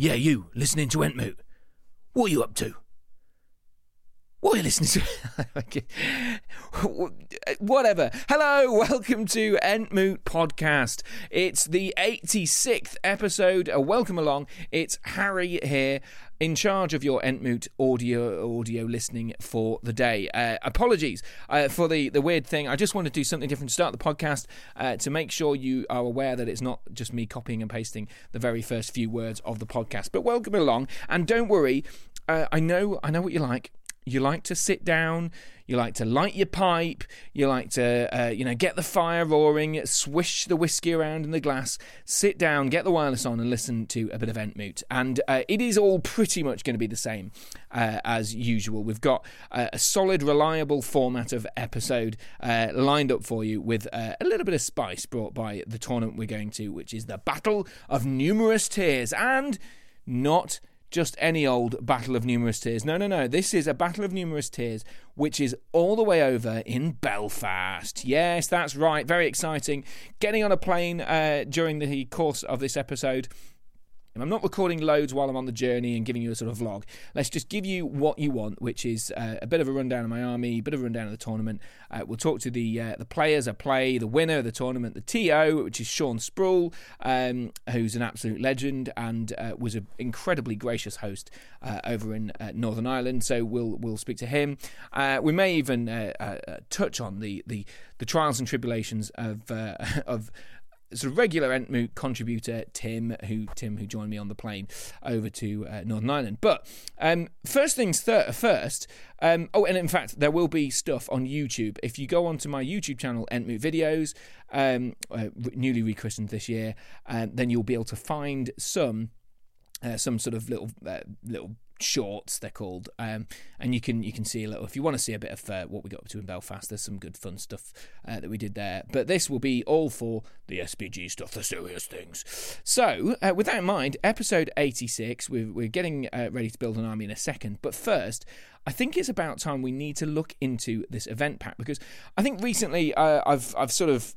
Yeah, you, listening to Entmoot. What are you up to? What are you listening to? Whatever. Hello, welcome to Entmoot Podcast. It's the 86th episode. Uh, welcome along. It's Harry here in charge of your Entmoot audio audio listening for the day. Uh, apologies uh, for the, the weird thing. I just want to do something different to start the podcast uh, to make sure you are aware that it's not just me copying and pasting the very first few words of the podcast. But welcome along, and don't worry. Uh, I know I know what you like. You like to sit down. You like to light your pipe. You like to, uh, you know, get the fire roaring, swish the whiskey around in the glass, sit down, get the wireless on, and listen to a bit of Entmoot. And uh, it is all pretty much going to be the same uh, as usual. We've got uh, a solid, reliable format of episode uh, lined up for you with uh, a little bit of spice brought by the tournament we're going to, which is the Battle of Numerous Tears. And not just any old Battle of Numerous Tears. No, no, no. This is a Battle of Numerous Tears, which is all the way over in Belfast. Yes, that's right. Very exciting. Getting on a plane uh, during the course of this episode I'm not recording loads while I'm on the journey and giving you a sort of vlog. Let's just give you what you want, which is uh, a bit of a rundown of my army, a bit of a rundown of the tournament. Uh, we'll talk to the uh, the players I play, the winner of the tournament, the TO, which is Sean Sproul, um, who's an absolute legend and uh, was an incredibly gracious host uh, over in uh, Northern Ireland. So we'll we'll speak to him. we may even touch on the, the the trials and tribulations of of sort of regular Entmoot contributor Tim, who Tim who joined me on the plane over to uh, Northern Ireland. But um, first things thir- first. Um, oh, and in fact, there will be stuff on YouTube. If you go onto my YouTube channel, Entmoot Videos, um, uh, newly rechristened this year, uh, then you'll be able to find some. Uh, some sort of little uh, little shorts they're called um, and you can you can see a little if you want to see a bit of uh, what we got up to in Belfast there's some good fun stuff uh, that we did there but this will be all for the SBG stuff the serious things. So uh, with that in mind episode 86 we're, we're getting uh, ready to build an army in a second but first I think it's about time we need to look into this event pack because I think recently uh, I've I've sort of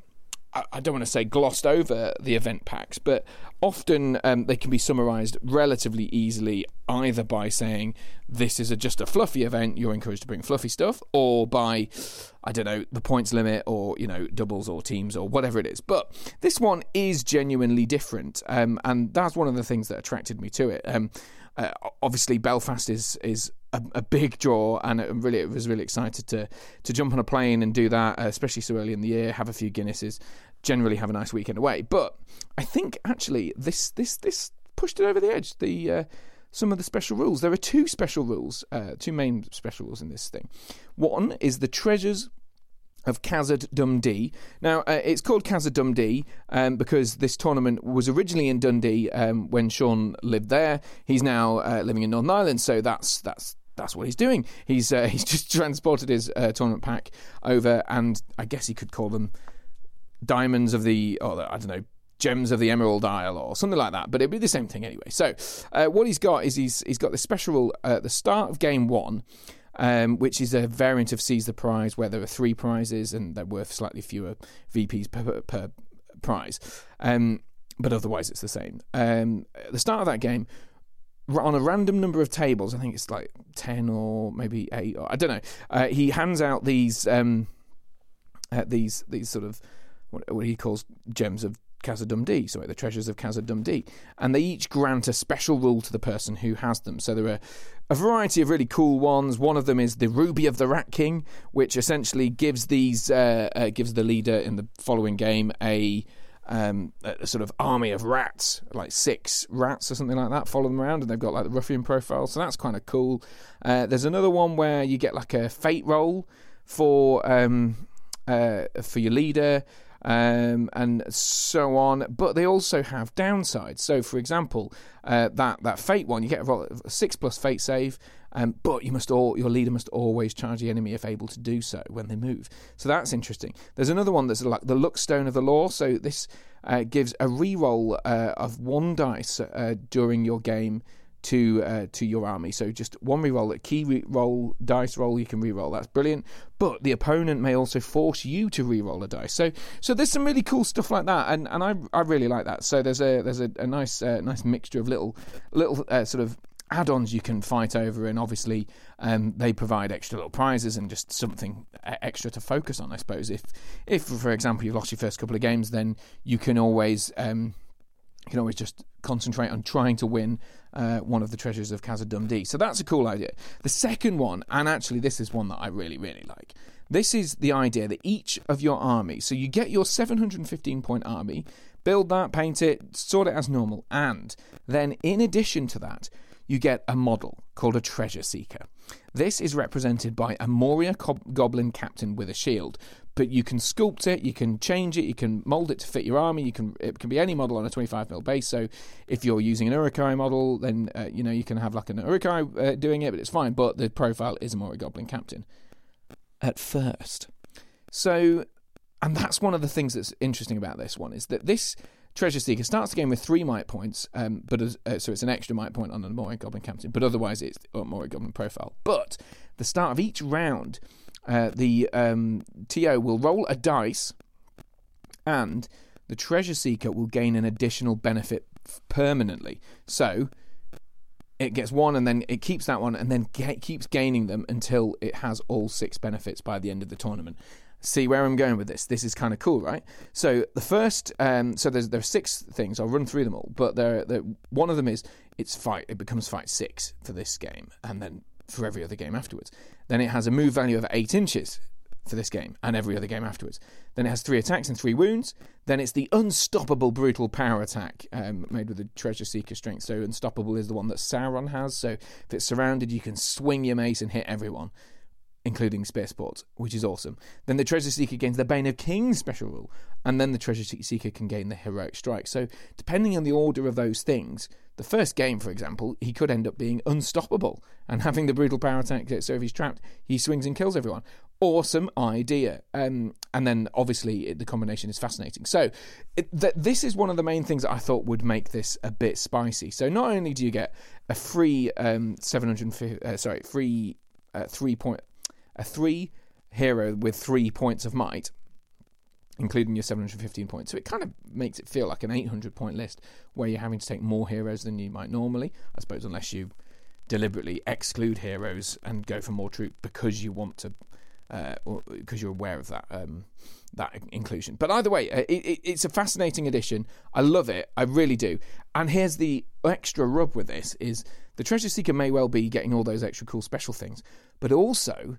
I don't want to say glossed over the event packs, but often um, they can be summarized relatively easily either by saying this is a, just a fluffy event, you're encouraged to bring fluffy stuff, or by, I don't know, the points limit or, you know, doubles or teams or whatever it is. But this one is genuinely different, um, and that's one of the things that attracted me to it. Um, uh, obviously, Belfast is is a, a, big draw, and it really it was really excited to to jump on a plane and do that, uh, especially so early in the year. Have a few Guinnesses, generally have a nice weekend away. But I think actually this this this pushed it over the edge. The uh, some of the special rules. There are two special rules, uh, two main special rules in this thing. One is the treasures of Khazad Dundee. Now, uh, it's called Khazad Dundee um, because this tournament was originally in Dundee um, when Sean lived there. He's now uh, living in Northern Ireland, so that's that's that's what he's doing. He's uh, he's just transported his uh, tournament pack over, and I guess he could call them diamonds of the, oh, I don't know, gems of the Emerald Isle or something like that. But it'd be the same thing anyway. So uh, what he's got is he's he's got this special rule at the start of game one um, which is a variant of Seize the Prize, where there are three prizes and they're worth slightly fewer VPs per, per prize. Um, but otherwise, it's the same. Um, at the start of that game, on a random number of tables, I think it's like 10 or maybe 8, or I don't know, uh, he hands out these. Um, uh, these these sort of what, what he calls gems of Khazad Dundee, sorry, the treasures of Khazad Dundee, and they each grant a special rule to the person who has them. So there are a variety of really cool ones. One of them is the Ruby of the Rat King, which essentially gives these uh, uh, gives the leader in the following game a um, a sort of army of rats, like six rats or something like that, follow them around, and they've got like the ruffian profile, so that's kind of cool. Uh, there's another one where you get like a fate roll for um, uh, for your leader um, and so on. But they also have downsides. So, for example, uh, that that fate one, you get a, a six plus fate save, um, but you must all your leader must always charge the enemy if able to do so when they move. So that's interesting. There's another one that's like the Luckstone of the Law. So this uh, gives a reroll uh, of one dice uh, during your game to uh, to your army. So just one reroll, a key re-roll dice roll you can reroll. That's brilliant. But the opponent may also force you to reroll a dice. So so there's some really cool stuff like that, and, and I I really like that. So there's a there's a, a nice uh, nice mixture of little little uh, sort of add-ons you can fight over and obviously um, they provide extra little prizes and just something extra to focus on i suppose if if for example you've lost your first couple of games then you can always um, you can always just concentrate on trying to win uh, one of the treasures of Khazad Dundee. So that's a cool idea. The second one, and actually this is one that I really, really like. This is the idea that each of your army, so you get your 715 point army, build that, paint it, sort it as normal, and then in addition to that, you get a model called a treasure seeker. This is represented by a Moria goblin captain with a shield, but you can sculpt it, you can change it, you can mold it to fit your army. You can it can be any model on a 25 mil base. So if you're using an Uruk-hai model, then uh, you know you can have like an Uruk-hai uh, doing it, but it's fine. But the profile is a Moria Goblin Captain at first. So, and that's one of the things that's interesting about this one is that this Treasure Seeker starts the game with three might points, um, but as, uh, so it's an extra might point on the Moria Goblin Captain, but otherwise it's a Moria Goblin profile. But the start of each round, uh, the um, TO will roll a dice, and the treasure seeker will gain an additional benefit permanently. So it gets one, and then it keeps that one, and then get, keeps gaining them until it has all six benefits by the end of the tournament. See where I'm going with this? This is kind of cool, right? So the first, um, so there's there are six things. I'll run through them all, but there, one of them is it's fight. It becomes fight six for this game, and then for every other game afterwards. Then it has a move value of 8 inches for this game and every other game afterwards. Then it has three attacks and three wounds. Then it's the unstoppable brutal power attack um, made with the treasure seeker strength. So unstoppable is the one that Sauron has. So if it's surrounded, you can swing your mace and hit everyone including spaceports, which is awesome. Then the Treasure Seeker gains the Bane of Kings special rule, and then the Treasure Seeker can gain the Heroic Strike. So, depending on the order of those things, the first game, for example, he could end up being unstoppable and having the brutal power attack. So if he's trapped, he swings and kills everyone. Awesome idea. Um, and then obviously it, the combination is fascinating. So it, th- this is one of the main things that I thought would make this a bit spicy. So not only do you get a free um, 750, uh, sorry, free uh, three point a three hero with three points of might, including your 715 points. So it kind of makes it feel like an 800 point list where you're having to take more heroes than you might normally. I suppose, unless you deliberately exclude heroes and go for more troop because you want to, uh, because you're aware of that um, that inclusion. But either way, uh, it, it, it's a fascinating addition. I love it. I really do. And here's the extra rub with this: is the treasure seeker may well be getting all those extra cool special things, but also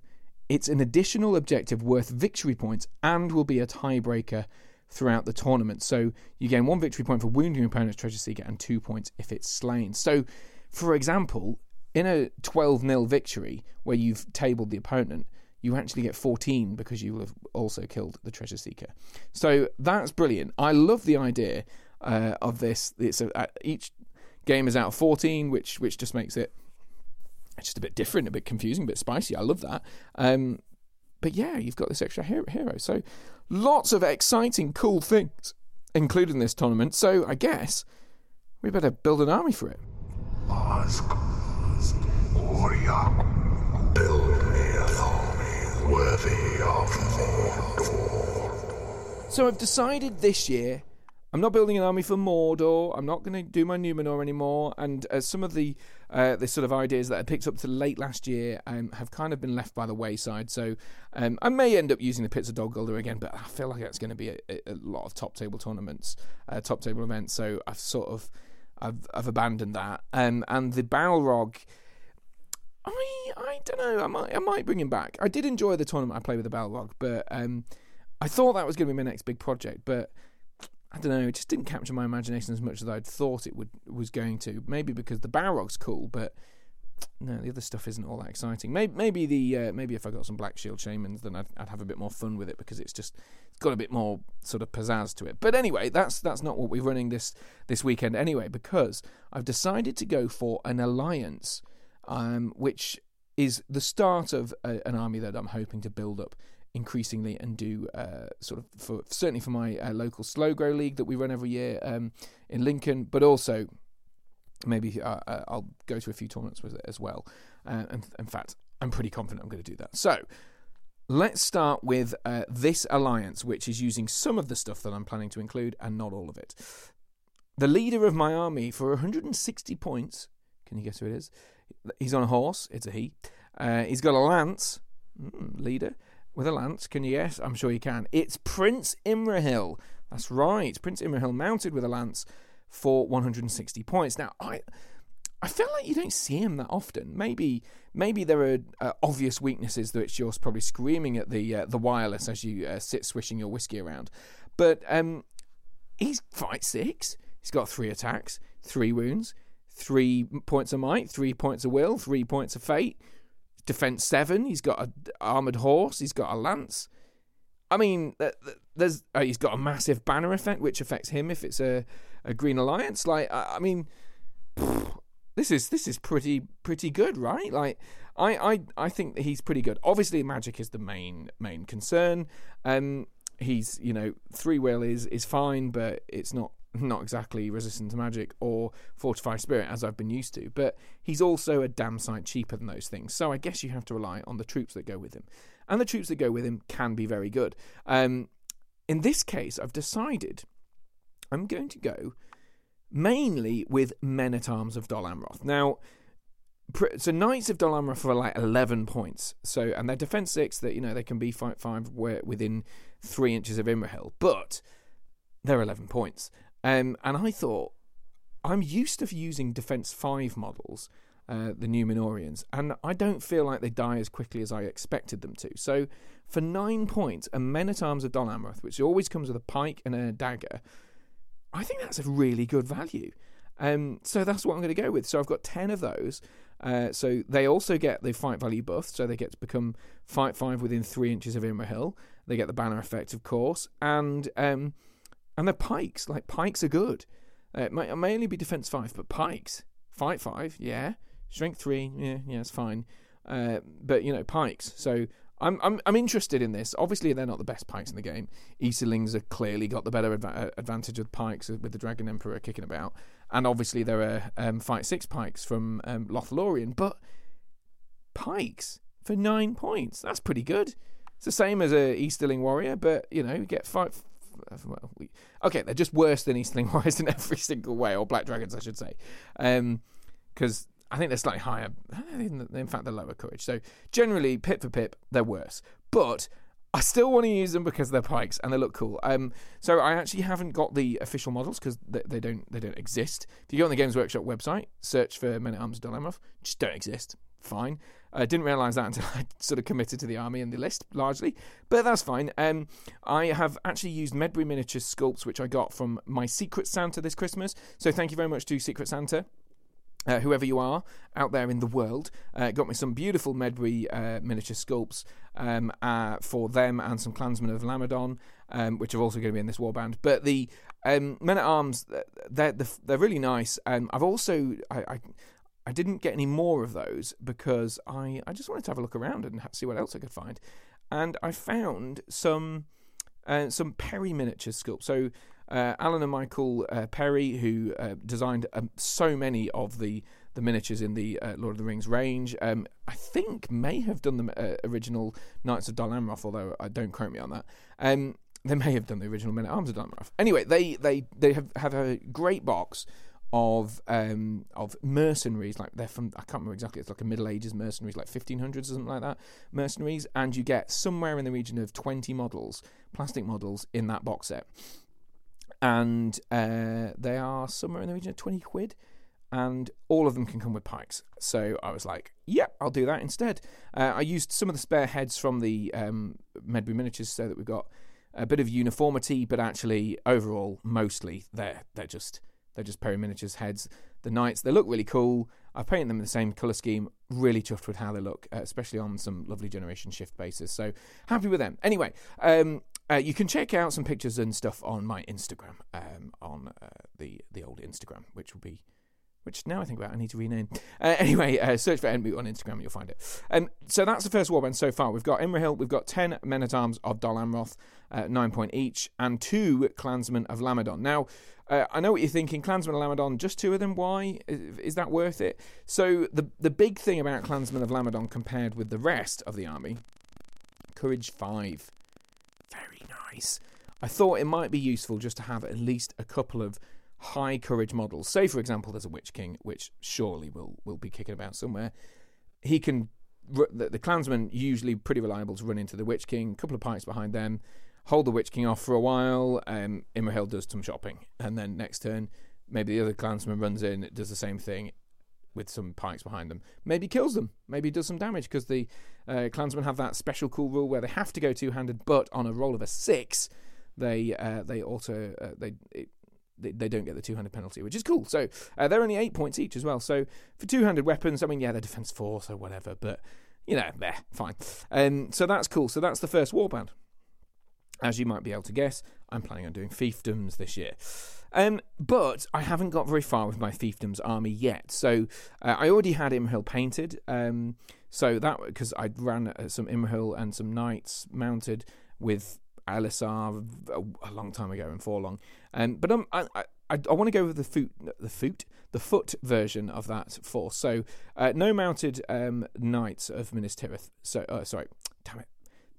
it's an additional objective worth victory points and will be a tiebreaker throughout the tournament. So you gain one victory point for wounding your opponent's treasure seeker and two points if it's slain. So, for example, in a 12 0 victory where you've tabled the opponent, you actually get 14 because you will have also killed the treasure seeker. So that's brilliant. I love the idea uh, of this. It's a, uh, each game is out of 14, which which just makes it it's just a bit different, a bit confusing, a bit spicy. I love that. Um, but yeah, you've got this extra hero. So lots of exciting, cool things included in this tournament. So I guess we better build an army for it. Ask, build me an army worthy of Mordor. So I've decided this year I'm not building an army for Mordor. I'm not going to do my Numenor anymore. And uh, some of the uh, the sort of ideas that I picked up to late last year um, have kind of been left by the wayside. So um, I may end up using the Pits of Dol Guldur again, but I feel like that's going to be a, a, lot of top table tournaments, uh, top table events. So I've sort of I've I've abandoned that. Um, and the Balrog. I I don't know. I might I might bring him back. I did enjoy the tournament I played with the Balrog, but um, I thought that was going to be my next big project. But I don't know, it just didn't capture my imagination as much as I'd thought it would was going to. Maybe because the Balrog's cool, but no, the other stuff isn't all that exciting. Maybe, maybe the uh, maybe if I got some Black Shield Shamans, then I'd, I'd have a bit more fun with it because it's just it's got a bit more sort of pizzazz to it. But anyway, that's that's not what we're running this this weekend anyway because I've decided to go for an alliance, um, which is the start of a, an army that I'm hoping to build up increasingly and do uh, sort of for certainly for my uh, local slow grow league that we run every year um, in Lincoln, but also maybe uh, uh, I'll go to a few tournaments with it as well. Uh, and in fact, I'm pretty confident I'm going to do that. So let's start with uh, this alliance, which is using some of the stuff that I'm planning to include and not all of it. The leader of my army for 160 points. Can you guess who it is? He's on a horse. It's a he. He's got a lance. Mm, leader with a lance. Can you guess? I'm sure you can. It's Prince Imrahil. That's right. Prince Imrahil mounted with a lance for 160 points. Now, I I feel like you don't see him that often. Maybe maybe there are uh, obvious weaknesses that you're probably screaming at the uh, the wireless as you uh, sit swishing your whiskey around. But um, he's fight six. He's got three attacks, three wounds, three points of might, three points of will, three points of fate. Defense seven. He's got an armored horse. He's got a lance. I mean, there's uh, he's got a massive banner effect, which affects him if it's a, a green alliance. Like, I, I mean, this is this is pretty pretty good, right? Like, I I I think that he's pretty good. Obviously, magic is the main main concern. Um, he's you know three will is is fine, but it's not not exactly resistant to magic or fortified spirit as I've been used to. But he's also a damn sight cheaper than those things. So I guess you have to rely on the troops that go with him, and the troops that go with him can be very good. Um, in this case, I've decided I'm going to go mainly with men at arms of Dol Amroth. Now, so Knights of Dol Amroth are like 11 points. So, and they're defense six that, you know, they can be fight five within three inches of Imrahil, but they're 11 points. Um, and I thought, I'm used to using defense five models, uh, the Númenóreans, and I don't feel like they die as quickly as I expected them to. So, for nine points, a men at arms of Dol Amroth, which always comes with a pike and a dagger, I think that's a really good value. Um, so that's what I'm going to go with. So I've got 10 of those. Uh, so they also get the fight value buff, so they get to become fight five within three inches of Imrahil. They get the banner effect, of course, and um, and the pikes. Like pikes are good. Uh, it, it may only be defense five, but pikes fight five, yeah. Strength three, yeah, yeah, it's fine. Uh, but you know pikes. So I'm I'm I'm interested in this. Obviously, they're not the best pikes in the game. Easterlings have clearly got the better adva- uh, advantage of pikes with the Dragon Emperor kicking about, and obviously there are um, fight six pikes from um, Lothlorien, but pikes for nine points. That's pretty good. It's the same as a Easterling warrior, but you know, you get five. Okay, they're just worse than Easterling warriors in every single way, or Black Dragons, I should say, because um, I think they're slightly higher. In fact, they're lower courage. So generally, pip for pip, they're worse. But I still want to use them because they're pikes and they look cool. Um, so I actually haven't got the official models because they, they, don't they don't exist. If you go on the Games Workshop website, search for Men at Arms Amroth, just don't exist. Fine. I didn't realise that until I sort of committed to the army and the list largely, but that's fine. Um, I have actually used Medbury miniature sculpts which I got from my Secret Santa this Christmas. So thank you very much to Secret Santa. Uh, whoever you are out there in the world, uh, got me some beautiful Medbury uh, miniature sculpts um, uh, for them and some clansmen of Lamedon, um, which are also going to be in this warband. But the um, men at arms, they're they're really nice. Um, I've also I, I, I didn't get any more of those because I I just wanted to have a look around and see what else I could find, and I found some uh, some Perry miniature sculpts. So uh, Alan and Michael uh, Perry, who uh, designed um, so many of the the miniatures in the uh, Lord of the Rings range, um, I think may have done the uh, original Knights of Dol Amroth, although I don't quote me on that. Um, they may have done the original Men at Arms of Amroth. Anyway, they they they have have a great box of um, of mercenaries like they're from I can't remember exactly it's like a Middle Ages mercenaries like 1500s or something like that mercenaries and you get somewhere in the region of 20 models plastic models in that box set and uh, they are somewhere in the region of 20 quid and all of them can come with pikes. So I was like, yeah, I'll do that instead. Uh, I used some of the spare heads from the um, Medbury miniatures so that we've got a bit of uniformity, but actually overall, mostly they're they're just they're just Perry miniatures heads. The knights they look really cool. I've painted them in the same color scheme. Really chuffed with how they look, uh, especially on some lovely generation shift bases. So happy with them. Anyway, um, uh, you can check out some pictures and stuff on my Instagram, um, on uh, the the old Instagram, which will be which now I think about, I need to rename. Uh, anyway, uh, search for Entmoot on Instagram and you'll find it. Um, so that's the first warband so far. We've got Imrahil, we've got 10 men at arms of Dol Amroth, uh, 9 point each, and two clansmen of Lamedon. Now, uh, I know what you're thinking, clansmen of Lamedon, just two of them, why? Is, is, that worth it? So, the, the big thing about clansmen of Lamedon compared with the rest of the army, courage 5. Very nice. I thought it might be useful just to have at least a couple of high courage models. Say, for example, there's a Witch King, which surely will will be kicking about somewhere. He can. The, the clansmen usually pretty reliable to run into the Witch King. A couple of pikes behind them, hold the Witch King off for a while. Um, Imrahil does some shopping, and then next turn, maybe the other clansman runs in, does the same thing with some pikes behind them. Maybe kills them. Maybe does some damage because the uh, clansmen have that special cool rule where they have to go two handed, but on a roll of a six, they uh, they also uh, they it, they, don't get the two-handed penalty, which is cool. So uh, they're only eight points each as well. So for two-handed weapons, I mean, yeah, they're defense four, so whatever, but you know, they're fine. Um, so that's cool. So that's the first warband. As you might be able to guess, I'm planning on doing fiefdoms this year. Um, but I haven't got very far with my fiefdoms army yet. So uh, I already had Imrahil painted. Um, so that because I ran uh, some Imrahil and some knights mounted with Elessar a, a, long time ago in Forlong. Um, but um, I, I, I want to go with the foot, the foot, the foot version of that force. So uh, no mounted um, knights of Minas Tirith. So uh, sorry, damn it.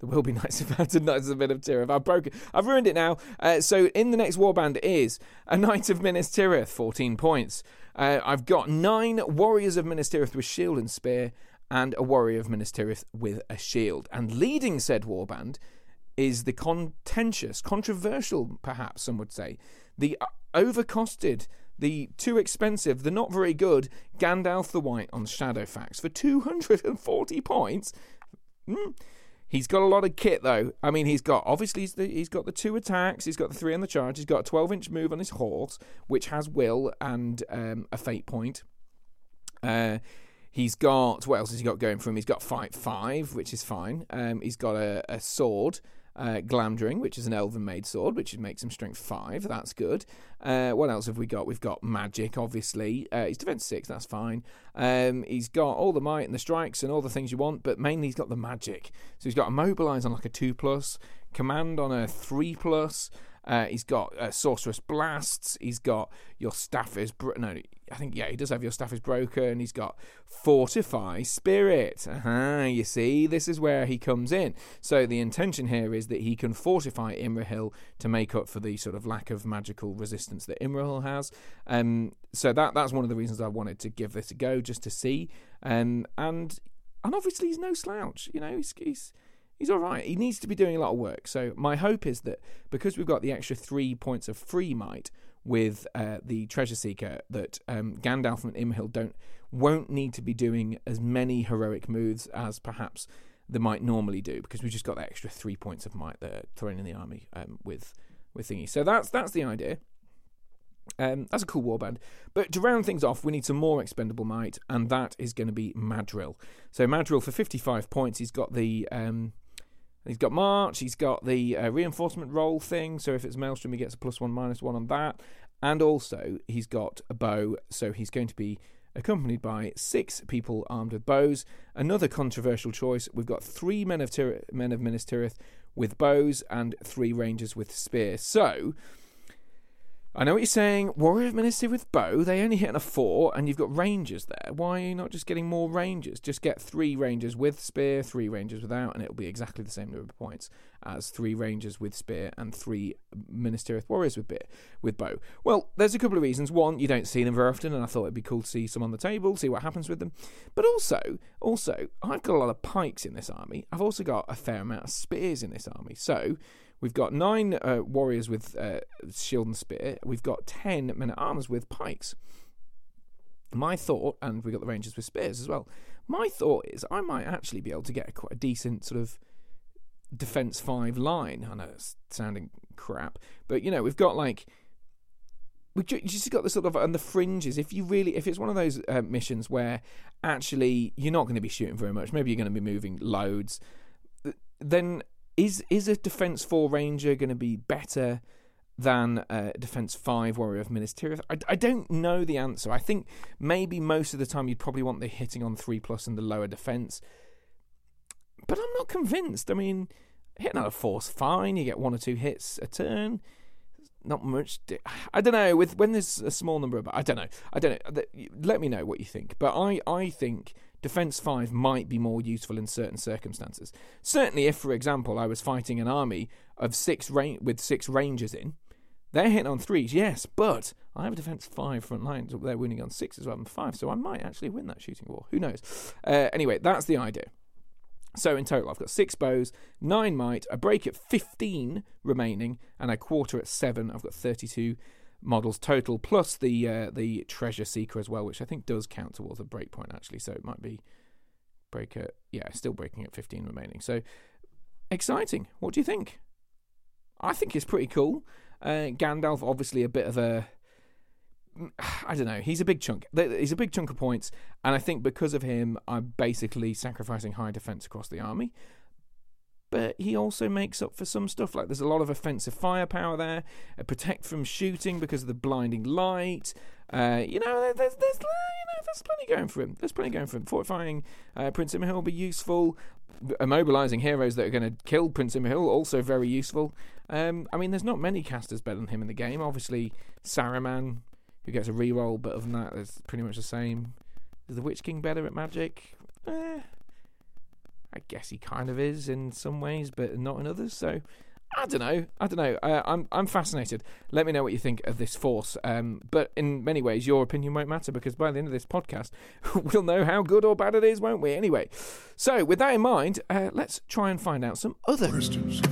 There will be knights of mounted knights of Minas Tirith. I've broken. I've ruined it now. Uh, so in the next warband is a knight of Minas Tirith, fourteen points. Uh, I've got nine warriors of Minas Tirith with shield and spear, and a warrior of Minas Tirith with a shield. And leading said warband is the contentious, controversial, perhaps some would say, the uh, overcosted, the too expensive, the not very good Gandalf the White on Shadowfax for 240 points. Mm. He's got a lot of kit though. I mean, he's got obviously he's, the, he's got the two attacks, he's got the three on the charge, he's got a 12 inch move on his horse, which has will and um, a fate point. Uh, he's got what else has he got going for him? He's got fight five, which is fine. Um, he's got a, a sword uh, Glamdring, which is an elven made sword, which makes him strength 5. That's good. Uh, what else have we got? We've got magic, obviously. Uh, he's defense 6, that's fine. Um, he's got all the might and the strikes and all the things you want, but mainly he's got the magic. So he's got immobilize on like a 2 plus, command on a 3 plus. Uh, he's got uh, sorcerous blasts. He's got your staff is bro- no, I think yeah, he does have your staff is broken. He's got fortify spirit. Uh-huh, you see, this is where he comes in. So the intention here is that he can fortify Imrahil to make up for the sort of lack of magical resistance that Imrahil has. Um, so that that's one of the reasons I wanted to give this a go, just to see. Um, and and obviously he's no slouch. You know, he's he's he's all right. He needs to be doing a lot of work. So my hope is that because we've got the extra three points of free might with uh, the treasure seeker, that um, Gandalf and Imrahil don't won't need to be doing as many heroic moves as perhaps they might normally do because we've just got that extra three points of might there thrown in the army um, with with thingy. So that's that's the idea. Um, that's a cool warband. But to round things off, we need some more expendable might, and that is going to be Madril. So Madril for 55 points, he's got the um, He's got March, he's got the uh, reinforcement roll thing, so if it's Maelstrom, he gets a plus one, minus one on that. And also, he's got a bow, so he's going to be accompanied by six people armed with bows. Another controversial choice we've got three men of, Tir- men of Minas Tirith with bows and three rangers with spears. So, I know what you're saying. Warrior of Minas Tirith with bow, they only hit on a four, and you've got rangers there. Why are you not just getting more rangers? Just get three rangers with spear, three rangers without, and it'll be exactly the same number of points as three rangers with spear and three Minas Tirith warriors with bit with bow. Well, there's a couple of reasons. One, you don't see them very often, and I thought it'd be cool to see some on the table, see what happens with them. But also, also, I've got a lot of pikes in this army. I've also got a fair amount of spears in this army. So We've got nine uh, warriors with uh, shield and spear. We've got ten men at arms with pikes. My thought, and we've got the rangers with spears as well. My thought is I might actually be able to get a quite a decent sort of defense five line. I know it's sounding crap, but you know we've got like we just got the sort of on the fringes. If you really, if it's one of those uh, missions where actually you're not going to be shooting very much, maybe you're going to be moving loads, then is is a defense four ranger going to be better than uh, Defense 5 Warrior of Minas Tirith? I, I don't know the answer. I think maybe most of the time you'd probably want the hitting on 3 plus and the lower defense. But I'm not convinced. I mean, hitting out of force, fine. You get one or two hits a turn. Not much. I don't know. With when there's a small number of, I don't know. I don't know. Let me know what you think. But I, I think Defense 5 might be more useful in certain circumstances. Certainly, if, for example, I was fighting an army of six ra- with six rangers in, they're hitting on threes, yes, but I have a defense five front line, so they're winning on sixes rather than five, so I might actually win that shooting war. Who knows? Uh, anyway, that's the idea. So in total, I've got six bows, nine might, a break at 15 remaining, and a quarter at seven. I've got 32 models total, plus the uh, the treasure seeker as well, which I think does count towards a breakpoint actually. So it might be break at yeah, still breaking at 15 remaining. So exciting. What do you think? I think it's pretty cool. Uh, Gandalf, obviously a bit of a I don't know. He's a big chunk. He's a big chunk of points, and I think because of him, I'm basically sacrificing high defense across the army but he also makes up for some stuff. Like there's a lot of offensive firepower there, uh, protect from shooting because of the blinding light. Uh, you know, there's there's you know there's plenty going for him. There's plenty going for him. Fortifying uh, Prince Imrahil will be useful. Immobilizing heroes that are going to kill Prince Imrahil also very useful. Um, I mean, there's not many casters better than him in the game. Obviously, Saruman, who gets a reroll, but other than that, it's pretty much the same. Is the Witch King better at magic? Eh, I guess he kind of is in some ways, but not in others. So I don't know. I don't know. Uh, I'm I'm fascinated. Let me know what you think of this force. Um, but in many ways, your opinion won't matter because by the end of this podcast, we'll know how good or bad it is, won't we? Anyway, so with that in mind, uh, let's try and find out some other questions.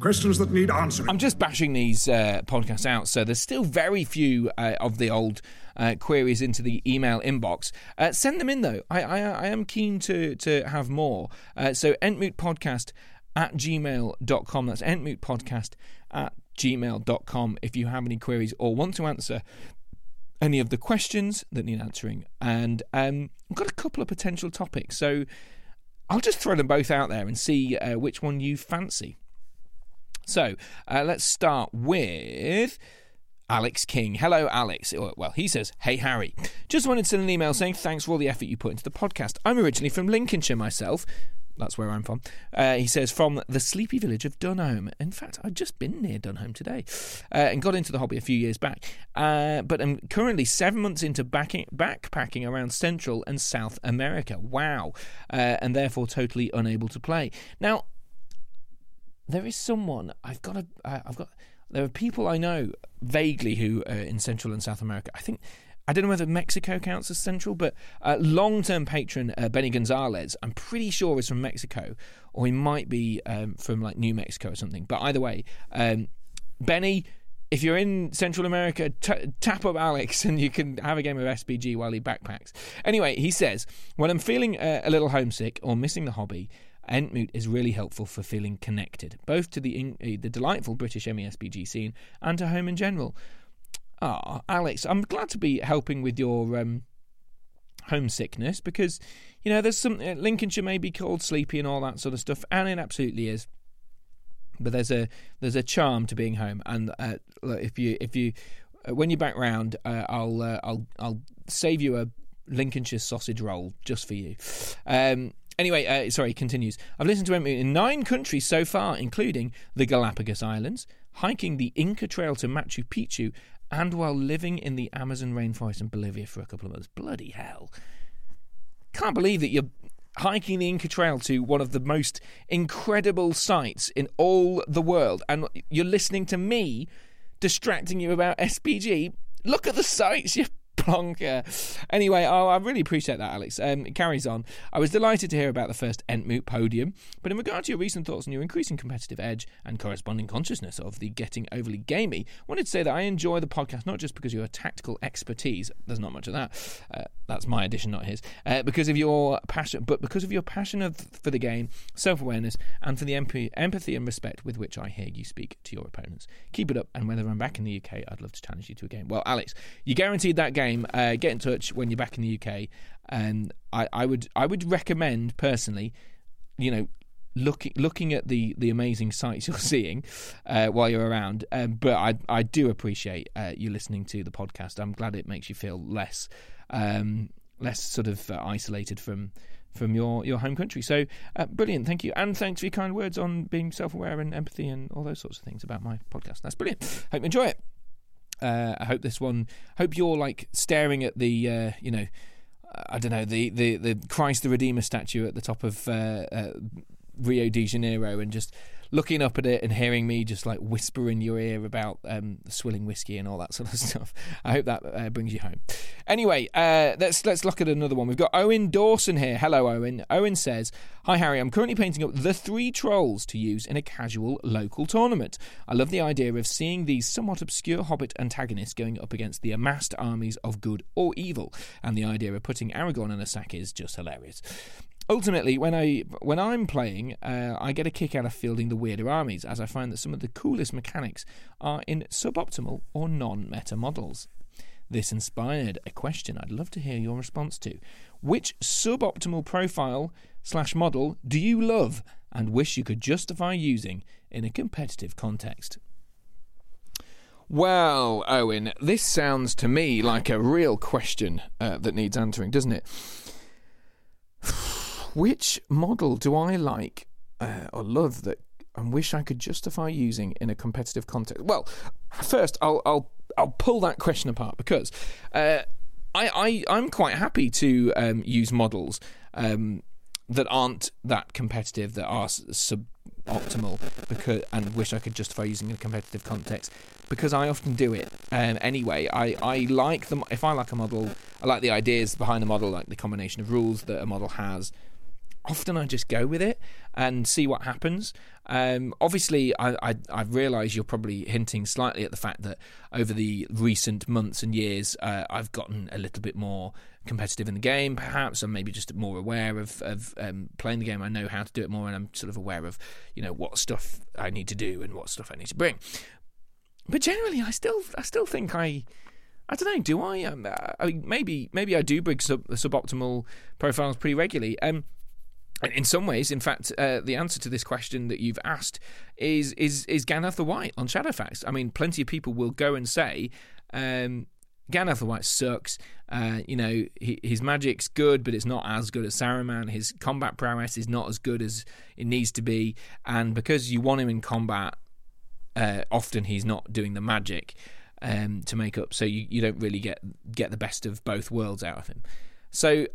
Questions that need answering. I'm just bashing these uh, podcasts out, so there's still very few uh, of the old uh, queries into the email inbox. Uh, send them in though. I, I, I am keen to to have more. Uh, so entmootpodcast at gmail.com. That's entmootpodcast at gmail.com if you have any queries or want to answer any of the questions that need answering. And um, I've got a couple of potential topics, so I'll just throw them both out there and see uh, which one you fancy. So uh, let's start with. Alex King. Hello, Alex. Well, he says, Hey, Harry. Just wanted to send an email saying thanks for all the effort you put into the podcast. I'm originally from Lincolnshire myself. That's where I'm from. Uh, he says, from the sleepy village of Dunholme. In fact, I've just been near Dunholme today uh, and got into the hobby a few years back. Uh, but I'm currently seven months into backing, backpacking around Central and South America. Wow. Uh, and therefore totally unable to play. Now, there is someone I've got. A, uh, I've got. There are people I know vaguely who are in Central and South America. I think I don't know whether Mexico counts as central, but uh, long-term patron uh, Benny Gonzalez, I'm pretty sure is from Mexico, or he might be um, from like New Mexico or something. But either way, um, Benny, if you're in Central America, t- tap up Alex and you can have a game of SBG while he backpacks. Anyway, he says, when I'm feeling uh, a little homesick or missing the hobby, Entmoot is really helpful for feeling connected, both to the uh, the delightful British MESBG scene and to home in general. Ah, Alex, I'm glad to be helping with your um, homesickness because you know there's some uh, Lincolnshire may be called sleepy and all that sort of stuff, and it absolutely is. But there's a there's a charm to being home, and uh, if you if you uh, when you're back round, uh, I'll uh, I'll I'll save you a Lincolnshire sausage roll just for you. Um, Anyway, uh, sorry, continues. I've listened to him in nine countries so far, including the Galapagos Islands, hiking the Inca Trail to Machu Picchu, and while living in the Amazon rainforest in Bolivia for a couple of months. Bloody hell. Can't believe that you're hiking the Inca Trail to one of the most incredible sites in all the world, and you're listening to me distracting you about SBG. Look at the sights, you plonker. Anyway, oh, I really appreciate that, Alex. Um, it carries on. I was delighted to hear about the first Entmoot podium, but in regard to your recent thoughts on your increasing competitive edge and corresponding consciousness of the getting overly gamey, wanted to say that I enjoy the podcast not just because of your tactical expertise, there's not much of that, uh, that's my addition, not his, uh, because of your passion, but because of your passion of, for the game, self awareness, and for the empathy and respect with which I hear you speak to your opponents. Keep it up, and whenever I'm back in the UK, I'd love to challenge you to a game. Well, Alex, you guaranteed that game uh, get in touch when you're back in the UK. And I, I would I would recommend personally, you know, looking looking at the the amazing sights you're seeing uh, while you're around. Um, but I I do appreciate uh, you listening to the podcast. I'm glad it makes you feel less um, less sort of uh, isolated from from your, your home country. So uh, brilliant, thank you, and thanks for your kind words on being self aware and empathy and all those sorts of things about my podcast. That's brilliant. Hope you enjoy it. Uh, I hope this one. Hope you're like staring at the uh, you know. I don't know the, the, the Christ the Redeemer statue at the top of uh, uh, Rio de Janeiro and just looking up at it and hearing me just like whisper in your ear about um, swilling whiskey and all that sort of stuff. I hope that uh, brings you home. Anyway, uh, let's let's look at another one. We've got Owen Dawson here. Hello, Owen. Owen says, "Hi Harry, I'm currently painting up the three trolls to use in a casual local tournament. I love the idea of seeing these somewhat obscure Hobbit antagonists going up against the amassed armies of good or evil, and the idea of putting Aragorn in a sack is just hilarious." Ultimately, when I when I'm playing, uh, I get a kick out of fielding the weirder armies, as I find that some of the coolest mechanics are in suboptimal or non-meta models. This inspired a question I'd love to hear your response to. Which suboptimal profile slash model do you love and wish you could justify using in a competitive context? Well, Owen, this sounds to me like a real question uh, that needs answering, doesn't it? which model do I like uh, or love that and wish I could justify using in a competitive context? Well, first I'll I'll I'll pull that question apart because uh, I, I I'm quite happy to um, use models um, that aren't that competitive that are suboptimal because and wish I could justify using in a competitive context because I often do it um, anyway. I, I like them if I like a model, I like the ideas behind the model, like the combination of rules that a model has, often I just go with it and see what happens. Um, obviously, I, I, I realise you're probably hinting slightly at the fact that over the recent months and years, uh, I've gotten a little bit more competitive in the game, perhaps, or maybe just more aware of, of um, playing the game. I know how to do it more, and I'm sort of aware of you know what stuff I need to do and what stuff I need to bring. But generally, I still I still think I. I don't know. Do I? Um, I mean, maybe maybe I do bring sub suboptimal profiles pretty regularly. Um, in some ways, in fact, uh, the answer to this question that you've asked is is is Gandalf the White on Shadowfax. I mean, plenty of people will go and say um, Gandalf the White sucks. Uh, you know, he, his magic's good, but it's not as good as Saruman. His combat prowess is not as good as it needs to be, and because you want him in combat, uh, often he's not doing the magic um, to make up. So you, you don't really get get the best of both worlds out of him. So,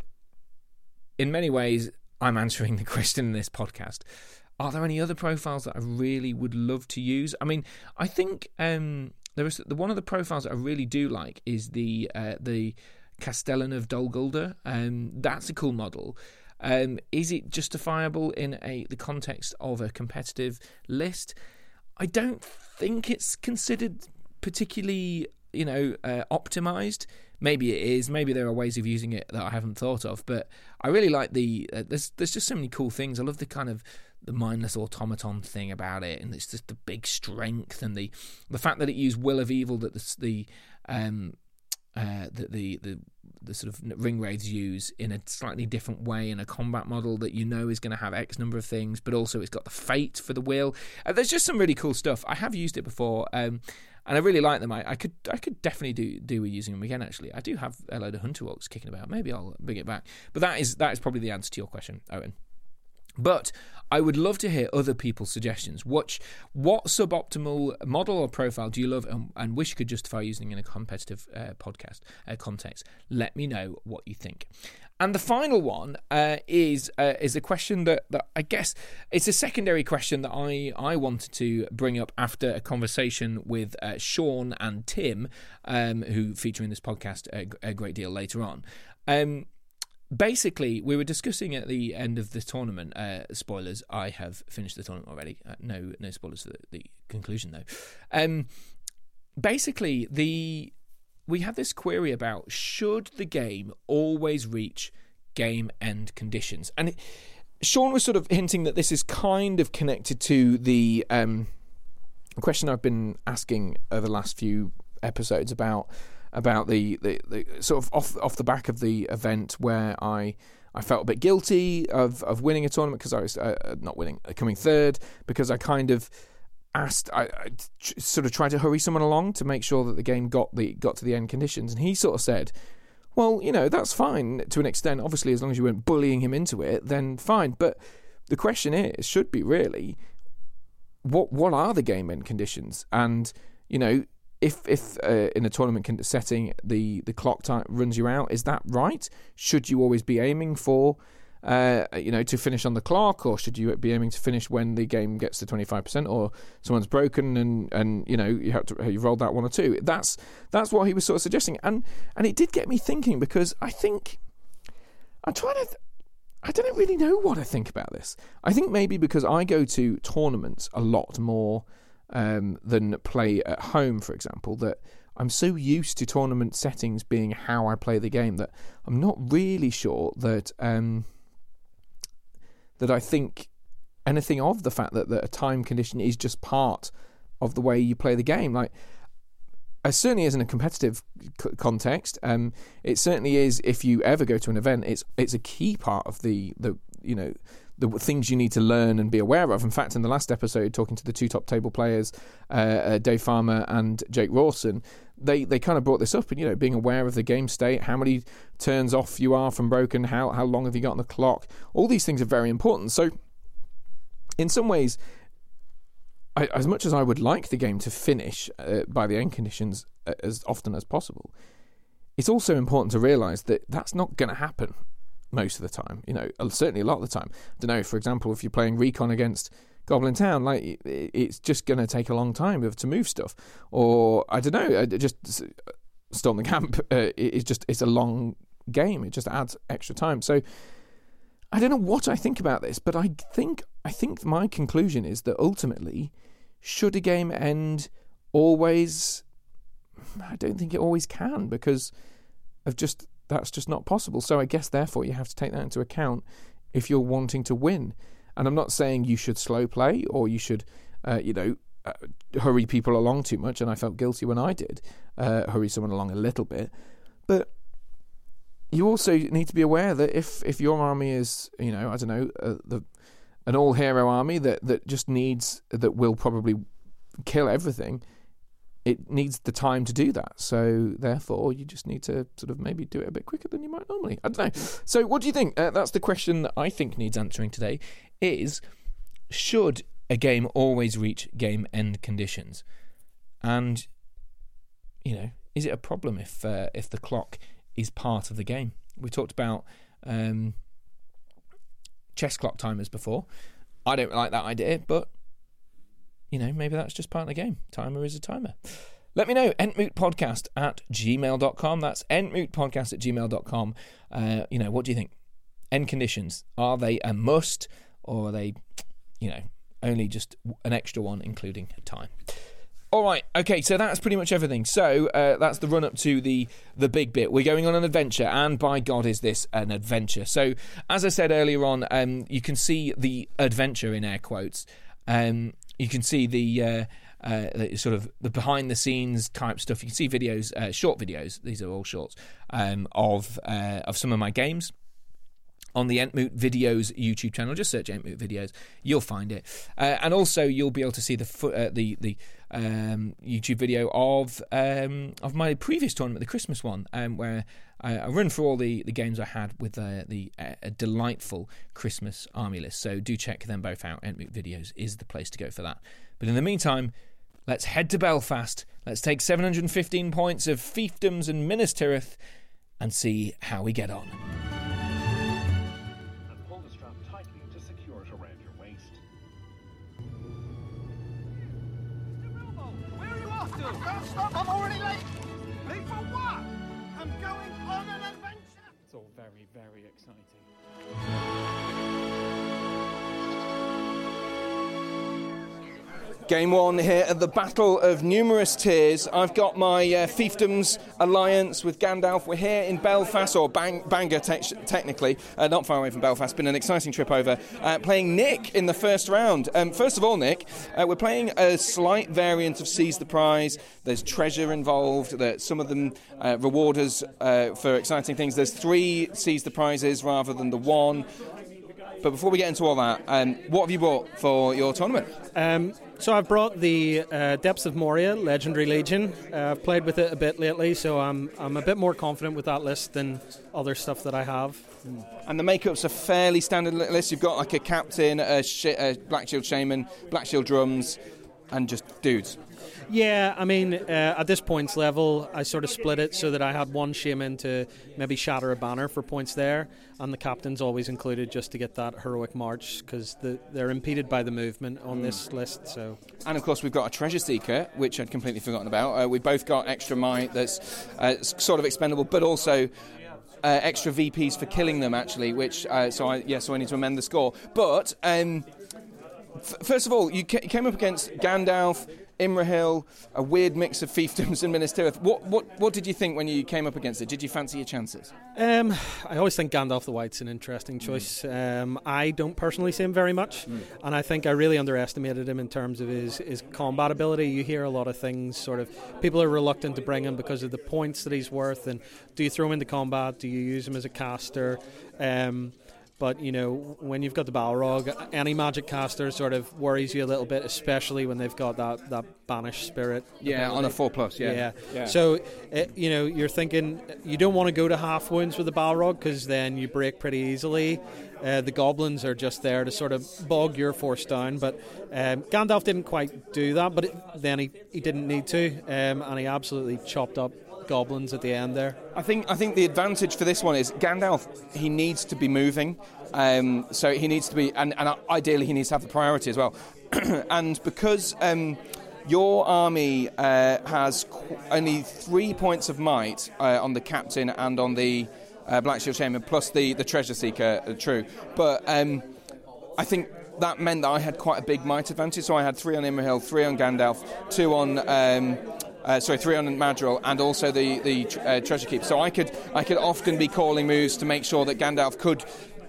in many ways, I'm answering the question in this podcast. Are there any other profiles that I really would love to use? I mean, I think um, there is the one of the profiles I really do like is the uh, the Castellan of Dol Guldur. Um, that's a cool model. Um, is it justifiable in a the context of a competitive list? I don't think it's considered particularly, you know, uh, optimized maybe it is maybe there are ways of using it that I haven't thought of but I really like the uh, there's there's just so many cool things. I love the kind of the mindless automaton thing about it and it's just the big strength and the the fact that it used will of evil that the the um uh, that the, the the sort of ring wraiths use in a slightly different way in a combat model that you know is going to have X number of things, but also it's got the fate for the will. Uh, there's just some really cool stuff. I have used it before, um, and I really like them. I, I could I could definitely do do with using them again. Actually, I do have a load of hunter orcs kicking about. Maybe I'll bring it back. But that is that is probably the answer to your question, Owen. But I would love to hear other people's suggestions. What what suboptimal model or profile do you love and, and wish you could justify using in a competitive uh, podcast uh, context? Let me know what you think. And the final one uh, is uh, is a question that, that I guess it's a secondary question that I, I wanted to bring up after a conversation with uh, Sean and Tim, um, who feature in this podcast a, a great deal later on. Um, basically, we were discussing at the end of the tournament. Uh, spoilers: I have finished the tournament already. Uh, no, no spoilers for the, the conclusion though. Um, basically, the we had this query about should the game always reach game end conditions, and it, Sean was sort of hinting that this is kind of connected to the um, question I've been asking over the last few episodes about about the, the, the, sort of off off the back of the event where I I felt a bit guilty of, of winning a tournament because I was uh, uh not winning, uh, coming third because I kind of asked, I, I sort of tried to hurry someone along to make sure that the game got the got to the end conditions, and he sort of said, "Well, you know, that's fine to an extent. Obviously, as long as you weren't bullying him into it, then fine." But the question is, should be really, what what are the game end conditions? And you know, if if uh, in a tournament setting the the clock time runs you out, is that right? Should you always be aiming for uh, you know to finish on the clock, or should you be aiming to finish when the game gets to twenty five percent, or someone's broken and and you know you have to you rolled that one or two? That's that's what he was sort of suggesting, and and it did get me thinking because I think I'm trying to. Th- I don't really know what I think about this. I think maybe because I go to tournaments a lot more um, than play at home, for example, that I'm so used to tournament settings being how I play the game that I'm not really sure that um, that I think anything of the fact that, that a time condition is just part of the way you play the game. Like, uh, certainly is in a competitive c- context. Um, it certainly is if you ever go to an event. It's it's a key part of the the you know the things you need to learn and be aware of. In fact, in the last episode, talking to the two top table players, uh, uh, Dave Farmer and Jake Rawson, they, they kind of brought this up and you know being aware of the game state, how many turns off you are from broken, how how long have you got on the clock. All these things are very important. So, in some ways, I, as much as I would like the game to finish uh, by the end conditions uh, as often as possible, it's also important to realise that that's not going to happen most of the time. You know, certainly a lot of the time. I don't know. For example, if you're playing recon against Goblin Town, like it's just going to take a long time to move stuff, or I don't know, uh, just uh, storm the camp. Uh, it's just it's a long game. It just adds extra time. So I don't know what I think about this, but I think I think my conclusion is that ultimately, should a game end always, I don't think it always can because of just that's just not possible. So I guess therefore you have to take that into account if you're wanting to win. And I'm not saying you should slow play or you should, uh, you know, uh, hurry people along too much. And I felt guilty when I did uh, hurry someone along a little bit. But you also need to be aware that if if your army is, you know, I don't know, uh, the an all hero army that that just needs that will probably kill everything it needs the time to do that. So therefore, you just need to sort of maybe do it a bit quicker than you might normally. I don't know. So what do you think? Uh, that's the question that I think needs answering today. Is should a game always reach game end conditions? And you know, is it a problem if uh, if the clock is part of the game? We talked about um, chess clock timers before. I don't like that idea, but you know, maybe that's just part of the game. Timer is a timer. Let me know. Entmootpodcast at gmail.com. That's entmootpodcast at gmail.com. Uh, you know, what do you think? End conditions. Are they a must or are they, you know, only just an extra one, including time? All right, okay, so that's pretty much everything. So uh, that's the run up to the the big bit. We're going on an adventure, and by God, is this an adventure? So, as I said earlier on, um, you can see the adventure in air quotes. Um, you can see the, uh, uh, sort of the behind the scenes type stuff. You can see videos, uh, short videos. These are all shorts um, of uh, of some of my games on the Entmoot Videos YouTube channel. Just search Entmoot Videos, you'll find it, uh, and also you'll be able to see the fo- uh, the the um, YouTube video of um, of my previous tournament, the Christmas one, um, where I, I, run through all the, the games I had with uh, the uh, delightful Christmas army list. So do check them both out. Entmoot Videos is the place to go for that. But in the meantime, let's head to Belfast. Let's take 715 points of fiefdoms and Minas Tirith and see how we get on. stop! I'm already Game one here at the Battle of Numerous Tears. I've got my uh, Fiefdoms alliance with Gandalf. We're here in Belfast, or Bang- Bangor te- technically, uh, not far away from Belfast. Been an exciting trip over. Uh, playing Nick in the first round. Um, first of all, Nick, uh, we're playing a slight variant of Seize the Prize. There's treasure involved. That some of them uh, reward us uh, for exciting things. There's three Seize the Prizes rather than the one. But before we get into all that, um, what have you brought for your tournament? Um, so I've brought the uh, Depths of Moria Legendary Legion. Uh, I've played with it a bit lately, so I'm I'm a bit more confident with that list than other stuff that I have. And the makeup's a fairly standard list. You've got like a captain, a, sh- a Black Shield Shaman, Black Shield drums, and just dudes. Yeah, I mean, uh, at this points level, I sort of split it so that I had one shaman to maybe shatter a banner for points there, and the captain's always included just to get that heroic march because the, they're impeded by the movement on this list. So And of course, we've got a treasure seeker, which I'd completely forgotten about. Uh, we both got extra might that's uh, sort of expendable, but also. Uh, extra VPs for killing them, actually. Which uh, so I yeah, so I need to amend the score. But um, f- first of all, you ca- came up against Gandalf, Imrahil, a weird mix of fiefdoms and Minas Tirith. What what what did you think when you came up against it? Did you fancy your chances? um, I always think Gandalf the White's an interesting choice. Um, I don't personally see him very much, and I think I really underestimated him in terms of his, his combat ability. You hear a lot of things, sort of people are reluctant to bring him because of the points that he's worth. And do you throw him into combat? Do you use him as a caster? Um, but you know, when you've got the Balrog, any magic caster sort of worries you a little bit, especially when they've got that, that banish spirit. Yeah, on a four plus. Yeah. Yeah. So, uh, you know, you're thinking you don't want to go to half wounds with the Balrog because then you break pretty easily. Uh, the goblins are just there to sort of bog your force down. But um, Gandalf didn't quite do that, but it, then he, he didn't need to. Um, and he absolutely chopped up goblins at the end there. I think I think the advantage for this one is Gandalf. He needs to be moving, um, so he needs to be, and, and ideally he needs to have the priority as well. and because um, your army uh, has qu- only three points of might uh, on the captain and on the uh, Black Shield Shaman, plus the the treasure seeker, uh, true, but. Um, I think that meant that I had quite a big might advantage. So I had three on Imrahil, three on Gandalf, two on. Um, uh, sorry, three on Madrigal, and also the the uh, treasure keep. So I could I could often be calling moves to make sure that Gandalf could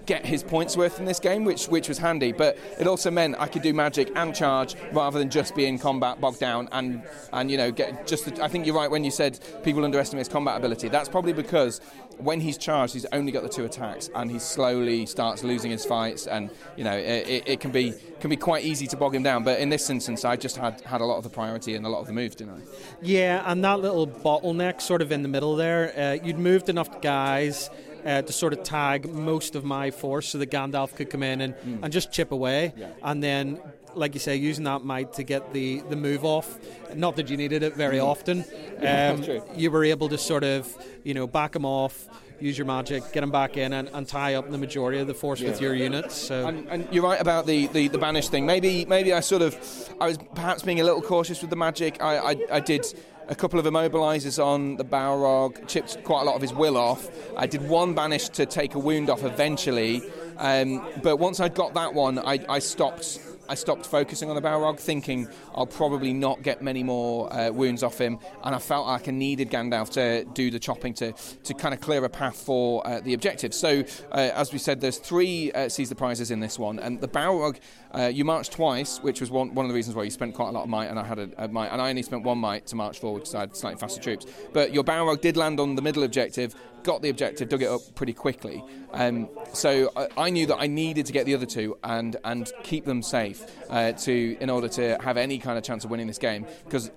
get his points worth in this game, which which was handy. But it also meant I could do magic and charge rather than just be in combat bogged down and and you know get just. The, I think you're right when you said people underestimate his combat ability. That's probably because when he's charged, he's only got the two attacks, and he slowly starts losing his fights, and you know it, it, can be can be quite easy to bog him down. But in this instance, I just had had a lot of the priority and a lot of the moves, didn't I? Yeah, and that little bottleneck sort of in the middle there, uh, you'd moved enough guys. Uh, to sort of tag most of my force so that Gandalf could come in and, and just chip away. And then, like you say, using that might to get the, the move off. Not that you needed it very often. Um, you were able to sort of, you know, back him off, use your magic, get him back in, and, and tie up the majority of the force with your units. So And, and you're right about the, the, the banish thing. Maybe maybe I sort of I was perhaps being a little cautious with the magic. I, I, I did a couple of immobilizers on the Balrog, chipped quite a lot of his will off. I did one banish to take a wound off eventually, um, but once I'd got that one, I, I stopped. I stopped focusing on the Balrog, thinking I'll probably not get many more uh, wounds off him, and I felt like I needed Gandalf to do the chopping to, to kind of clear a path for uh, the objective. So, uh, as we said, there's three uh, seize the prizes in this one, and the Balrog, uh, you marched twice, which was one, one of the reasons why you spent quite a lot of might, and I had a, a might, and I only spent one might to march forward because I had slightly faster troops. But your Balrog did land on the middle objective, got the objective, dug it up pretty quickly. Um, so I, I knew that I needed to get the other two and and keep them safe uh, to in order to have any kind of chance of winning this game because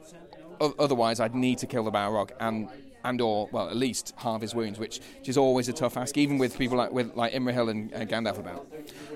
o- otherwise I'd need to kill the Balrog and and or well at least halve his wounds, which, which is always a tough ask, even with people like with like Imrahil and uh, Gandalf about.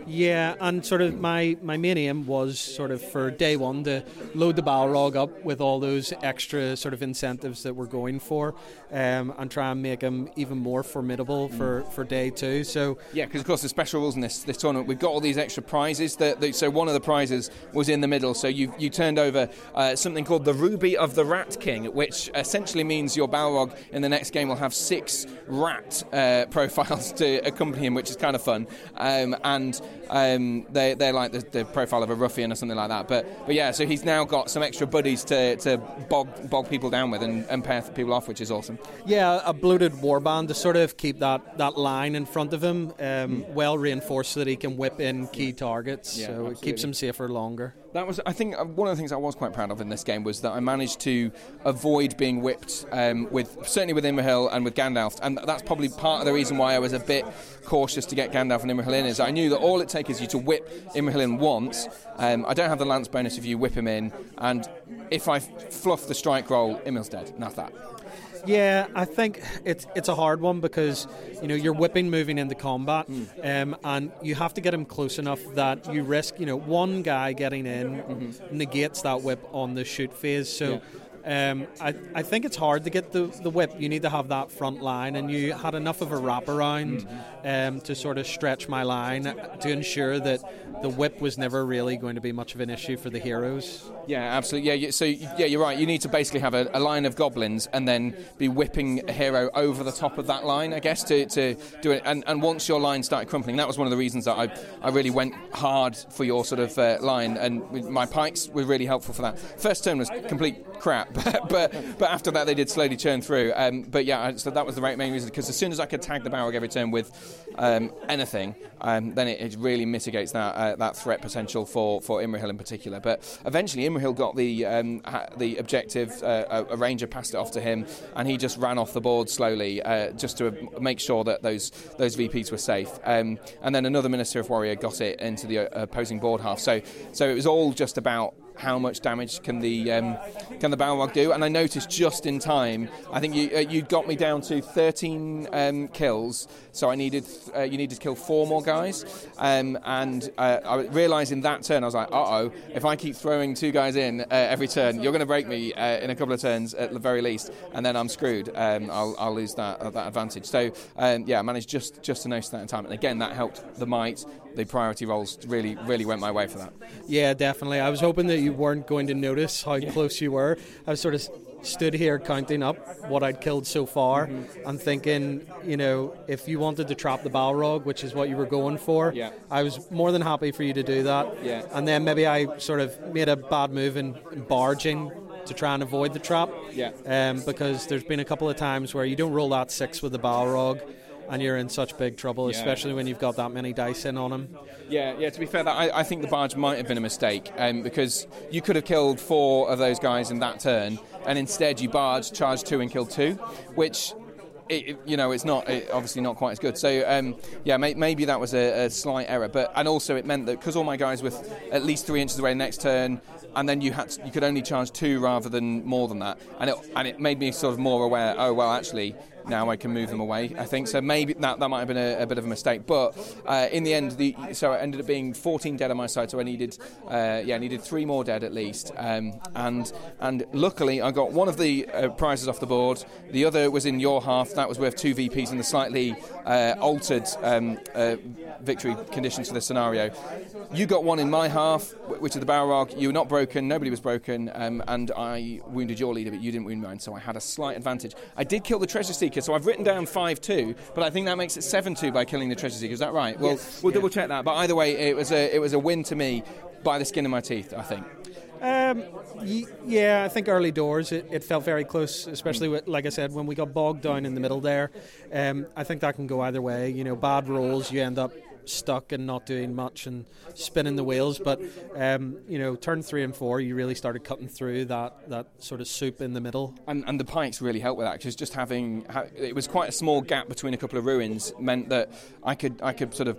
Yeah, and sort of my, my main aim was sort of for day one to load the Balrog up with all those extra sort of incentives that we're going for um, and try and make him even more formidable for, for day two. So, Yeah, because of course the special rules in this, this tournament, we've got all these extra prizes. That, that so one of the prizes was in the middle. So you you turned over uh, something called the Ruby of the Rat King, which essentially means your Balrog in the next game will have six rat uh, profiles to accompany him, which is kind of fun. Um, and um, they, they're like the, the, profile of a ruffian or something like that. But but yeah, so he's now got some extra buddies to, to bog, bog people down with and, and pair people off, which is awesome. Yeah, a bloated warband to sort of keep that, that line in front of him um, mm. well reinforced so that he can whip in key targets. Yeah, so absolutely. it keeps him safer longer. That was, I think, uh, one of the things I was quite proud of in this game was that I managed to avoid being whipped um, with certainly with Imrahil and with Gandalf, and that's probably part of the reason why I was a bit cautious to get Gandalf and Imrahil in. Is I knew that all it takes is you to whip Imrahil in once. Um, I don't have the lance bonus if you whip him in, and if I fluff the strike roll, Imrahil's dead. Enough that. Yeah, I think it's it's a hard one because you know you're whipping moving into combat, mm. um, and you have to get him close enough that you risk you know one guy getting in mm-hmm. negates that whip on the shoot phase. So. Yeah. Um, I, I think it's hard to get the, the whip. You need to have that front line, and you had enough of a wraparound um, to sort of stretch my line to ensure that the whip was never really going to be much of an issue for the heroes. Yeah, absolutely. Yeah, so yeah, you're right. You need to basically have a, a, line of goblins and then be whipping a hero over the top of that line, I guess, to, to do it. And, and once your line started crumpling, that was one of the reasons that I, I really went hard for your sort of uh, line, and my pikes were really helpful for that. First turn was complete crap, but but, after that they did slowly churn through. Um, but yeah, so that was the right main reason because as soon as I could tag the Balrog every turn with um, anything, um, then it, it, really mitigates that uh, that threat potential for for Imrahil in particular. But eventually Imrahil got the um, ha- the objective. Uh, a, ranger passed it off to him, and he just ran off the board slowly uh, just to make sure that those those VPs were safe. Um, and then another Minas Tirith Warrior got it into the uh, opposing board half. So so it was all just about how much damage can the um, can the Balrog do? And I noticed just in time. I think you uh, you got me down to 13 um, kills, so I needed uh, you needed to kill four more guys. Um, and uh, I realised in that turn I was like, uh oh, if I keep throwing two guys in uh, every turn, you're going to break me uh, in a couple of turns at the very least, and then I'm screwed. Um, I'll, I'll lose that that advantage. So um, yeah, I managed just just to notice that in time, and again that helped the might the priority rolls really really went my way for that. Yeah, definitely. I was hoping that you weren't going to notice how yeah. close you were. I was sort of stood here counting up what I'd killed so far mm-hmm. and thinking, you know, if you wanted to trap the Balrog, which is what you were going for, yeah. I was more than happy for you to do that. Yeah. And then maybe I sort of made a bad move in, in barging to try and avoid the trap. Yeah. Um, because there's been a couple of times where you don't roll that six with the Balrog and you're in such big trouble, yeah. especially when you've got that many dice in on him. Yeah, yeah. To be fair, I, I think the barge might have been a mistake um, because you could have killed four of those guys in that turn, and instead you barge, charged two, and killed two, which it, you know, it's not it, obviously not quite as good. So um, yeah, may, maybe that was a, a, slight error. But and also it meant that because all my guys were at least three inches away next turn, and then you had to, you could only charge two rather than more than that, and it and it made me sort of more aware. Oh well, actually now I can move them away. I think so. Maybe that, that might have been a, a bit of a mistake, but uh, in the end, the so it ended up being 14 dead on my side. So I needed, uh, yeah, I needed three more dead at least. Um, and and luckily, I got one of the uh, prizes off the board. The other was in your half. That was worth two VPs in the slightly uh, altered um, uh, victory conditions for the scenario. You got one in my half, which is the Balrog. You were not broken. Nobody was broken, um, and I wounded your leader, but you didn't wound mine. So I had a slight advantage. I did kill the treasure seeker Seeker. So I've written down 5 2, but I think that makes it 7 2 by killing the Treasure Seeker. Is that right? Well, yes. we'll yeah. double check that. But either way, it was, a, it was a win to me by the skin of my teeth, I think. Um, yeah, I think early doors it, it felt very close, especially with, like I said, when we got bogged down in the middle there. Um, I think that can go either way. You know, bad rolls, you end up stuck and not doing much and spinning the wheels. But um, you know, turn three and four, you really started cutting through that that sort of soup in the middle. And, and the pikes really helped with that because just having it was quite a small gap between a couple of ruins meant that I could I could sort of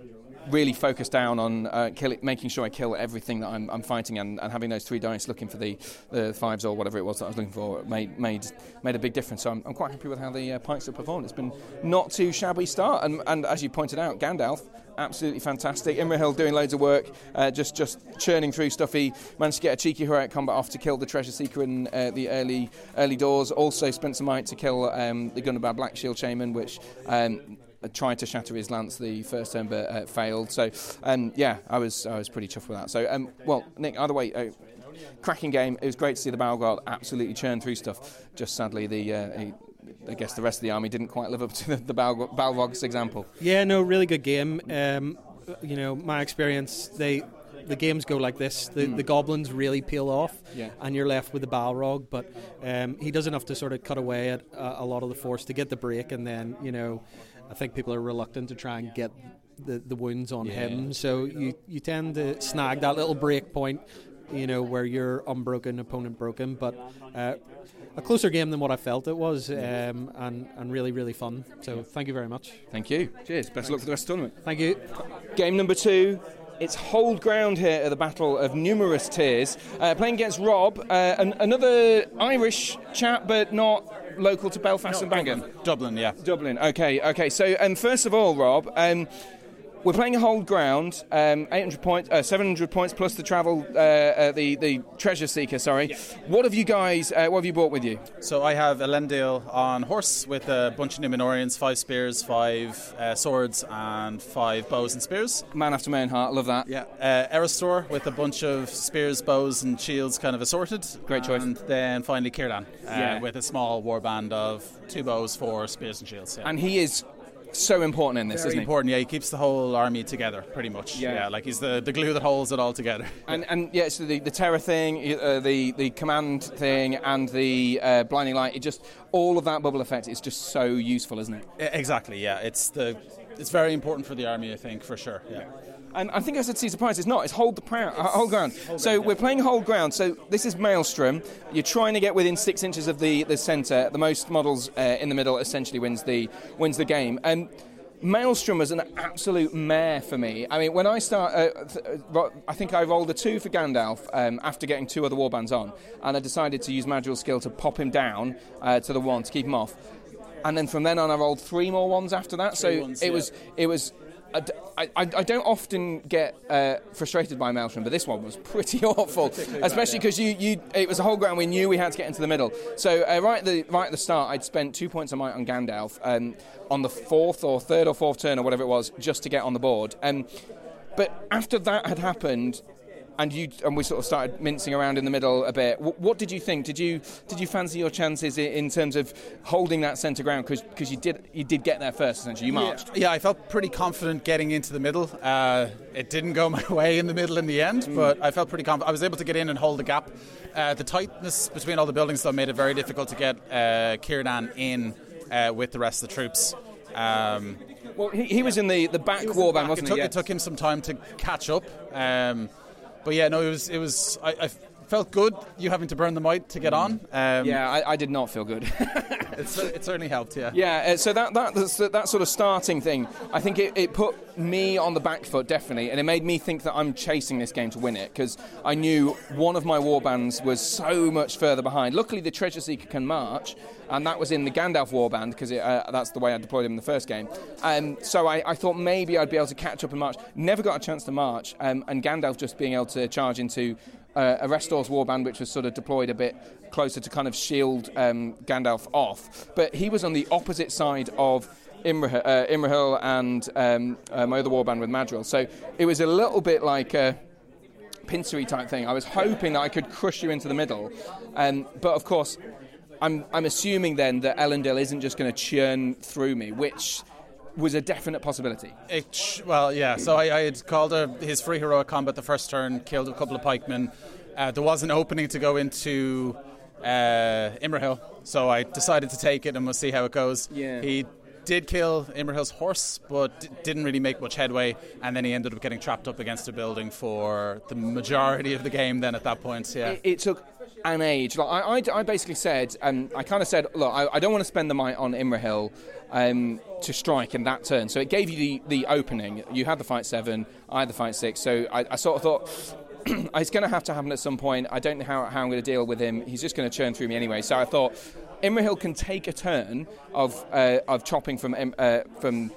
really focus down on uh, kill, making sure I kill everything that I'm, I'm fighting, and, and, having those three dice looking for the, the fives or whatever it was that I was looking for made made made a big difference. So I'm, I'm quite happy with how the uh, pikes have performed. It's been not too shabby start, and, and as you pointed out, Gandalf absolutely fantastic. Imrahil doing loads of work, uh, just just churning through stuff. He managed to get a cheeky heroic combat off to kill the treasure seeker in uh, the early early doors. Also spent some might to kill um, the Gundabad Black Shield Shaman, which. Um, tried to shatter his lance the first turn but uh, failed. So um, yeah, I was I was pretty chuffed with that. So um, well, Nick, either way, uh, cracking game. It was great to see the Balrog absolutely churn through stuff. Just sadly, the uh, he, I guess the rest of the army didn't quite live up to the, the Bal- Balrog's example. Yeah, no, really good game. Um, you know, my experience, they the games go like this. The, the goblins really peel off, Yeah. and you're left with the Balrog. But um, he does enough to sort of cut away at a, a lot of the force to get the break, and then you know, I think people are reluctant to try and get the, the wounds on him. So you you tend to snag that little break point, you know, where you're unbroken, opponent broken, but. Uh, a closer game than what I felt it was, um, and, and really, really fun. So, thank you very much. Thank you. Cheers. Best of luck for the rest of the tournament. Thank you. Game number two. It's hold ground here at the Battle of Numerous Tears. Uh, playing against Rob, uh, an, another Irish chap, but not local to Belfast and Bangor. Dublin, yeah. Dublin. Okay, okay. So, um, first of all, Rob, um, we're playing a hold ground. Um, 800 points, uh, 700 points plus the travel, uh, uh, the the treasure seeker. Sorry. What have you guys? Uh, what have you brought with you? So I have Elendil on horse with a bunch of Numenoreans, five spears, five uh, swords, and five bows and spears. Man after my own heart. Love that. Yeah. Uh, Erestor with a bunch of spears, bows, and shields kind of assorted. Great choice. And then finally Círdan uh, Yeah. with a small warband of two bows, four spears, and shields. Yeah. And he is so important in this, Very isn't he? important, yeah. He keeps the whole army together, pretty much. Yeah. like he's the, the glue that holds it all together. And, and yeah, so the, the terror thing, uh, the the command thing, and the uh, blinding light. It just all of that bubble effect is just so useful, isn't it? Exactly, yeah. It's the it's very important for the army, I think, for sure. Yeah. And I think I said, see, surprise, it's not. It's hold the uh, hold ground. so we're playing hold ground. So this is Maelstrom. You're trying to get within six inches of the, the centre. The most models uh, in the middle essentially wins the wins the game. And Maelstrom was an absolute mare for me. I mean, when I start, uh, th- uh, I think I rolled a two for Gandalf um, after getting two other warbands on, and I decided to use Madrigal's skill to pop him down uh, to the one to keep him off. And then from then on, I rolled three more ones after that. so ones, it yeah. was it was. I, I, I don't often get uh, frustrated by Maelstrom, but this one was pretty awful, especially because you, you it was a whole ground we knew we had to get into the middle. So uh, right at the right at the start, I'd spent two points of might on Gandalf um, on the fourth or third or fourth turn or whatever it was, just to get on the board. Um, but after that had happened, and you and we sort of started mincing around in the middle a bit. What, what did you think? Did you did you fancy your chances in, terms of holding that centre ground? Because you did you did get there first. Essentially, you marched. Yeah, I felt pretty confident getting into the middle. Uh, it didn't go my way in the middle in the end, Mm. but I felt pretty confident. I was able to get in and hold the gap. Uh, the tightness between all the buildings, though, made it very difficult to get uh, Círdan in uh, with the rest of the troops. Um, Well, he, he was in the, the back warband, it, wasn't took, he? Yeah. it took him some time to catch up. Um, but yeah, no, it was. It was. I, I felt good. You having to burn the might to get on. Um, yeah, I, I did not feel good. it's, it certainly helped. Yeah. Yeah, uh, so that that that's- that sort of starting thing, I think it, it put me on the back foot definitely, and it made me think that I'm chasing this game to win it because I knew one of my warbands was so much further behind. Luckily, the Treasure Seeker can march, and that was in the Gandalf warband because uh, that's the way I deployed him in the first game. Um, so I, I thought maybe I'd be able to catch up and march. Never got a chance to march, um, and Gandalf just being able to charge into uh, Erestor's warband, which was sort of deployed a bit closer to kind of shield um, Gandalf off. But he was on the opposite side of Imrahil, uh, Imrahil and um, uh, my other warband with Madril. So it was a little bit like a pincery type thing. I was hoping that I could crush you into the middle. Um, but of course, I'm, I'm assuming then that Elendil isn't just going to churn through me, which was a definite possibility. It, sh- well, yeah. So I, I had called a, his free heroic combat the first turn, killed a couple of pikemen. Uh, there was an opening to go into uh, Imrahil, so I decided to take it and we'll see how it goes. Yeah. He did kill Imrahil's horse, but d- didn't really make much headway, and then he ended up getting trapped up against a building for the majority of the game. Then at that point, yeah. it, it took an age. Like I, I, I basically said, um, I kind of said, look, I, I don't want to spend the might on Imrahil um, to strike in that turn. So it gave you the, the opening. You had the fight seven, I had the fight six. So I, I sort of thought. it's going to have to happen at some point. I don't know how, how I'm going to deal with him. He's just going to churn through me anyway. So I thought Imrahil can take a turn of uh, of chopping from uh, from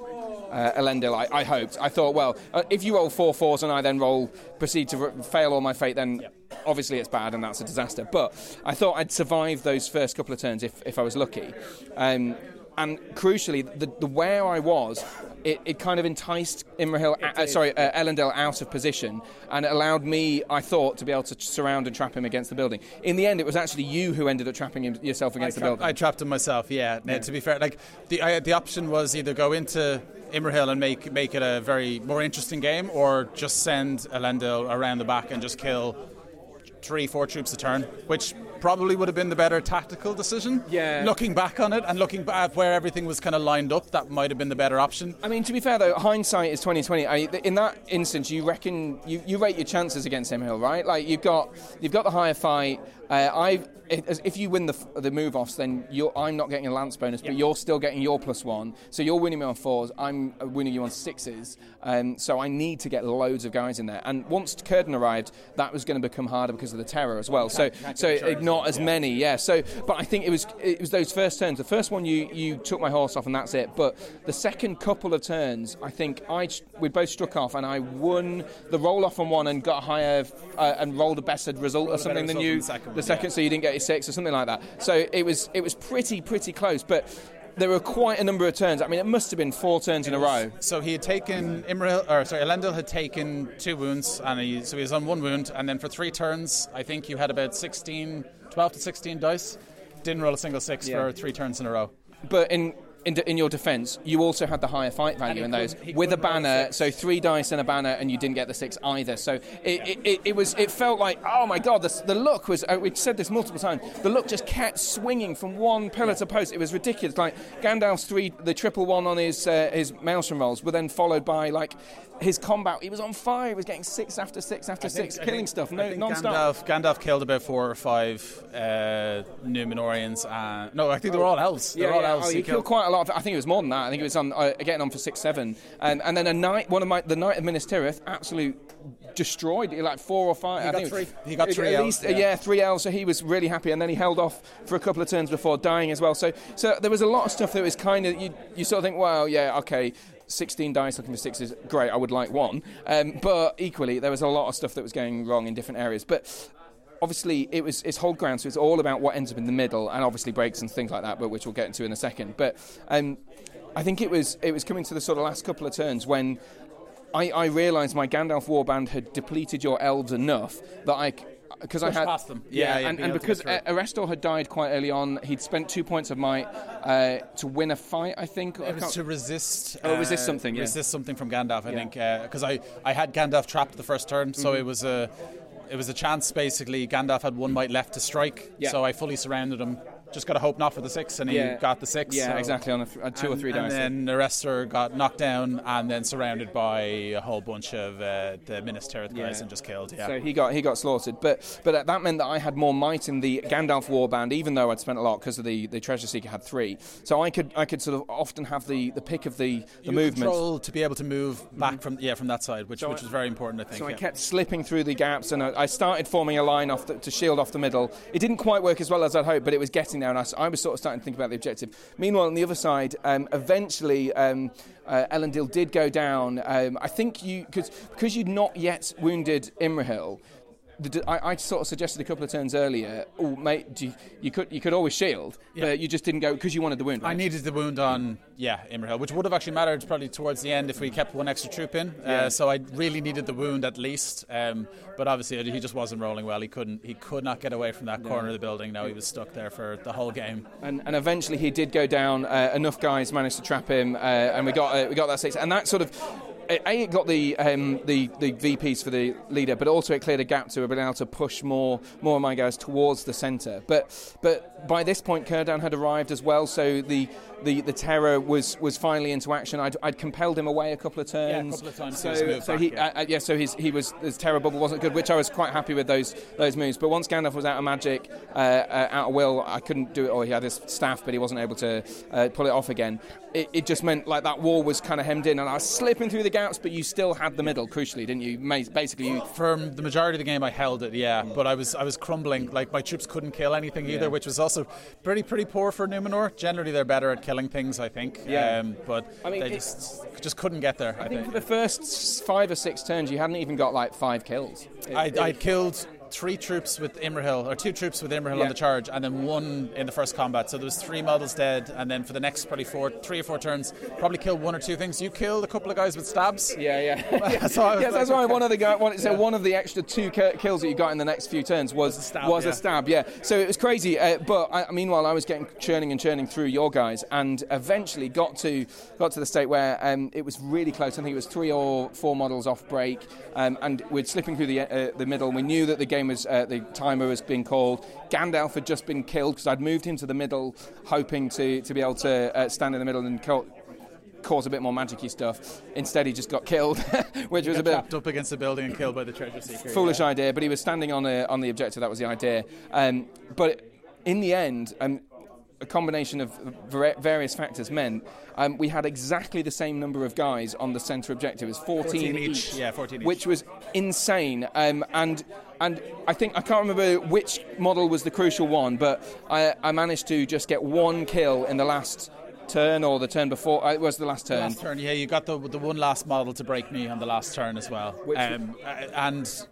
uh, Elendil, I, I hoped. I thought, well, uh, if you roll four fours and I then roll, proceed to r- fail all my fate, then obviously it's bad and that's a disaster. But I thought I'd survive those first couple of turns if, if I was lucky. Um, and crucially, the, the where I was, it, it kind of enticed Imrahil, uh, sorry, uh, Elendil out of position, and it allowed me, I thought, to be able to surround and trap him against the building. In the end, it was actually you who ended up trapping him, yourself against the building. I trapped him myself. Yeah. Now, to be fair, like the I, the option was either go into Imrahil and make make it a very more interesting game, or just send Elendil around the back and just kill three, four troops a turn, which probably would have been the better tactical decision. Yeah. Looking back on it and looking back at where everything was kind of lined up, that might have been the better option. I mean, to be fair though, hindsight is twenty twenty. In that instance, you reckon you, you rate your chances against Imrahil, right? Like you've got you've got the higher fight. Uh, I if you win the the move offs, then you're, I'm not getting a lance bonus, but you're still getting your plus one. So you're winning me on fours. I'm winning you on sixes. Um, so I need to get loads of guys in there. And once Círdan arrived, that was going to become harder because of the terror as well. So so not as many, yeah. So but I think it was it was those first turns. The first one you you took my horse off and that's it. But the second couple of turns, I think I we both struck off and I won the roll off on one and got higher uh, and rolled a better result or something than you. on the second yeah. so you didn't get your six or something like that. So it was it was pretty pretty close, but. There were quite a number of turns. I mean, it must have been four turns in a row. So he had taken Imrahil, or sorry, Elendil had taken two wounds, and he, so he was on one wound, and then for three turns, I think you had about 16, 12 to 16 dice. Didn't roll a single six Yeah. for three turns in a row. But in in, in your defence, you also had the higher fight value in those with a banner. So three dice and a banner, and you didn't get the six either. So it, it, it, it was it felt like oh my god, the, the look was. Uh, we've said this multiple times. The look just kept swinging from one pillar to post. It was ridiculous. Like Gandalf's three, the triple one on his uh, his Maelstrom rolls were then followed by like his combat. He was on fire. He was getting six after six after six, killing stuff, no I think non-stop. Gandalf, Gandalf killed about four or five uh, Numenoreans. And, no, I think they were all elves. They Yeah, all yeah. elves. Oh, he killed quite a lot. Of, I think it was more than that. I think it was on uh, getting on for six, seven, and and then a knight. One of my the knight of Minas Tirith, absolute destroyed. Like four or five. I got think three. He got at three least. elves, uh, yeah. yeah, three L's. So he was really happy, and then he held off for a couple of turns before dying as well. So so there was a lot of stuff that was kind of you. You sort of think, well, yeah, okay. 16 dice looking for sixes, great, I would like one. Um, but equally, there was a lot of stuff that was going wrong in different areas. But obviously it was it's hold ground, so it's all about what ends up in the middle, and obviously breaks and things like that, but which we'll get into in a second. But um, I think it was it was coming to the sort of last couple of turns when I, I realised my Gandalf warband had depleted your elves enough that I. Because I had, past them. yeah, Yeah, yeah, and, being and because get uh, Erestor had died quite early on, he'd spent two points of might uh, to win a fight. I think. I It was to resist. Oh, resist uh, something, yeah. Resist something from Gandalf, I Yeah. think, because I, I had Gandalf trapped the first turn, so Mm-hmm. it was a it was a chance basically. Gandalf had one might left to strike, Yeah. so I fully surrounded him. Just got to hope not for the six, and he Yeah. got the six. Yeah, so- exactly on a two or and, three and then the Erestor got knocked down and then surrounded by a whole bunch of uh, the Minas Tirith guys Yeah. and just killed. Yeah. So he got he got slaughtered, but but that meant that I had more might in the Gandalf warband, even though I'd spent a lot because of the, the treasure seeker had three. So I could I could sort of often have the, the pick of the the You movements. control to be able to move back from yeah from that side, which which was very important, I think. So I kept slipping through the gaps, and I, I started forming a line off the, to shield off the middle. It didn't quite work as well as I'd hoped, but it was getting there, and I was sort of starting to think about the objective. Meanwhile, on the other side, um, eventually. Um, uh, did go down. Um, I think you because because you'd not yet wounded Imrahil. The, I, I sort of suggested a couple of turns earlier. Oh, mate, you, you could you could always shield, but you just didn't go because you wanted the wound. I needed the wound on, yeah, Imrahil, which would have actually mattered probably towards the end if we kept one extra troop in. Yeah. Uh, so I really needed the wound at least. Um, but obviously he just wasn't rolling well. He couldn't. He could not get away from that corner of the building. Now he was stuck there for the whole game. And, and eventually he did go down. Uh, enough guys managed to trap him, uh, and we got uh, we got that six. And that sort of a it got the um, the the VPs for the leader, but also it cleared a gap to being able to push more more of my guys towards the centre. But but by this point, Círdan had arrived as well, so the. The, the terror was, was finally into action. I'd, I'd compelled him away a couple of turns. Yeah, couple of times he So, was moved so back, he, yeah. uh, uh, yeah, so his, he was his terror bubble wasn't good, which I was quite happy with those those moves. But once Gandalf was out of magic, uh, uh, out of will, I couldn't do it. Or he had his staff, but he wasn't able to uh, pull it off again. It, it just meant like that wall was kind of hemmed in, and I was slipping through the gaps, but you still had the middle. Crucially, didn't you? Basically, you, For the majority of the game, I held it, yeah. But I was I was crumbling. Like my troops couldn't kill anything either, which was also pretty pretty poor for Numenor. Generally, they're better at killing things, I think. Yeah. Um, but I mean, they just just couldn't get there. I, I think for the first five or six turns, you hadn't even got like five kills. It- I, it- I killed three troops with Imrahil, or two troops with Imrahil Yeah. on the charge, and then one in the first combat. So there was three models dead, and then for the next probably four, three or four turns, probably killed one or two things. You killed a couple of guys with stabs. Yeah, yeah. So I was yes, that's why one of the guy, one, so one of the extra two kills that you got in the next few turns was a stab, was yeah. a stab. Yeah, so it was crazy. Uh, but I, meanwhile, I was getting churning and churning through your guys, and eventually got to got to the state where um, it was really close. I think it was three or four models off break, um, and we're slipping through the uh, the middle. We knew that the game was uh, the timer was being called. Gandalf had just been killed because I'd moved him to the middle, hoping to to be able to uh, stand in the middle and kill cause a bit more magicy stuff. Instead, he just got killed, which was a bit Trapped up against the building and killed by the treasure seeker. foolish yeah. idea. But he was standing on a, on the objective. That was the idea. Um, but in the end, um, a combination of various factors meant um, we had exactly the same number of guys on the centre objective. It was 14, 14 each. Yeah, 14 each. which was insane. Um, and and I think I can't remember which model was the crucial one, but I, I managed to just get one kill in the last turn or the turn before. Uh, it was the last turn. Last turn, yeah, you got the the one last model to break me on the last turn as well, Which- um, uh, and.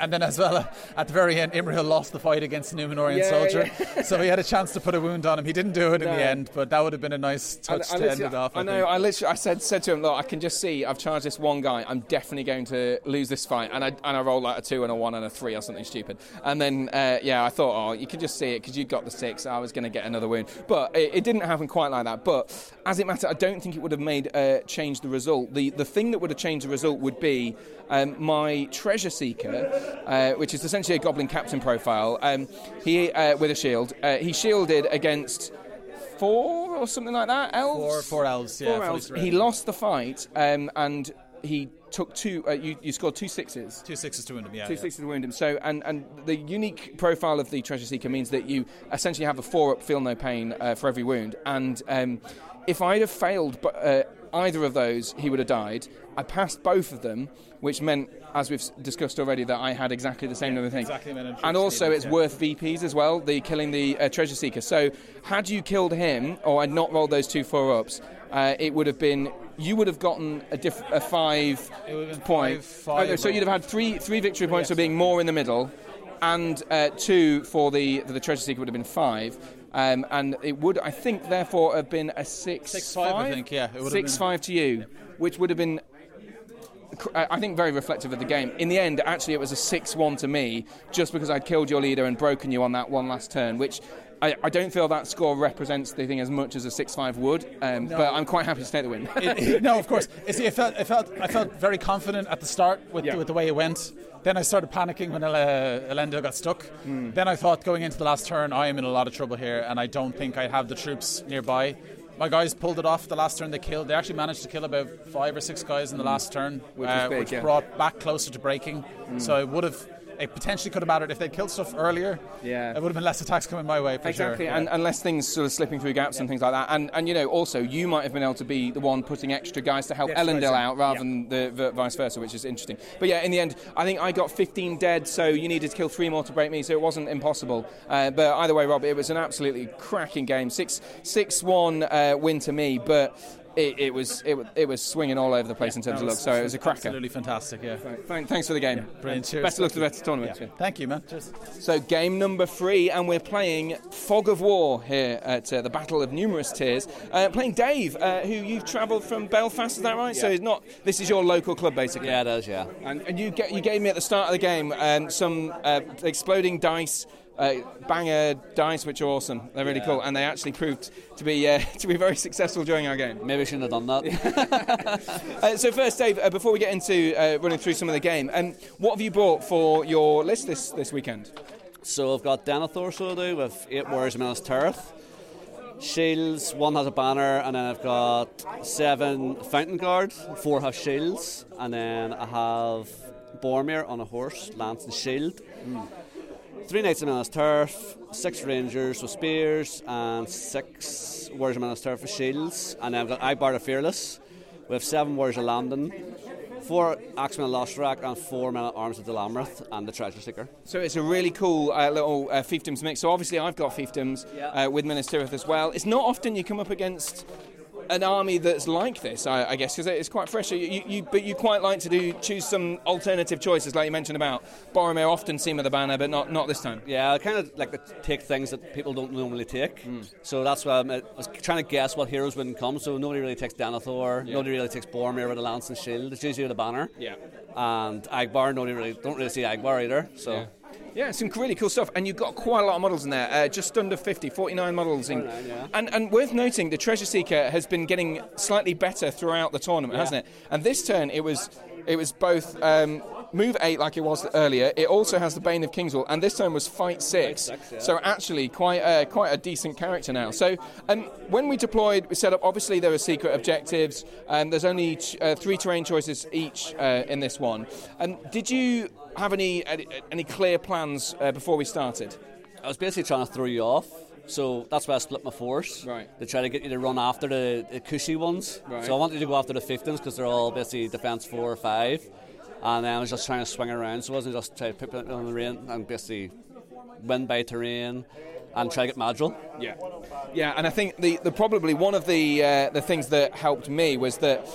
And then, as well, uh, at the very end, Imrahil lost the fight against the Numenorean Yeah, soldier, so he had a chance to put a wound on him. He didn't do it in the end, but that would have been a nice touch I, I to end it off. I I, know. think. I literally, I said said to him, look, I can just see I've charged this one guy. I'm definitely going to lose this fight, and I and I rolled like a two and a one and a three or something stupid. And then uh, yeah, I thought, oh, you could just see it because you got the six. I was going to get another wound, but it, it didn't happen quite like that. But as it mattered, I don't think it would have made uh, changed the result. The the thing that would have changed the result would be um, my treasure seeker, uh, which is essentially a goblin captain profile. Um, he uh, with a shield. Uh, he shielded against four or something like that. Elves. Four- four elves, yeah, Four elves. He lost the fight, um, and he took two. Uh, you, you scored two sixes. Two sixes to wound him, yeah. Two yeah. sixes to wound him. So, and, and the unique profile of the treasure seeker means that you essentially have a four up, feel no pain uh, for every wound. And um, if I'd have failed, but uh, either of those, he would have died. I passed both of them, which meant, as we've discussed already, that I had exactly the same number of things. exactly the amount of and also, it's yeah. worth VPs as well. The killing the uh, treasure seeker. So, had you killed him, or I'd not rolled those two four ups, uh, it would have been. You would have gotten a, diff- a five point. five- five so you'd have had three three victory points for being more in the middle, and uh, two for the for the treasure seeker would have been five. Um, and it would, I think, therefore have been a six, Six, five, I think, yeah, it would have six five to you, which would have been I I think very reflective of the game. In the end, actually, it was a 6 1 to me just because I'd killed your leader and broken you on that one last turn, which I, I don't feel that score represents the thing as much as a 6 5 would, um, but I'm quite happy to take the win. It- it- no, of course. You see, I felt, I felt, I felt very confident at the start with, Yeah. with the way it went. Then I started panicking when uh, got stuck. Hmm. Then I thought, going into the last turn, I am in a lot of trouble here, and I don't think I have the troops nearby. My guys pulled it off the last turn. They killed. They actually managed to kill about five or six guys in the last turn. Which uh, big, which yeah. Brought back closer to breaking. So it would have. It potentially could have mattered if they'd killed stuff earlier. Yeah. it would have been less attacks coming my way for Exactly, sure. and, Yeah. and less things sort of slipping through gaps and things like that. And, and you know, also you might have been able to be the one putting extra guys to help Yes, Elendil right, out rather yeah. than the, the vice versa, which is interesting. But yeah, in the end, I think I got 15 dead, so you needed to kill three more to break me, so it wasn't impossible. Uh, but either way, Rob, it was an absolutely cracking game. Six six one uh, win to me, but. It, it was it, it was swinging all over the place in terms of luck, so it was a cracker. Absolutely fantastic. Yeah. Thank, thanks for the game. Brilliant. Cheers. Best of luck to the rest of the tournament. Yeah. Thank you, man. Cheers. So, game number three, and we're playing Fog of War here at uh, the Battle of Numerous Tears. Uh, playing Dave, uh, who you've travelled from Belfast, is that right? So, it's not. This is your local club, basically. Yeah, it is, yeah. And, and you, get, you gave me at the start of the game um, some uh, exploding dice. Uh, banger dice, which are awesome. They're really Yeah. cool, and they actually proved to be uh, to be very successful during our game. Maybe I shouldn't have done that. Uh, so first, Dave, uh, before we get into uh, running through some of the game, um, what have you brought for your list this, this weekend? so I've got Denethor, so I with eight warriors of Minas Tirith. Shields, one has a banner, and then I've got seven Fountain Guard, four have shields, and then I have Boromir on a horse, lance and shield. Three Knights of Minas Tirith, six Rangers with spears, and six Warriors of Minas Tirith with shields. And then I've got Angbor the Fearless. We have seven Warriors of Lamedon, four Axemen of Lossarnach, and four Men at Arms of Dol Amroth, and the Treasure Seeker. So it's a really cool uh, little uh, fiefdoms mix. So obviously I've got fiefdoms Yeah. uh, with Minas Tirith as well. It's not often you come up against an army that's like this, I, I guess, because it's quite fresh. You, you, but you quite like to do choose some alternative choices, like you mentioned about Boromir often seen with the banner, but not not this time. Yeah, I kind of like to take things that people don't normally take. Hmm. So that's why I'm, I was trying to guess what heroes wouldn't come. So nobody really takes Denethor, nobody really takes Boromir with a lance and shield. It's usually with a banner. Yeah. And Angbor, nobody really don't really see Angbor either. So. Yeah. Yeah, some really cool stuff, and you've got quite a lot of models in there. Uh, just under 50, 49 models. In, 49, yeah. and and worth noting, the Treasure Seeker has been getting slightly better throughout the tournament, hasn't it? And this turn, it was it was both um, move eight like it was earlier. It also has the Bane of Kingswell, and this time was fight six. So actually, quite a, quite a decent character now. So um, when we deployed, we set up. Obviously, there were secret objectives. and there's only t- uh, three terrain choices each uh, in this one. And did you have any any, any clear plans uh, before we started? I was basically trying to throw you off. So that's why I split my force. Right. To try to get you to run after the, the cushy ones. Right. So I wanted you to go after the 15s because they're all basically defense 4 or 5. And I was just trying to swing around. So I wasn't just trying to put it on the rain and basically win by terrain and try to get Madril. Yeah, yeah, and I think the, the probably one of the uh, the things that helped me was that.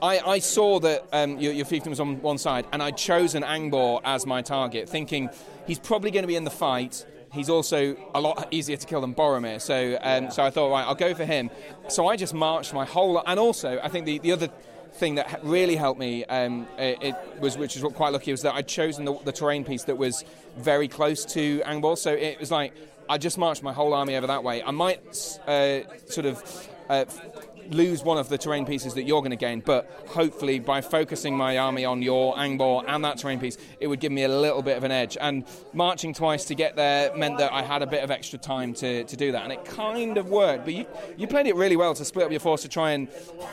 I, I saw that um, your, your fiefdom was on one side, and I chose an Angbor as my target, thinking he's probably going to be in the fight. He's also a lot easier to kill than Boromir, so um, so I thought, right, I'll go for him. So I just marched my whole and also I think the, the other thing that really helped me um, it, it was, which is what quite lucky, was that I'd chosen the, the terrain piece that was very close to Angbor, so it was like I just marched my whole army over that way. I might uh, sort of. Uh, lose one of the terrain pieces that you're going to gain, but hopefully by focusing my army on your Angbor and that terrain piece, it would give me a little bit of an edge. And marching twice to get there meant that I had a bit of extra time to, to do that, and it kind of worked. But you, you played it really well to split up your force to try and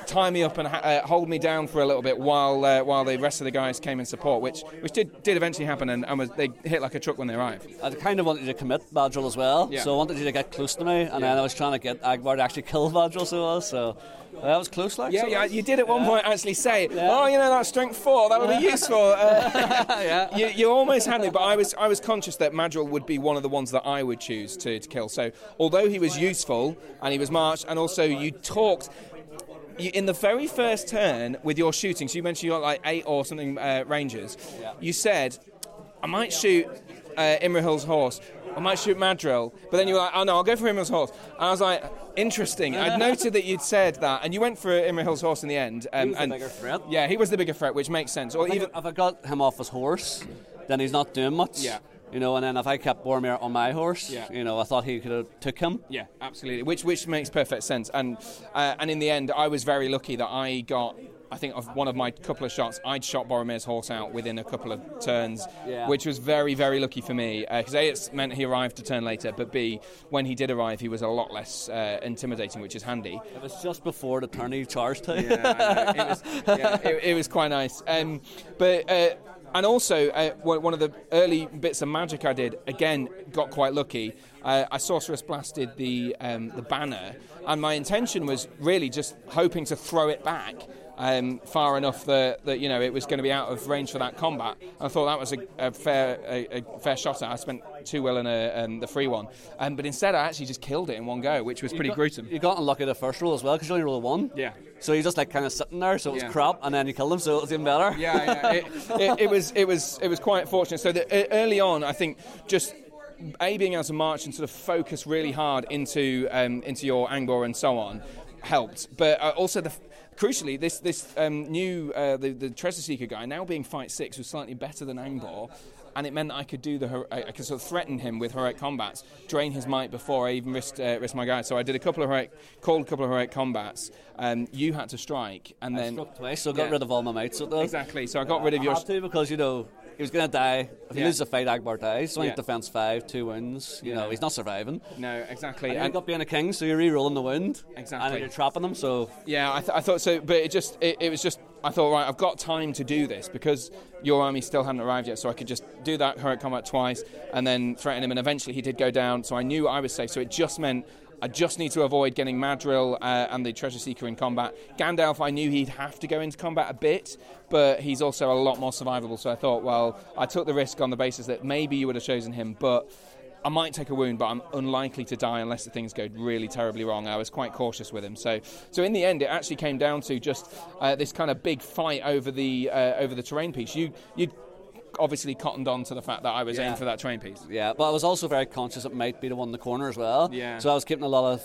tie me up and ha- uh, hold me down for a little bit while uh, while the rest of the guys came in support, which which did, did eventually happen, and, and was, they hit like a truck when they arrived. I kind of wanted you to commit Madril as well. Yeah. So I wanted you to get close to me. And then I was trying to get Angbor to actually kill Madril, so was. So that was close, like. Yeah, so yeah, that's- you did at one yeah. point actually say, Yeah. "Oh, you know that strength four, that would be useful." Uh, yeah. you, you almost had me, but I was I was conscious that Madril would be one of the ones that I would choose to, to kill. So although he was useful and he was marched, and also you talked. You, in the very first turn with your shooting, so you mentioned you got like eight or something uh, rangers. Yeah. You said, "I might shoot uh, Imrahil's horse. I might shoot Madril." But then you were like, "Oh no, I'll go for Imrahil's horse." And I was like, "Interesting." I'd noted that you'd said that, and you went for Imrahil's horse in the end. Um, was the bigger threat. Yeah, he was the bigger threat, which makes sense. Or I think even if I got him off his horse, then he's not doing much. Yeah. You know, and then if I kept Boromir on my horse, Yeah. you know, I thought he could have took him. Yeah, absolutely. Which which makes perfect sense. And uh, and in the end, I was very lucky that I got. I think of one of my couple of shots, I'd shot Boromir's horse out within a couple of turns, Yeah. which was very, very lucky for me. Because A, it's meant he arrived a turn later, but B, when he did arrive, he was a lot less uh, intimidating, which is handy. It was just before the turn he charged to. Yeah, It was, yeah, it, it was quite nice. Um, but uh, and also uh, one one of the early bits of magic I did again got quite lucky. Uh, I sorceress blasted the um, the banner, and my intention was really just hoping to throw it back. Um, far enough that, that you know it was going to be out of range for that combat. I thought that was a, a fair a, a fair shot. at. I spent two well in a, um, the free one, um, but instead I actually just killed it in one go, which was pretty got, gruesome. You got unlucky the first roll as well because you only rolled one. Yeah. So you're just like kind of sitting there, so it was Yeah. crap, and then you killed him, so it was even better. yeah, yeah. It, it, it was it was it was quite fortunate. So uh, early on, I think just a being able to march and sort of focus really hard into um, into your Angbor and so on helped. But uh, also the crucially this this um, new uh, the the treasure seeker guy now being fight six was slightly better than Angbor. And it meant that I could do the I I could sort of threaten him with heroic combats, drain his might before I even risked uh, risked my guy. So I did a couple of heroic, called a couple of heroic combats. Um, you had to strike, and I then struck twice, so I got Yeah. rid of all my mates. So it does. exactly. So I got rid of I your had to because you know he was going to die. If he Yeah. loses a fight, Angbor dies. So Yeah. yeah. defense five, two wounds. You know he's not surviving. no exactly. And, And- you got being a king, so you're re-rolling the wound. Exactly. And you're trapping them. So Yeah, I, th- I thought so, but it just it, it was just I thought right, I've got time to do this because your army still hadn't arrived yet, so I could just do that heroic combat twice and then threaten him, and eventually he did go down, so I knew I was safe. So it just meant. I just need to avoid getting Madril uh, and the Treasure Seeker in combat. Gandalf, I knew he'd have to go into combat a bit, but he's also a lot more survivable. So I thought, well, I took the risk on the basis that maybe you would have chosen him, but I might take a wound, but I'm unlikely to die unless the things go really terribly wrong. I was quite cautious with him. So, so in the end, it actually came down to just uh, this kind of big fight over the uh, over the terrain piece. You you obviously cottoned on to the fact that I was Yeah. aiming for that train piece. Yeah, but I was also very conscious it might be the one in the corner as well. Yeah. So I was keeping a lot of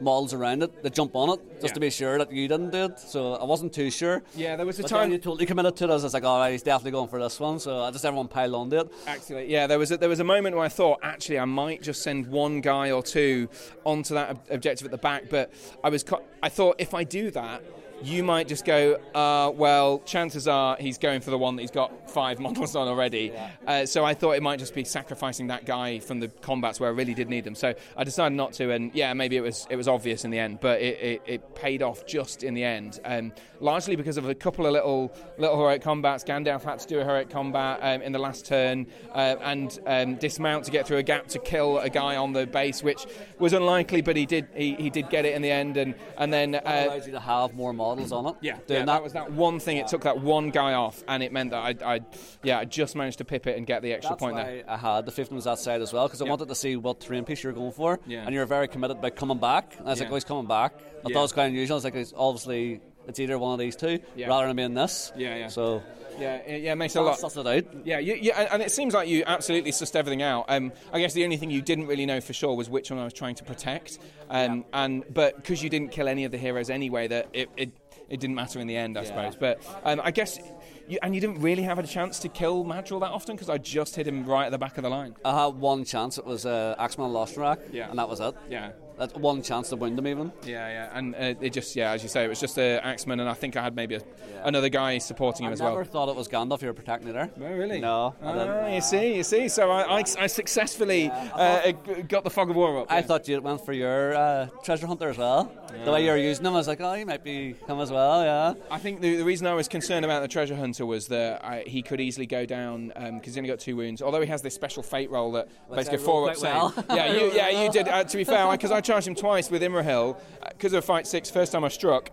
models around it that jump on it just Yeah. to be sure that you didn't do it. So I wasn't too sure. Yeah, there was a But time- you totally committed to it. I was like, all right, he's definitely going for this one. So I just everyone piled onto it. Actually, yeah, there was a, there was a moment where I thought actually I might just send one guy or two onto that ob- objective at the back, but I was co- I thought if I do that. You might just go, uh, well, chances are he's going for the one that he's got five models on already. Uh, so I thought it might just be sacrificing that guy from the combats where I really did need them. So I decided not to, and yeah, maybe it was it was obvious in the end, but it, it, it paid off just in the end, um, largely because of a couple of little little heroic combats. Gandalf had to do a heroic combat um, in the last turn uh, and um, dismount to get through a gap to kill a guy on the base, which was unlikely, but he did he, he did get it in the end, and and then. It Uh, allows you to have more models on it. yeah, yeah, that was that one thing. It took that one guy off, and it meant that I, I, yeah, I just managed to pip it and get the extra That's point why there. I had the 15 was that side as well because I Yeah. wanted to see what terrain piece you were going for. Yeah. And you were very committed by coming back. And I was like, oh, he's coming back. I Yeah. thought it was quite unusual. I was like, it's obviously it's either one of these two Yeah. rather than being this. Yeah, yeah. So Yeah, yeah, it makes a lot. suss it out. Yeah, you, you, and it seems like you absolutely sussed everything out. Um, I guess the only thing you didn't really know for sure was which one I was trying to protect. Um, And but because you didn't kill any of the heroes anyway, that it, it, it didn't matter in the end, I suppose. But um, I guess. You, and you didn't really have a chance to kill Madril that often because I just hit him right at the back of the line. I had one chance. It was uh, Axeman and Lossarnach, Yeah. and that was it. Yeah. That's one chance to wound them even. Yeah, yeah, and uh, it just yeah, as you say, it was just the Axeman, and I think I had maybe a, another guy supporting him I as never well. thought it was Gandalf you were protecting me there. Oh, really? No, I. Ah, you see, you see. So I, I, I successfully uh, g- got the fog of war up. I thought you went for your uh, treasure hunter as well. The way you were using him, I was like, oh, he might be him as well. Yeah. I think the, the reason I was concerned about the treasure hunter was that I, he could easily go down because he's only got two wounds. Although he has this special fate roll that basically four up well. yeah, you, yeah, you did. Uh, to be fair, because I charged him twice with Imrahil because of fight six. First time I struck,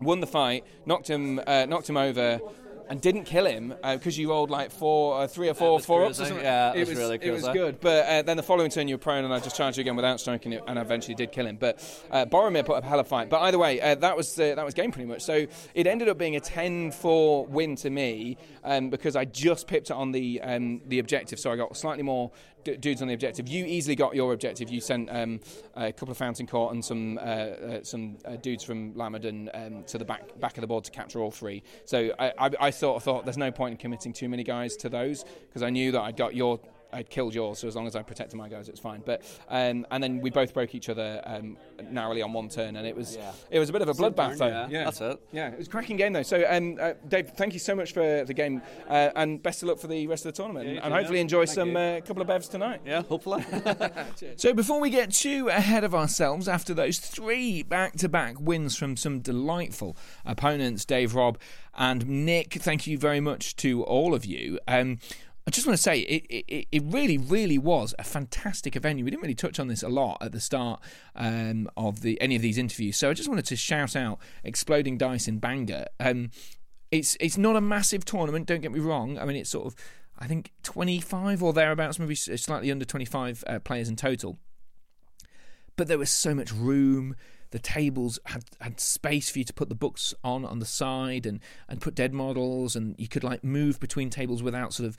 won the fight, knocked him, uh, knocked him over. And didn't kill him because you rolled like four, uh, three or four, four ups or something. Yeah, it was was really It was good, but uh, then the following turn you were prone, and I just charged you again without striking it, and I eventually did kill him. But uh, Boromir put up a hell of a fight. But either way, uh, that was uh, that was game pretty much. So it ended up being a 10-4 win to me um, because I just pipped it on the um, the objective, so I got slightly more d- dudes on the objective. You easily got your objective. You sent um, a couple of Fountain Court and some uh, uh, some uh, dudes from Lamedon um, to the back back of the board to capture all three. So I, I, I sort of thought there's no point in committing too many guys to those because I knew that I got your. I'd killed yours, so as long as I protected my guys, it's fine. But um, and then we both broke each other um, narrowly on one turn, and it was Yeah. it was a bit of a bloodbath, turn, though. yeah. That's it. Yeah, it was a cracking game though. So, um, uh, Dave, thank you so much for the game, uh, and best of luck for the rest of the tournament, you and hopefully yeah. enjoy Thank some uh, couple of bevs tonight. Yeah, hopefully. So before we get too ahead of ourselves, after those three back-to-back wins from some delightful opponents, Dave, Rob, and Nick, thank you very much to all of you. Um, I just want to say it, it, it really, really was a fantastic event. We didn't really touch on this a lot at the start um, of the any of these interviews, so I just wanted to shout out Exploding Dice in Bangor. Um, it's it's not a massive tournament. Don't get me wrong. I mean, it's sort of I think 25 or thereabouts, maybe slightly under 25 uh, players in total. But there was so much room. The tables had, had space for you to put the books on on the side and, and put dead models, and you could like move between tables without sort of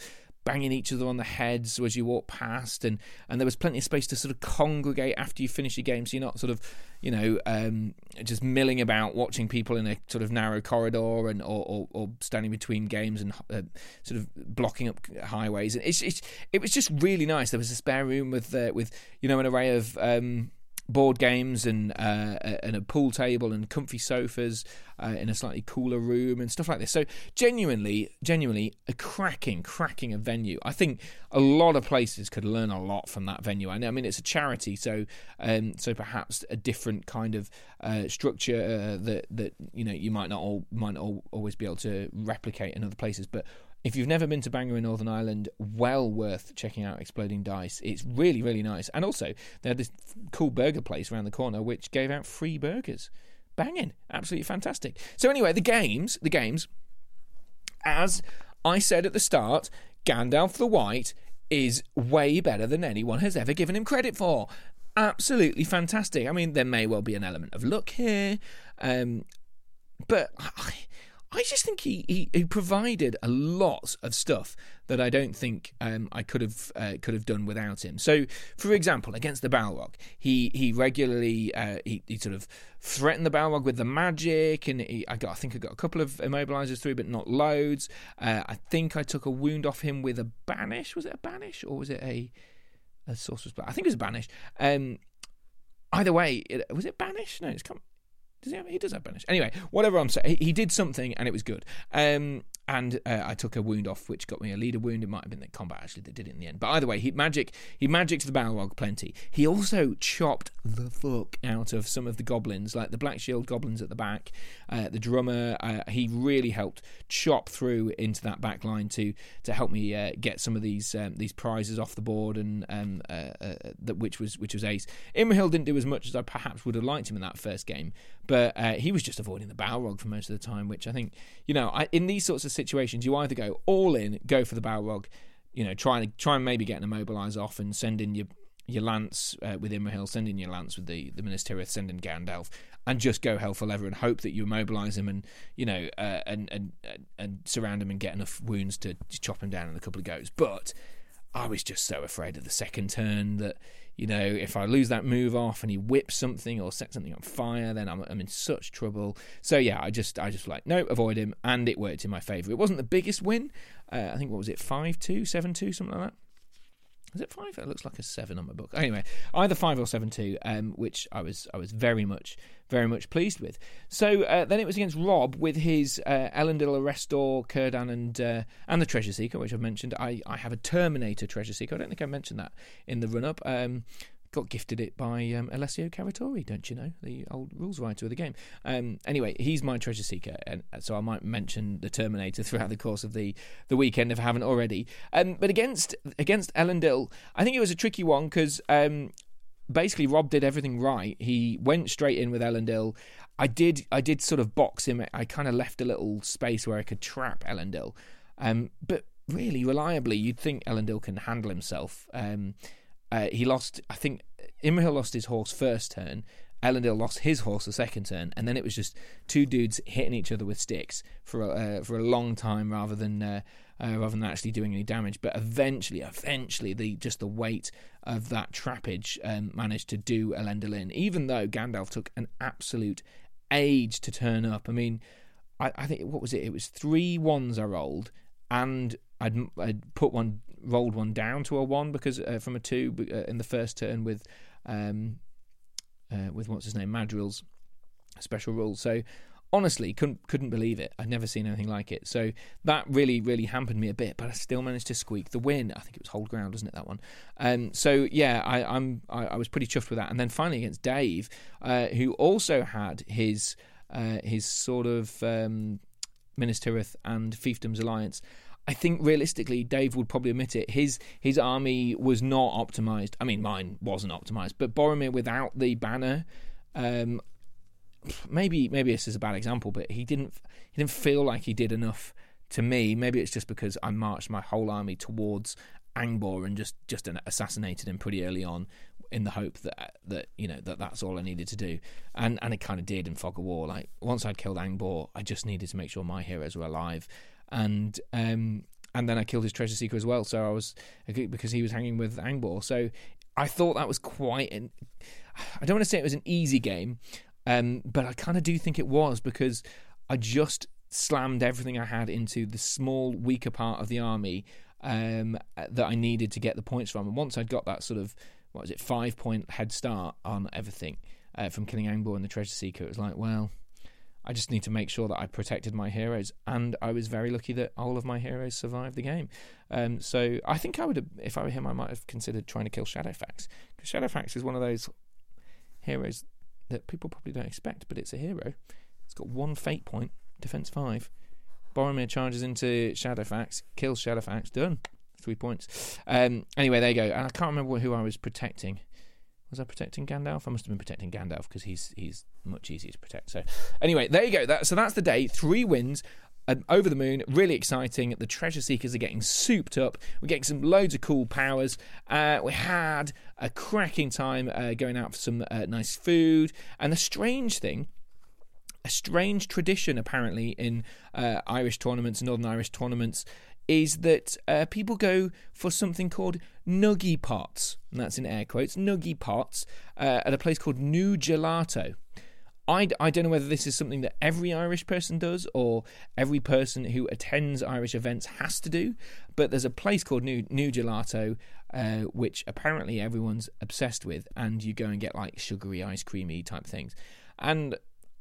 banging each other on the heads as you walk past, and, and there was plenty of space to sort of congregate after you finish your game, so you're not sort of you know um, just milling about watching people in a sort of narrow corridor and or, or, or standing between games and uh, sort of blocking up highways. And it's, it's it was just really nice. There was a spare room with uh, with you know an array of um, board games and uh, and a pool table and comfy sofas uh, in a slightly cooler room and stuff like this. So genuinely, genuinely a cracking, cracking a venue. I think a lot of places could learn a lot from that venue. I know, I mean, it's a charity, so um, so perhaps a different kind of uh, structure uh, that that you know you might not all might not all, always be able to replicate in other places, but. If you've never been to Bangor in Northern Ireland, well worth checking out Exploding Dice. It's really, really nice. And also, they had this cool burger place around the corner which gave out free burgers. Banging. Absolutely fantastic. So, anyway, the games, the games, as I said at the start, Gandalf the White is way better than anyone has ever given him credit for. Absolutely fantastic. I mean, there may well be an element of luck here, um, but I, just think he, he, he provided a lot of stuff that I don't think um, I could have uh, could have done without him. So, for example, against the Balrog, he he regularly uh, he, he sort of threatened the Balrog with the magic, and he, I got I think I got a couple of immobilizers through, but not loads. Uh, I think I took a wound off him with a banish. Was it a banish or was it a a sorcerer's blade? I think it was a banish. Um, either way, it, was it banish? No, it's come. Does he, he does have banish. Anyway, whatever I'm saying, he, he did something and it was good. Um, and uh, I took a wound off, which got me a leader wound. It might have been the combat actually that did it in the end. But either way, he magic he magicked the Balrog plenty. He also chopped the fuck out of some of the goblins, like the Black Shield goblins at the back. Uh, the drummer, uh, he really helped chop through into that back line to to help me uh, get some of these um, these prizes off the board, and um, uh, uh, that which was which was ace. Imrahil didn't do as much as I perhaps would have liked him in that first game, but he was just avoiding the Balrog for most of the time, which I think you know I, in these sorts of situations, you either go all in, go for the Balrog, you know, try and try and maybe get an immobilize off and send in your your lance uh, with Imrahil, send in your lance with the the Minas Tirith, send in Gandalf, and just go hell for leather and hope that you immobilize him and you know uh, and, and and surround him and get enough wounds to chop him down in a couple of goes. But I was just so afraid of the second turn that you know, if I lose that move off and he whips something or sets something on fire, then I'm, I'm in such trouble. So yeah, I just I just like no, avoid him, and it worked in my favour. It wasn't the biggest win. Uh, I think what was it, five two, seven two, something like that. Is it five? It looks like a seven on my book. Anyway, either five or seven two, um, which I was I was very much very much pleased with. So uh, then it was against Rob with his uh, Elendil, Erestor, and uh, and the Treasure Seeker, which I've mentioned. I, I have a Terminator Treasure Seeker. I don't think I mentioned that in the run up. Um, got gifted it by um, Alessio Cavatore, don't you know, the old rules writer of the game. Um, anyway, he's my treasure seeker, and so I might mention the Terminator throughout the course of the, the weekend if I haven't already. Um, but against against Elendil, I think it was a tricky one because um, basically Rob did everything right. He went straight in with Elendil. I did I did sort of box him. I kind of left a little space where I could trap Elendil, um, but really reliably, you'd think Elendil can handle himself. Um, uh, he lost, I think, Imrahil lost his horse first turn. Elendil lost his horse the second turn, and then it was just two dudes hitting each other with sticks for a, uh, for a long time, rather than uh, uh, rather than actually doing any damage. But eventually, eventually, the just the weight of that trappage um, managed to do Elendil in, even though Gandalf took an absolute age to turn up. I mean, I, I think what was it? It was three ones I rolled, and I'd, I'd put one rolled one down to a one because uh, from a two uh, in the first turn with um, uh, with what's his name Madril's special rule. So honestly, couldn't couldn't believe it. I'd never seen anything like it. So that really really hampered me a bit, but I still managed to squeak the win. I think it was hold ground, wasn't it that one? Um, so yeah, I, I'm I, I, was pretty chuffed with that. And then finally against Dave, uh, who also had his uh, his sort of um, Minas Tirith and Fiefdom's alliance. I think realistically, Dave would probably admit it. His his army was not optimized. I mean, mine wasn't optimized, but Boromir without the banner, um, maybe maybe this is a bad example, but he didn't he didn't feel like he did enough to me. Maybe it's just because I marched my whole army towards Angbor and just just assassinated him pretty early on, in the hope that that you know that that's all I needed to do, and and it kind of did in Fog of War. Like once I'd killed Angbor, I just needed to make sure my heroes were alive and um, and then I killed his treasure seeker as well. So I was because he was hanging with Angbor. So I thought that was quite. An, I don't want to say it was an easy game, um, but I kind of do think it was because I just slammed everything I had into the small weaker part of the army um, that I needed to get the points from. And once I'd got that sort of what was it five point head start on everything uh, from killing Angbor and the treasure seeker, it was like well I just need to make sure that I protected my heroes, and I was very lucky that all of my heroes survived the game. Um, so I think I would, have, if I were him, I might have considered trying to kill Shadowfax because Shadowfax is one of those heroes that people probably don't expect, but it's a hero. It's got one fate point, defense five. Boromir charges into Shadowfax, kills Shadowfax, done. Three points. Um, anyway, there you go. And I can't remember who I was protecting. Was I protecting Gandalf? I must have been protecting Gandalf because he's he's much easier to protect. So anyway, there you go. That, so that's the day. Three wins. I'm over the moon, really exciting. The treasure seekers are getting souped up. We're getting some loads of cool powers. Uh, we had a cracking time uh, going out for some uh, nice food. And the strange thing a strange tradition apparently in uh, Irish tournaments, Northern Irish tournaments, is that uh, people go for something called nuggy pots, and that's in air quotes, nuggy pots, uh, at a place called New Gelato. I, I don't know whether this is something that every Irish person does or every person who attends Irish events has to do, but there's a place called New, New Gelato, uh, which apparently everyone's obsessed with, and you go and get like sugary, ice creamy type things. And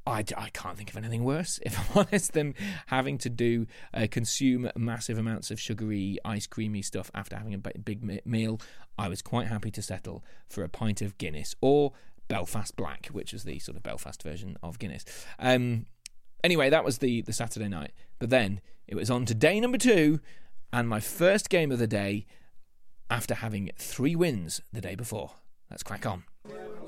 I, I can't think of anything worse, if I'm honest, than having to do uh, consume massive amounts of sugary, ice creamy stuff after having a big meal. I was quite happy to settle for a pint of Guinness or Belfast Black, which is the sort of Belfast version of Guinness. Um, anyway, that was the the Saturday night. But then it was on to day number two, and my first game of the day after having three wins the day before. Let's crack on.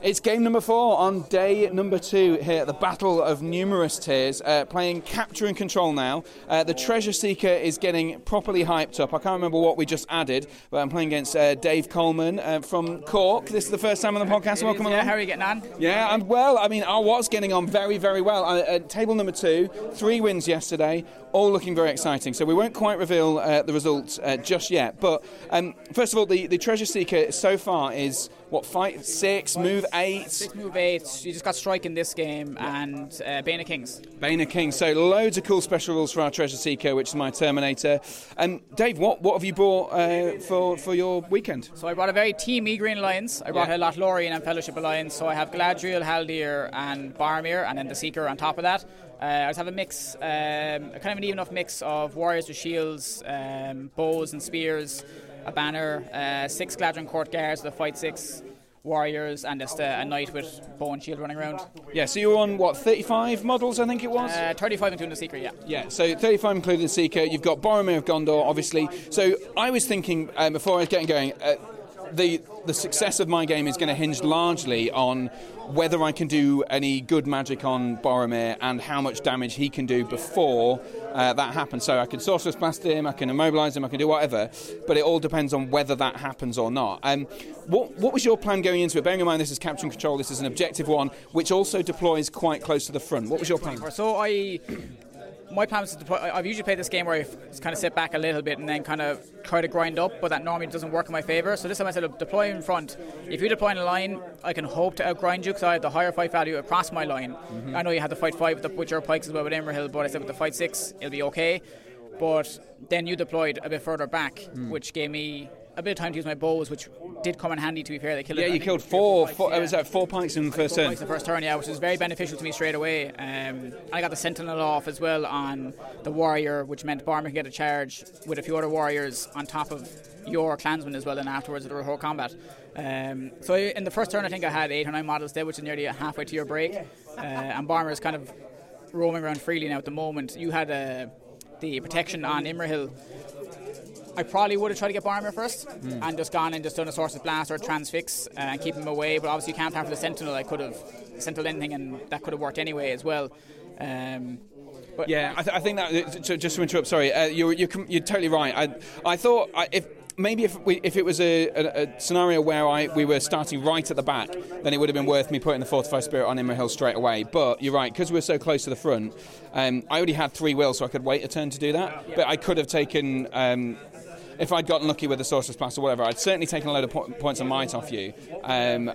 It's game number four on day number two here at the Battle of Numerous Tears, uh, playing Capture and Control now. Uh, the Treasure Seeker is getting properly hyped up. I can't remember what we just added, but I'm playing against uh, Dave Coleman uh, from Cork. This is the first time on the podcast. Welcome is, yeah, along. How are you getting on? Yeah, I'm well. I mean, I was getting on very, very well. Uh, table number two, three wins yesterday, all looking very exciting. So we won't quite reveal uh, the results just yet. But um, first of all, the, the Treasure Seeker so far is what fight six, move eight. Six move eight. You just got strike in this game and uh, Bane of Kings. Bane of Kings. So loads of cool special rules for our Treasure Seeker, which is my Terminator. And um, Dave, what what have you brought uh, for for your weekend? So I brought a very teamy Green Alliance. I brought yeah. a Lothlorien and Fellowship Alliance. So I have Galadriel, Haldir, and Boromir, and then the Seeker on top of that. Uh, I just have a mix, um, a kind of an even enough mix of warriors with shields, um, bows and spears, a banner, uh, six Galadhrim Court Guards, the fight six warriors, and just a, a, knight with bow and shield running around. Yeah, so you're on what 35 models, I think it was. Uh, 35 including the Seeker, yeah. Yeah, so 35 including the Seeker. You've got Boromir of Gondor, obviously. So I was thinking um, before I was getting going. The the success of my game is going to hinge largely on whether I can do any good magic on Boromir and how much damage he can do before uh, that happens. So I can Sorcerous Blast him, I can immobilize him, I can do whatever, but it all depends on whether that happens or not. Um, what, what was your plan going into it? Bearing in mind this is capture and control, this is an objective one, which also deploys quite close to the front. What was your plan? So I my plan is to deploy, I've usually played this game where I kind of sit back a little bit and then kind of try to grind up, but that normally doesn't work in my favour. So this time I said, deploy in front. If you deploy in a line, I can hope to outgrind you because I have the higher fight value across my line. Mm-hmm. I know you had the fight five with, the, with your pikes as well with Imrahil, but I said with the fight six, it'll be okay. But then you deployed a bit further back, mm. which gave me a bit of time to use my bows, which did come in handy. To be fair, they killed. Yeah, it, you killed four. Pikes, four yeah. Was that four pikes in the first four turn? Pikes in the first turn, yeah, which was very beneficial to me straight away. Um, I got the sentinel off as well on the warrior, which meant Boromir could get a charge with a few other warriors on top of your clansmen as well. And afterwards, it was whole combat. Um, so in the first turn, I think I had eight or nine models there, which is nearly halfway to your break. Uh, and Boromir is kind of roaming around freely now at the moment. You had uh, the protection on Imrahil I probably would have tried to get Boromir first mm. and just gone and just done a Sorcerous Blast or a Transfix uh, and keep him away. But obviously, you can't have the Sentinel. I could have Sentinel anything, and that could have worked anyway as well. Um, yeah, I, th- I, think that. just to interrupt, sorry, uh, you're, you're, you're totally right. I I thought I, if maybe if we, if it was a, a, a, scenario where I we were starting right at the back, then it would have been worth me putting the fortified spirit on Imrahil straight away. But you're right, because we're so close to the front. Um, I already had three wills, so I could wait a turn to do that. But I could have taken um, if I'd gotten lucky with the Sorcerous Blast or whatever, I'd certainly taken a load of po- points of might off you um, uh,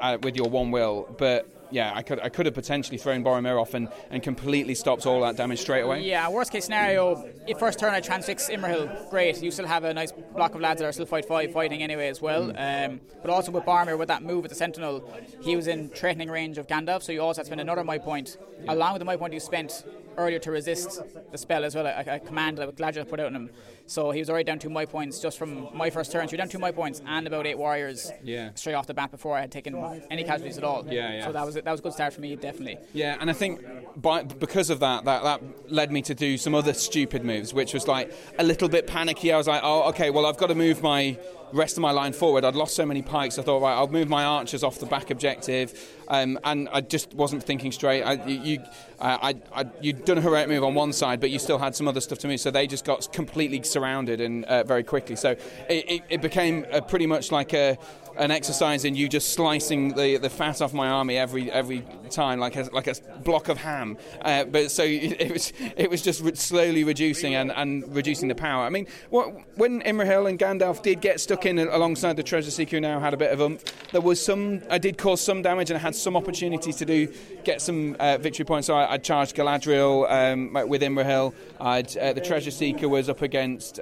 uh, with your one will. But yeah, I could I could have potentially thrown Boromir off and, and completely stopped all that damage straight away. Yeah, worst case scenario, if first turn I transfix Imrahil, great. You still have a nice block of lads that are still fight five fighting anyway as well. Mm. Um, but also with Boromir with that move with the Sentinel, he was in threatening range of Gandalf, so you also had to spend another might point yeah. along with the might point you spent earlier to resist the spell as well. A, a command that Galadriel put out on him. So he was already down two my points just from my first turn. So he down two my points and about eight warriors yeah. straight off the bat before I had taken any casualties at all. Yeah, yeah. So that was that was a good start for me, definitely. Yeah, and I think by, because of that, that that led me to do some other stupid moves, which was like a little bit panicky. I was like, oh, okay, well I've got to move my rest of my line forward. I'd lost so many pikes. I thought, right, I'll move my archers off the back objective, um, and I just wasn't thinking straight. I, you, uh, I, I, you'd done a heroic move on one side, but you still had some other stuff to move, so they just got completely surrounded and uh, very quickly. So it, it, it became pretty much like a an exercise in you just slicing the, the fat off my army every every time, like a, like a block of ham. Uh, but so it was it was just re- slowly reducing and, and reducing the power. I mean, what, when Imrahil and Gandalf did get stuck in alongside the Treasure Seeker, now had a bit of oomph, there was some. I did cause some damage and I had some opportunities to do get some uh, victory points. So I, I charged Galadriel um, with Imrahil. I'd, uh, the Treasure Seeker was up against.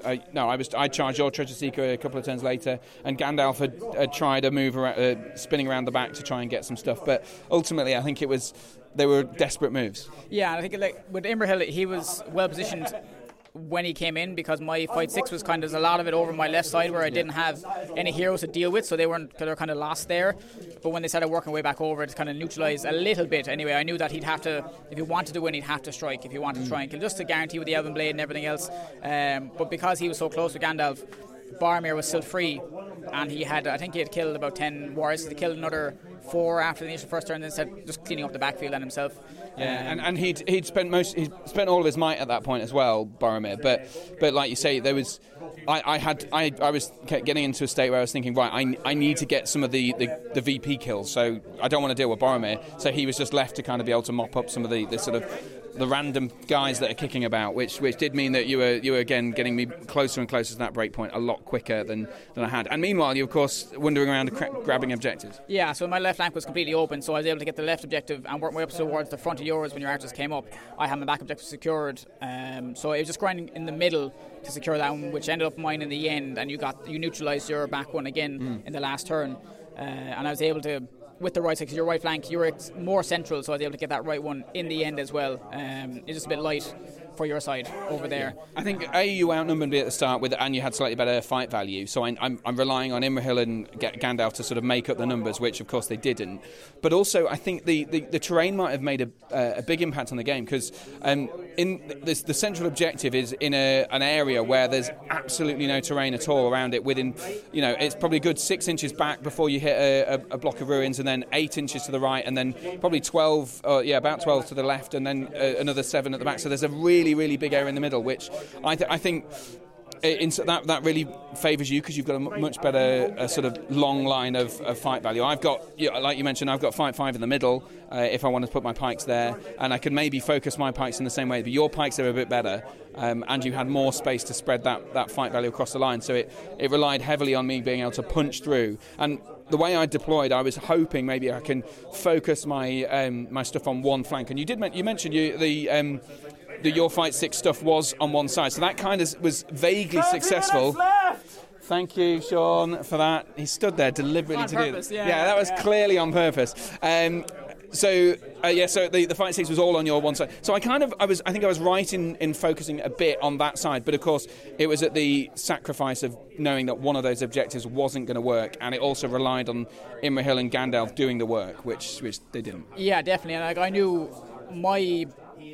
Uh, I, no, I was I charged your treasure seeker a couple of turns later, and Gandalf had, had tried a move around, uh, spinning around the back to try and get some stuff. But ultimately, I think it was they were desperate moves. Yeah, I think like with Imrahil, he was well positioned when he came in because my fight six was kind of a lot of it over my left side where I didn't have any heroes to deal with, so they weren't they were kind of lost there. But when they started working way back over, it kind of neutralised a little bit. Anyway, I knew that he'd have to, if he wanted to win, he'd have to strike. If he wanted to try and kill, just to guarantee with the Elven Blade and everything else. Um, but because he was so close with Gandalf, Boromir was still free, and he had I think he had killed about ten warriors. He killed another four after the initial first turn, and then said just cleaning up the backfield and himself. Yeah, Um, and, and he'd he'd spent most he'd spent all of his might at that point as well, Boromir. But but like you say, there was I, I had I, I was getting into a state where I was thinking, right, I, I need to get some of the, the, the VP kills, so I don't want to deal with Boromir. So he was just left to kind of be able to mop up some of the, the sort of the random guys that are kicking about, which which did mean that you were you were again getting me closer and closer to that break point a lot quicker than, than I had. And meanwhile, you of course wandering around cra- grabbing objectives. Yeah, so my left flank was completely open, so I was able to get the left objective and work my way up towards the front of yours when your archers came up. I had my back objective secured, um, so it was just grinding in the middle to secure that one, which ended up mine in the end, and you got you neutralised your back one again in the last turn, uh, and I was able to. With the right side, your right flank, you were more central, so I was able to get that right one in the end as well. Um, it's just a bit light for your side over there. I think a you outnumbered me at the start with, and you had slightly better fight value. So I, I'm, I'm relying on Imrahil and Ga- Gandalf to sort of make up the numbers, which of course they didn't. But also, I think the, the, the terrain might have made a, uh, a big impact on the game because um, in this, the central objective is in a, an area where there's absolutely no terrain at all around it. Within, you know, it's probably good six inches back before you hit a, a, a block of ruins, and then eight inches to the right, and then probably twelve, uh, yeah, about twelve to the left, and then uh, another seven at the back. So there's a really, really really big area in the middle, which I, th- I think. In, that that really favours you because you've got a much better uh, sort of long line of, of fight value. I've got, you know, like you mentioned, I've got fight five in the middle uh, if I want to put my pikes there, and I can maybe focus my pikes in the same way. But your pikes are a bit better, um, and you had more space to spread that, that fight value across the line. So it, it relied heavily on me being able to punch through. And the way I deployed, I was hoping maybe I can focus my um, my stuff on one flank. And you did you mentioned you the. Um, the your fight six stuff was on one side, so that kind of was vaguely successful. Thank you, Sean, for that. He stood there deliberately On to purpose, do yeah, that was yeah. clearly on purpose. Um, so uh, yeah, so the, the fight six was all on your one side. So I kind of, I was, I think I was right in, in focusing a bit on that side, but of course it was at the sacrifice of knowing that one of those objectives wasn't going to work, and it also relied on Imrahil and Gandalf doing the work, which which they didn't. Yeah, definitely. And like I knew my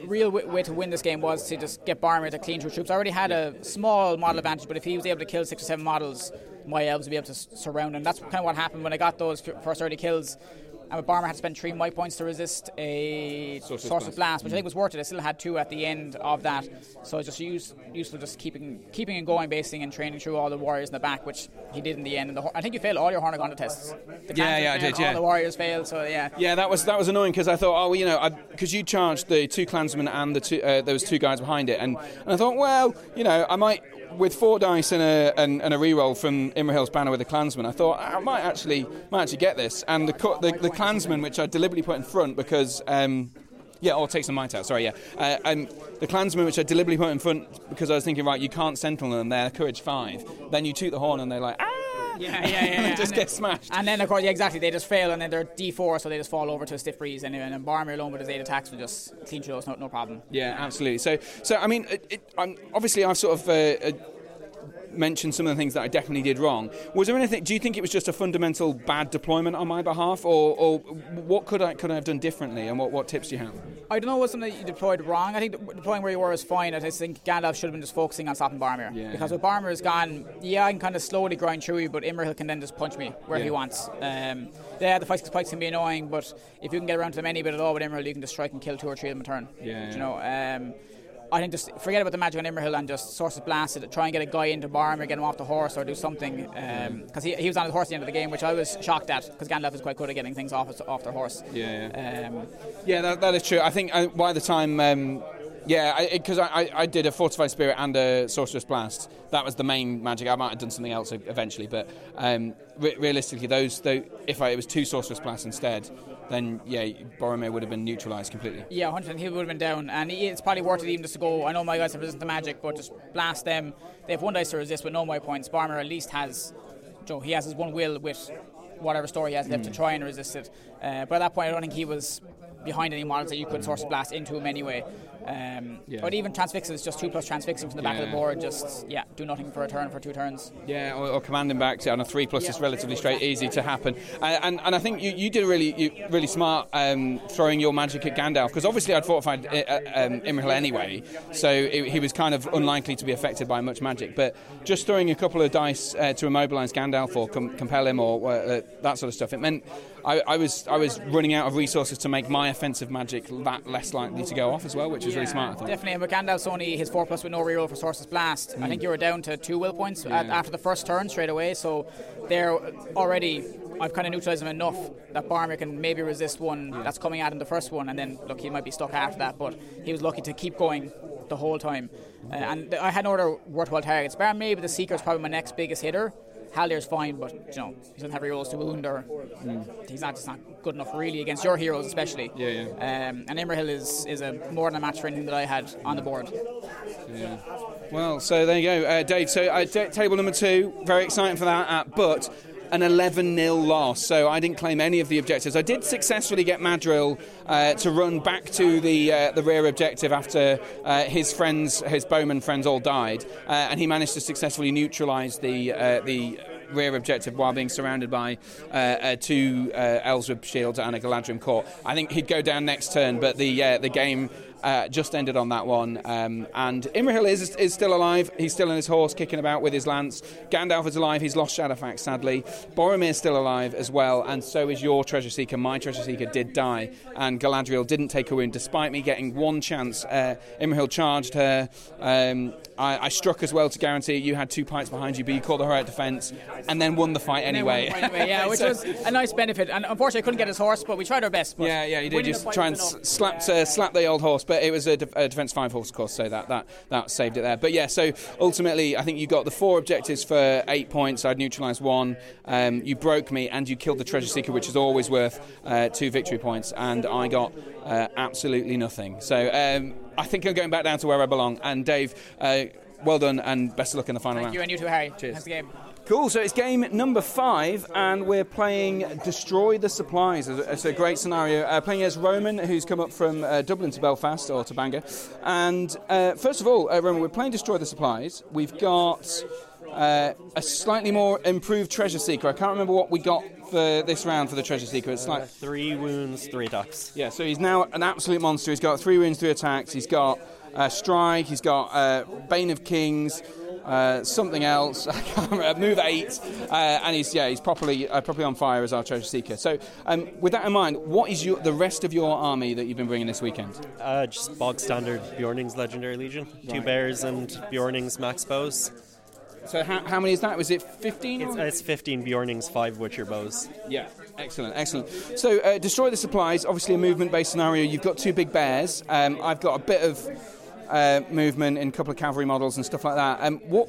real way, way to win this game was to just get Boromir to clean through troops. I already had a small model advantage, but if he was able to kill six or seven models, my elves would be able to surround him. That's kind of what happened when I got those first early kills. And Boromir had to spend three might points to resist a Sorcerer's Sorcerer's Blast. Blast, which I think was worth it. I still had two at the end of that, so it's just use, useful just keeping keeping and going, basing and training through all the warriors in the back, which he did in the end. And the, I think you failed all your Horn of Gondor tests. The Yeah, yeah, I did, yeah. All the warriors failed, so yeah. Yeah, that was that was annoying because I thought, oh, well, you know, because you charged the two clansmen and the two uh, there was two guys behind it, and, and I thought, well, you know, I might with four dice and a and, and a reroll from Imrahil's banner with the clansman, I thought I might actually might actually get this, and the the, the clansman which I deliberately put in front because. Um, yeah, or take some might out. Sorry, yeah. Uh, the clansmen, which I deliberately put in front because I was thinking, right, you can't sentinel them. They're courage five. Then you toot the horn and they're like, ah, Yeah, yeah, yeah. yeah. just And get then- smashed. And then, of course, yeah, exactly, they just fail, and then they're D4, so they just fall over to a stiff breeze. Anyway, and then Boromir alone with his eight attacks will just clean through those, no, no problem. Yeah, absolutely. So, so I mean, it, it, I'm, obviously, I've sort of uh, uh, mentioned some of the things that I definitely did wrong. Was there anything? Do you think it was just a fundamental bad deployment on my behalf, or, or what could I could I have done differently? And what, what tips do you have? I don't know what something that you deployed wrong. I think deploying where you were was fine. I just think Gandalf should have been just focusing on stopping Boromir. Yeah. Because with Boromir is gone, yeah, I can kind of slowly grind through you, but Imrahil can then just punch me where he wants. Um, yeah, the fight spikes can be annoying, but if you can get around to them any bit at all with Imrahil, you can just strike and kill two or three of them a turn. Yeah, yeah. You know, um, I think just forget about the magic on Imrahil and just source it. Try and get a guy into Boromir, get him off the horse, or do something. Because he, he was on the horse at the end of the game, which I was shocked at, because Gandalf is quite good at getting things off off their horse. Yeah, Um, Yeah, that, that is true. I think uh, by the time, um, yeah, because I, I, I did a fortified spirit and a sorcerer's blast. That was the main magic. I might have done something else eventually, but um, re- realistically, those, though, if I, it was two sorcerer's blasts instead, then yeah, Boromir would have been neutralised completely. Yeah, 100 he would have been down. And it's probably worth it even just to go. I know my guys have resisted the magic, but just blast them. They have one dice to resist with no my points. Boromir at least has, Joe, he has his one will with whatever story he has left to try and resist it. Uh, but at that point, I don't think he was behind any models that you could source blast into him anyway. Um, Yeah. But even transfixes, just two plus transfixing from the back of the board, just yeah, do nothing for a turn for two turns. Yeah, or, or commanding back on a three plus is relatively straight, easy to happen. And, and, and I think you, you did really you, really smart um, throwing your magic at Gandalf because obviously I'd fortified uh, um, Imrahil anyway, so it, he was kind of unlikely to be affected by much magic. But just throwing a couple of dice uh, to immobilise Gandalf or com- compel him or uh, that sort of stuff, it meant I, I was I was running out of resources to make my offensive magic that less likely to go off as well, which was really smart. Definitely, and with Gandalf's only his four plus with no reroll for Sorcerous Blast. I think you were down to two will points at, after the first turn straight away. So they're already. I've kind of neutralised him enough that Boromir can maybe resist one that's coming at him the first one, and then look, he might be stuck after that. But he was lucky to keep going the whole time. Uh, and I had no other worthwhile targets. Bar maybe the Seeker's probably my next biggest hitter. Haldir's fine, but you know he doesn't have rerolls to wound, or he's not just not good enough really against your heroes, especially. Yeah, yeah. Um, and Imrahil is is a more than a match for anything that I had on the board. Yeah. Well, so there you go, uh, Dave. So uh, t- table number two, very exciting for that, uh, but an 11 0 loss. So I didn't claim any of the objectives. I did successfully get Madril uh, to run back to the uh, the rear objective after uh, his friends, his bowman friends, all died, uh, and he managed to successfully neutralise the uh, the rear objective while being surrounded by uh, uh, two uh, Ellsworth shields and a Galadhrim court. I think he'd go down next turn, but the the game uh, just ended on that one. Um, and Imrahil is, is still alive. He's still on his horse, kicking about with his lance. Gandalf is alive. He's lost Shadowfax, sadly. Boromir's still alive as well, and so is your Treasure Seeker. My Treasure Seeker did die, and Galadriel didn't take a wound, despite me getting one chance. Uh, Imrahil charged her. Um, I, I struck as well to guarantee you had two pikes behind you, but you called the out defence, and then won the fight anyway. the fight anyway, yeah, which So- was a nice benefit. And unfortunately, I couldn't get his horse, but we tried our best. But yeah, yeah, you did just try and was s- enough. slap uh, slap the old horse, but it was a, def- a defence five horse course, so that, that that saved it there. But yeah, so ultimately, I think you got the four objectives for eight points. I'd neutralised one. Um, you broke me, and you killed the treasure seeker, which is always worth uh, two victory points, and I got uh, absolutely nothing. So um, I think I'm going back down to where I belong. And Dave. Uh, well done and best of luck in the final Thank round. you, and you too, Harry. Cheers. Thanks game. Cool, so it's game number five, and we're playing Destroy the Supplies. It's a- great scenario. Uh, playing as Roman, who's come up from uh, Dublin to Belfast, or to Bangor. And uh, first of all, uh, Roman, we're playing Destroy the Supplies. We've got uh, a slightly more improved Treasure Seeker. I can't remember what we got for this round for the Treasure Seeker. It's like. Three wounds, three attacks. Yeah, so he's now an absolute monster. He's got three wounds, three attacks. He's got uh, strike. He's got uh, Bane of Kings. Uh, something else, I can't remember, move eight, uh, and he's yeah he's properly uh, properly on fire as our treasure seeker. So, um, with that in mind, what is your, the rest of your army that you've been bringing this weekend? Uh, just bog standard Beorning's Legendary Legion. Two bears and Beorning's max bows. So, how, how many is that? Was it fifteen? It's, it's 15 Beorning's, five Witcher bows. Yeah, excellent, excellent. So, uh, destroy the supplies. Obviously, a movement-based scenario. You've got two big bears. Um, I've got a bit of uh, movement in a couple of cavalry models and stuff like that. Um, what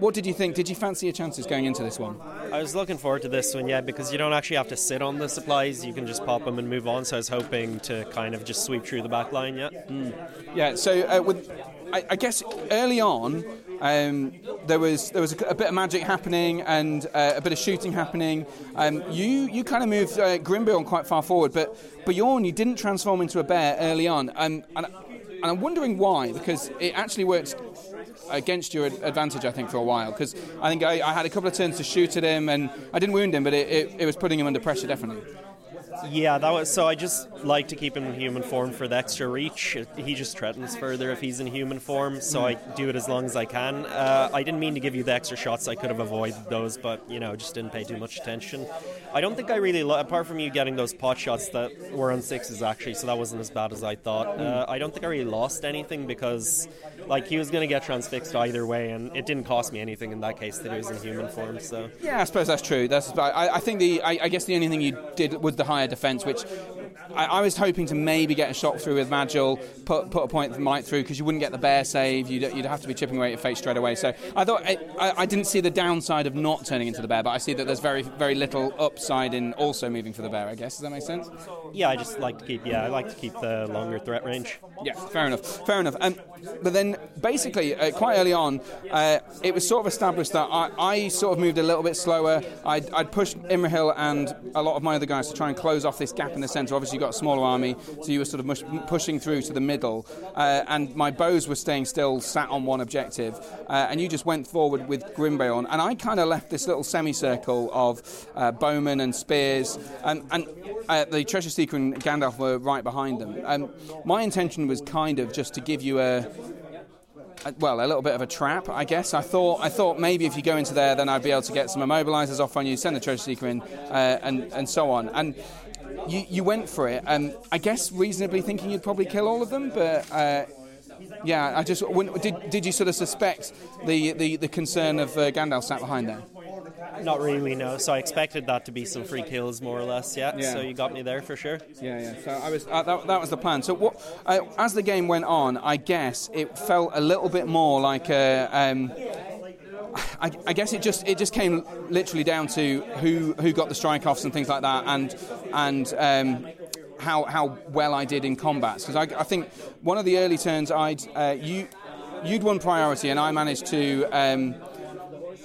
what did you think? Did you fancy your chances going into this one? I was looking forward to this one, yeah, because you don't actually have to sit on the supplies. You can just pop them and move on. So I was hoping to kind of just sweep through the back line, yeah. Yeah. So, uh, with I, I guess early on. Um, there was there was a, a bit of magic happening and uh, a bit of shooting happening. Um, you you kind of moved uh, Grimbeorn quite far forward, but Bjorn you didn't transform into a bear early on. Um, and and I'm wondering why because it actually worked against your advantage, I think, for a while. Because I think I, I, had a couple of turns to shoot at him, and I didn't wound him, but it, it, it was putting him under pressure, definitely. Yeah, that was so. I just like to keep him in human form for the extra reach. He just threatens further if he's in human form, so I do it as long as I can. Uh, I didn't mean to give you the extra shots. I could have avoided those, but you know, just didn't pay too much attention. I don't think I really, lo- apart from you getting those pot shots that were on sixes actually, so that wasn't as bad as I thought. Uh, I don't think I really lost anything because, like, he was going to get transfixed either way, and it didn't cost me anything in that case that he was in human form. So yeah, I suppose that's true. That's I, I think the I, I guess the only thing you did was the higher defence, which I, I, was hoping to maybe get a shot through with Madril, put, put a point might through because you wouldn't get the bear save. You'd, you'd have to be chipping away at fate straight away. So I thought I, I, didn't see the downside of not turning into the bear, but I see that there's very very little upside in also moving for the bear. I guess does that make sense? Yeah, I just like to keep yeah I like to keep the longer threat range. Yeah, fair enough, fair enough. Um, but then basically uh, quite early on, uh, it was sort of established that I, I, sort of moved a little bit slower. I'd, I'd pushed Imrahil and a lot of my other guys to try and close off this gap in the centre. Obviously, you've got a smaller army, so you were sort of mush, pushing through to the middle. Uh, and my bows were staying still, sat on one objective. Uh, and you just went forward with Grimbeorn. And I kind of left this little semicircle of uh, bowmen and spears. And, and uh, the Treasure Seeker and Gandalf were right behind them. Um, my intention was kind of just to give you a well, a little bit of a trap, I guess. I thought, I thought maybe if you go into there, then I'd be able to get some immobilizers off on you, send the treasure seeker in, uh, and and so on. And you, you went for it, and I guess reasonably thinking you'd probably kill all of them, but. Uh, yeah, I just when, did. Did you sort of suspect the the, the concern of uh, Gandalf sat behind there? Not really, no. So I expected that to be some free kills, more or less. Yeah. yeah. So you got me there for sure. Yeah, yeah. So I was uh, that, that was the plan. So what? Uh, as the game went on, I guess it felt a little bit more like a. Um, I, I, guess it just it just came literally down to who who got the strike offs and things like that, and and um, how how well I did in combats. Because I, I, think one of the early turns I'd uh, you you'd won priority, and I managed to. Um,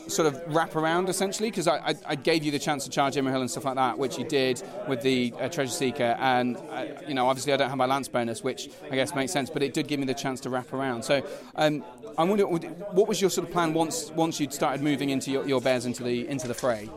sort of wrap around essentially because I, I, I, gave you the chance to charge Imrahil and stuff like that, which you did with the uh, Treasure Seeker. And, uh, you know, obviously I don't have my Lance bonus, which I guess makes sense, but it did give me the chance to wrap around. So um, I wonder, what was your sort of plan once once you'd started moving into your, your bears into the into the fray?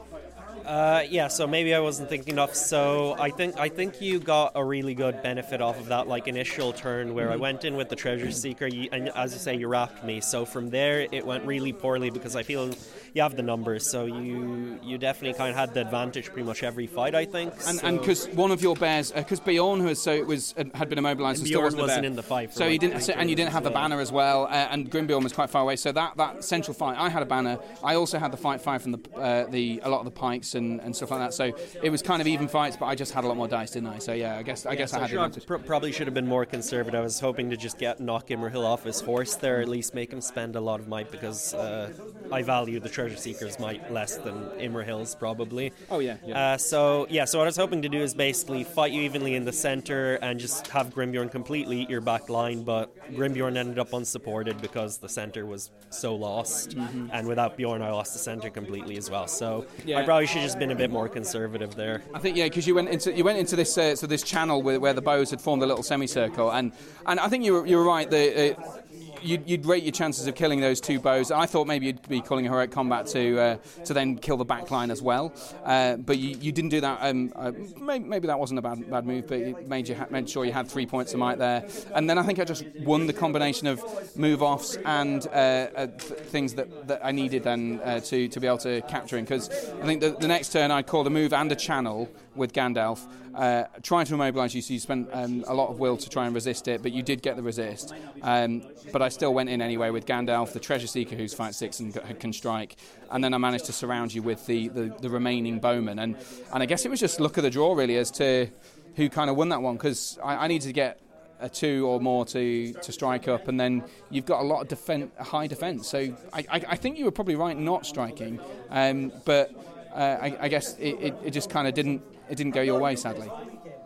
Uh, yeah, so maybe I wasn't thinking enough. So I think I think you got a really good benefit off of that like initial turn where I mm-hmm. went in with the treasure seeker, and as you say, you wrapped me. So from there, it went really poorly because I feel you have the numbers, so you you definitely kind of had the advantage pretty much every fight. I think, and so. and because one of your bears, because uh, Beorn who was so it was had been immobilized and, and still wasn't, wasn't in the fight, so you didn't, so, and you didn't have the banner as well, uh, and Grimbeorn was quite far away. So that that central fight, I had a banner. I also had the fight five from the uh, the a lot of the pikes and, and stuff like that. So it was kind of even fights, but I just had a lot more dice, didn't I? So yeah, I guess I yeah, guess so I had. Sure, pr- probably should have been more conservative. I was hoping to just get knock Imrahil off his horse there, at least make him spend a lot of might because uh, I value the treasure seeker's might less than Imrahil's probably. Oh yeah. yeah. Uh, so yeah, so what I was hoping to do is basically fight you evenly in the center and just have Grimbeorn completely eat your back line, but Grimbeorn ended up unsupported because the center was so lost, mm-hmm. and without Beorn, I lost the center completely as well. So yeah. I probably should have just been a bit more conservative there. I think yeah, because you went into you went into this uh, so this channel where, where the bows had formed a little semicircle, and and I think you were you were right. The uh, you'd, you'd, rate your chances of killing those two bows. I thought maybe you'd be calling a heroic combat to uh, to then kill the back line as well, uh, but you, you, didn't do that. Um, uh, maybe, maybe, that wasn't a bad, bad move, but it made you ha- made sure you had three points of might there. And then I think I just won the combination of move offs and uh, uh, th- things that, that I needed then uh, to to be able to capture him. Because I think the, the next turn I called a move and a channel with Gandalf, uh, trying to immobilise you. So you spent um, a lot of will to try and resist it, but you did get the resist. Um, but I still went in anyway with Gandalf, the Treasure Seeker, who's fight six and can strike, and then I managed to surround you with the, the, the remaining bowmen. And and I guess it was just luck of the draw really as to who kind of won that one because I, I needed to get a two or more to, to strike up, and then you've got a lot of defense, high defence. So I, I, I, think you were probably right not striking, um, but uh, I, I, guess it, it, it just kind of didn't it didn't go your way, sadly.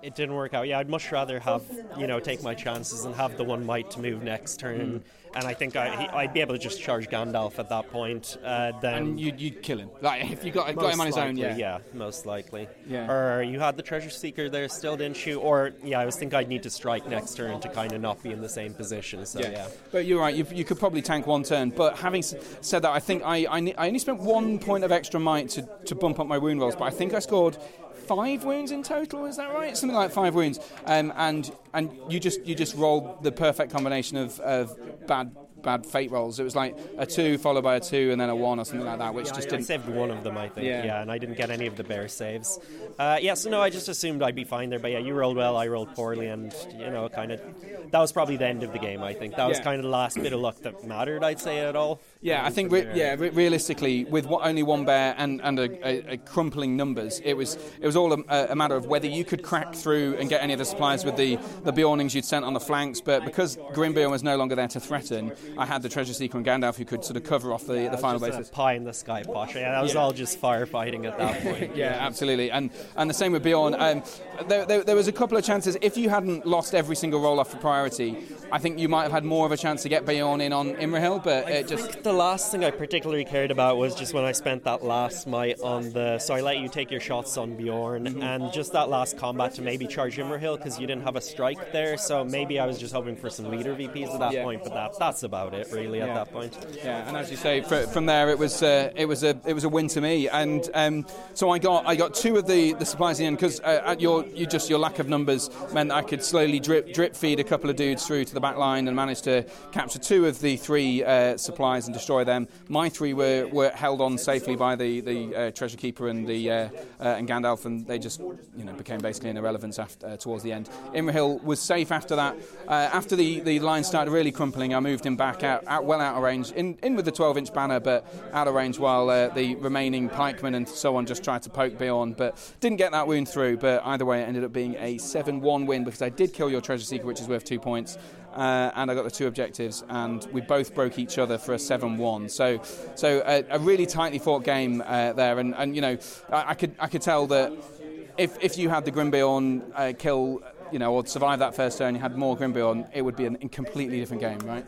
it didn't work out. Yeah, I'd much rather have you know take my chances and have the one might to move next turn. Mm. And I think I, he, I'd be able to just charge Gandalf at that point. Uh, then And you'd, you'd kill him. Like if you got got him on his own, likely, yeah. most likely. Yeah. Or you had the treasure seeker there still, didn't you? Or yeah, I was thinking I'd need to strike next turn to kind of not be in the same position. So yeah. But you're right. You, you could probably tank one turn. But having said that, I think I, I, I only spent one point of extra might to, to bump up my wound rolls. But I think I scored five wounds in total. Is that right? Something like five wounds. Um, and and you just you just rolled the perfect combination of, of bad bad fate rolls. It was like a two followed by a two and then a one or something like that, which Yeah, just I, I didn't. saved one of them, I think. Yeah. Yeah. and I didn't get any of the bear saves. Uh, yeah, so no, I just assumed I'd be fine there. But yeah, you rolled well, I rolled poorly, and you know, kind of that was probably the end of the game. I think that was Yeah. kind of the last bit of luck that mattered. I'd say at all. Yeah, I think re- yeah, re- realistically, with what, only one bear and, and a, a, a crumpling numbers, it was it was all a, a matter of whether you could crack through and get any of the supplies with the the Beornings you'd sent on the flanks. But because Grimbeorn was no longer there to threaten, I had the Treasure Seeker and Gandalf who could sort of cover off the, the final bases. pie in the sky, Pasha. Yeah, that was all just firefighting at that point. Yeah, absolutely, and and the same with Beorn. Um, there, there, there was a couple of chances. If you hadn't lost every single roll off for priority, I think you might have had more of a chance to get Beorn in on Imrahil. But it just The last thing I particularly cared about was just when I spent that last might on the. So I let you take your shots on Beorn, Mm-hmm. and just that last combat to maybe charge Imrahil because you didn't have a strike there. So maybe I was just hoping for some leader VPs at that Yeah. point, but that, that's about it really at Yeah. that point. Yeah, and as you say, fr- from there it was uh, it was a it was a win to me, and um, so I got I got two of the, the supplies in the end because uh, at your you just your lack of numbers meant I could slowly drip drip feed a couple of dudes through to the back line and managed to capture two of the three uh, supplies and destroy them. My three were, were held on safely by the the uh, treasure keeper and the uh, uh, and Gandalf, and they just you know became basically an irrelevance after, uh, towards the end. Imrahil was safe after that. Uh, after the, the line started really crumpling, I moved him back out, out well out of range, in, in with the 12 inch banner, but out of range while the remaining pikemen and so on just tried to poke Beorn, but didn't get that wound through. But either way, it ended up being a 7 1 win because I did kill your treasure seeker, which is worth two points. Uh, and I got the two objectives, and we both broke each other for a seven-one. So, so a, a really tightly fought game uh, there, and, and you know, I, I could I could tell that if if you had the Grimbeorn uh, kill, you know, or survive that first turn, you had more Grimbeorn, it would be a completely different game, right?